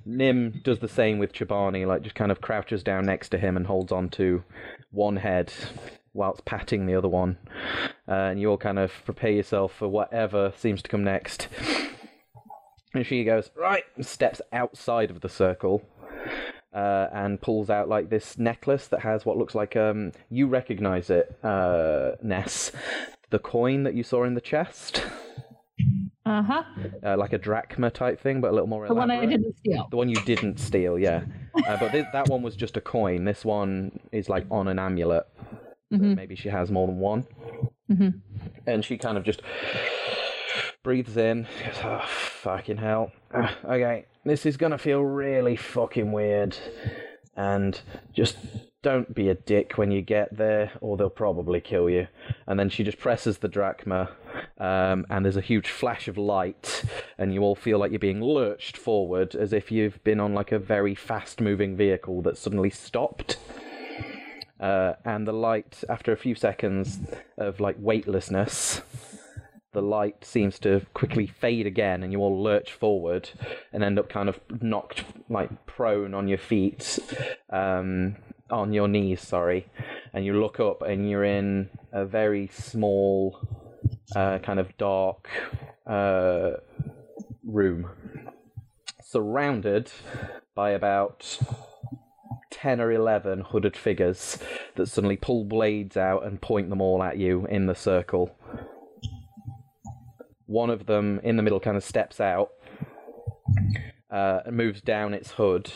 Nim does the same with Chobani, like just kind of crouches down next to him and holds on to one head whilst patting the other one. Uh, and you all kind of prepare yourself for whatever seems to come next. And she goes, right, and steps outside of the circle. Uh, and pulls out like this necklace that has what looks like um you recognize it uh Ness the coin that you saw in the chest Uh huh. uh, like a drachma type thing, but a little more The one I didn't steal. The one you didn't steal, yeah. Uh, but thi- that one was just a coin. This one is like on an amulet. So Mhm. maybe she has more than one. Mhm. And she kind of just breathes in. Goes, oh, fucking hell. Okay, this is gonna feel really fucking weird. And just don't be a dick when you get there, or they'll probably kill you. And then she just presses the drachma, um, and there's a huge flash of light, and you all feel like you're being lurched forward as if you've been on like a very fast moving vehicle that suddenly stopped. Uh, and the light, after a few seconds of like weightlessness, the light seems to quickly fade again, and you all lurch forward and end up kind of knocked like prone on your feet, um, on your knees, sorry. And you look up, and you're in a very small, uh, kind of dark uh, room, surrounded by about 10 or 11 hooded figures that suddenly pull blades out and point them all at you in the circle. One of them in the middle kind of steps out uh, and moves down its hood,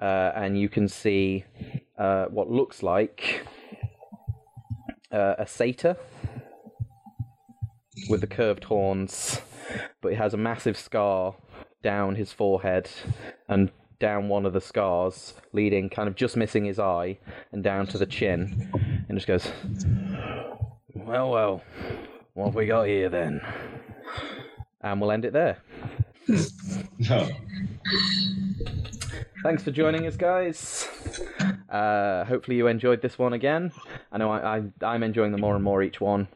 uh, and you can see uh, what looks like uh, a satyr with the curved horns, but it has a massive scar down his forehead and down one of the scars, leading kind of just missing his eye and down to the chin, and just goes, Well, well, what have we got here then? And we'll end it there. No. Thanks for joining us, guys. Uh, hopefully, you enjoyed this one again. I know I, I, I'm enjoying them more and more each one.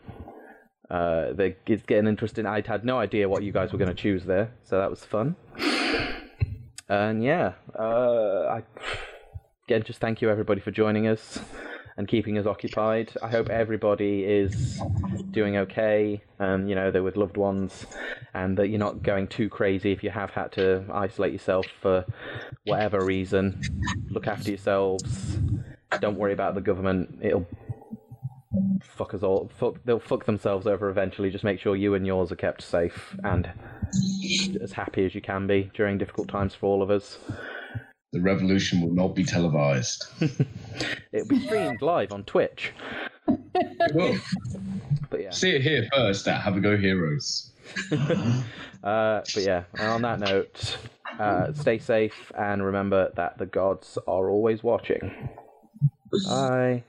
Uh, they, it's getting interesting. I had no idea what you guys were going to choose there, so that was fun. And yeah, uh, I, again, just thank you everybody for joining us and keeping us occupied. I hope everybody is doing okay, and you know they're with loved ones, and that you're not going too crazy if you have had to isolate yourself for whatever reason. Look after yourselves. Don't worry about the government. It'll fuck us all. Fuck, they'll fuck themselves over eventually. Just make sure you and yours are kept safe and as happy as you can be during difficult times for all of us. The revolution will not be televised. It'll be streamed live on Twitch. well, But yeah. see it here first at Have a Go Heroes. Uh, but yeah, and on that note, uh, stay safe and remember that the gods are always watching. Bye.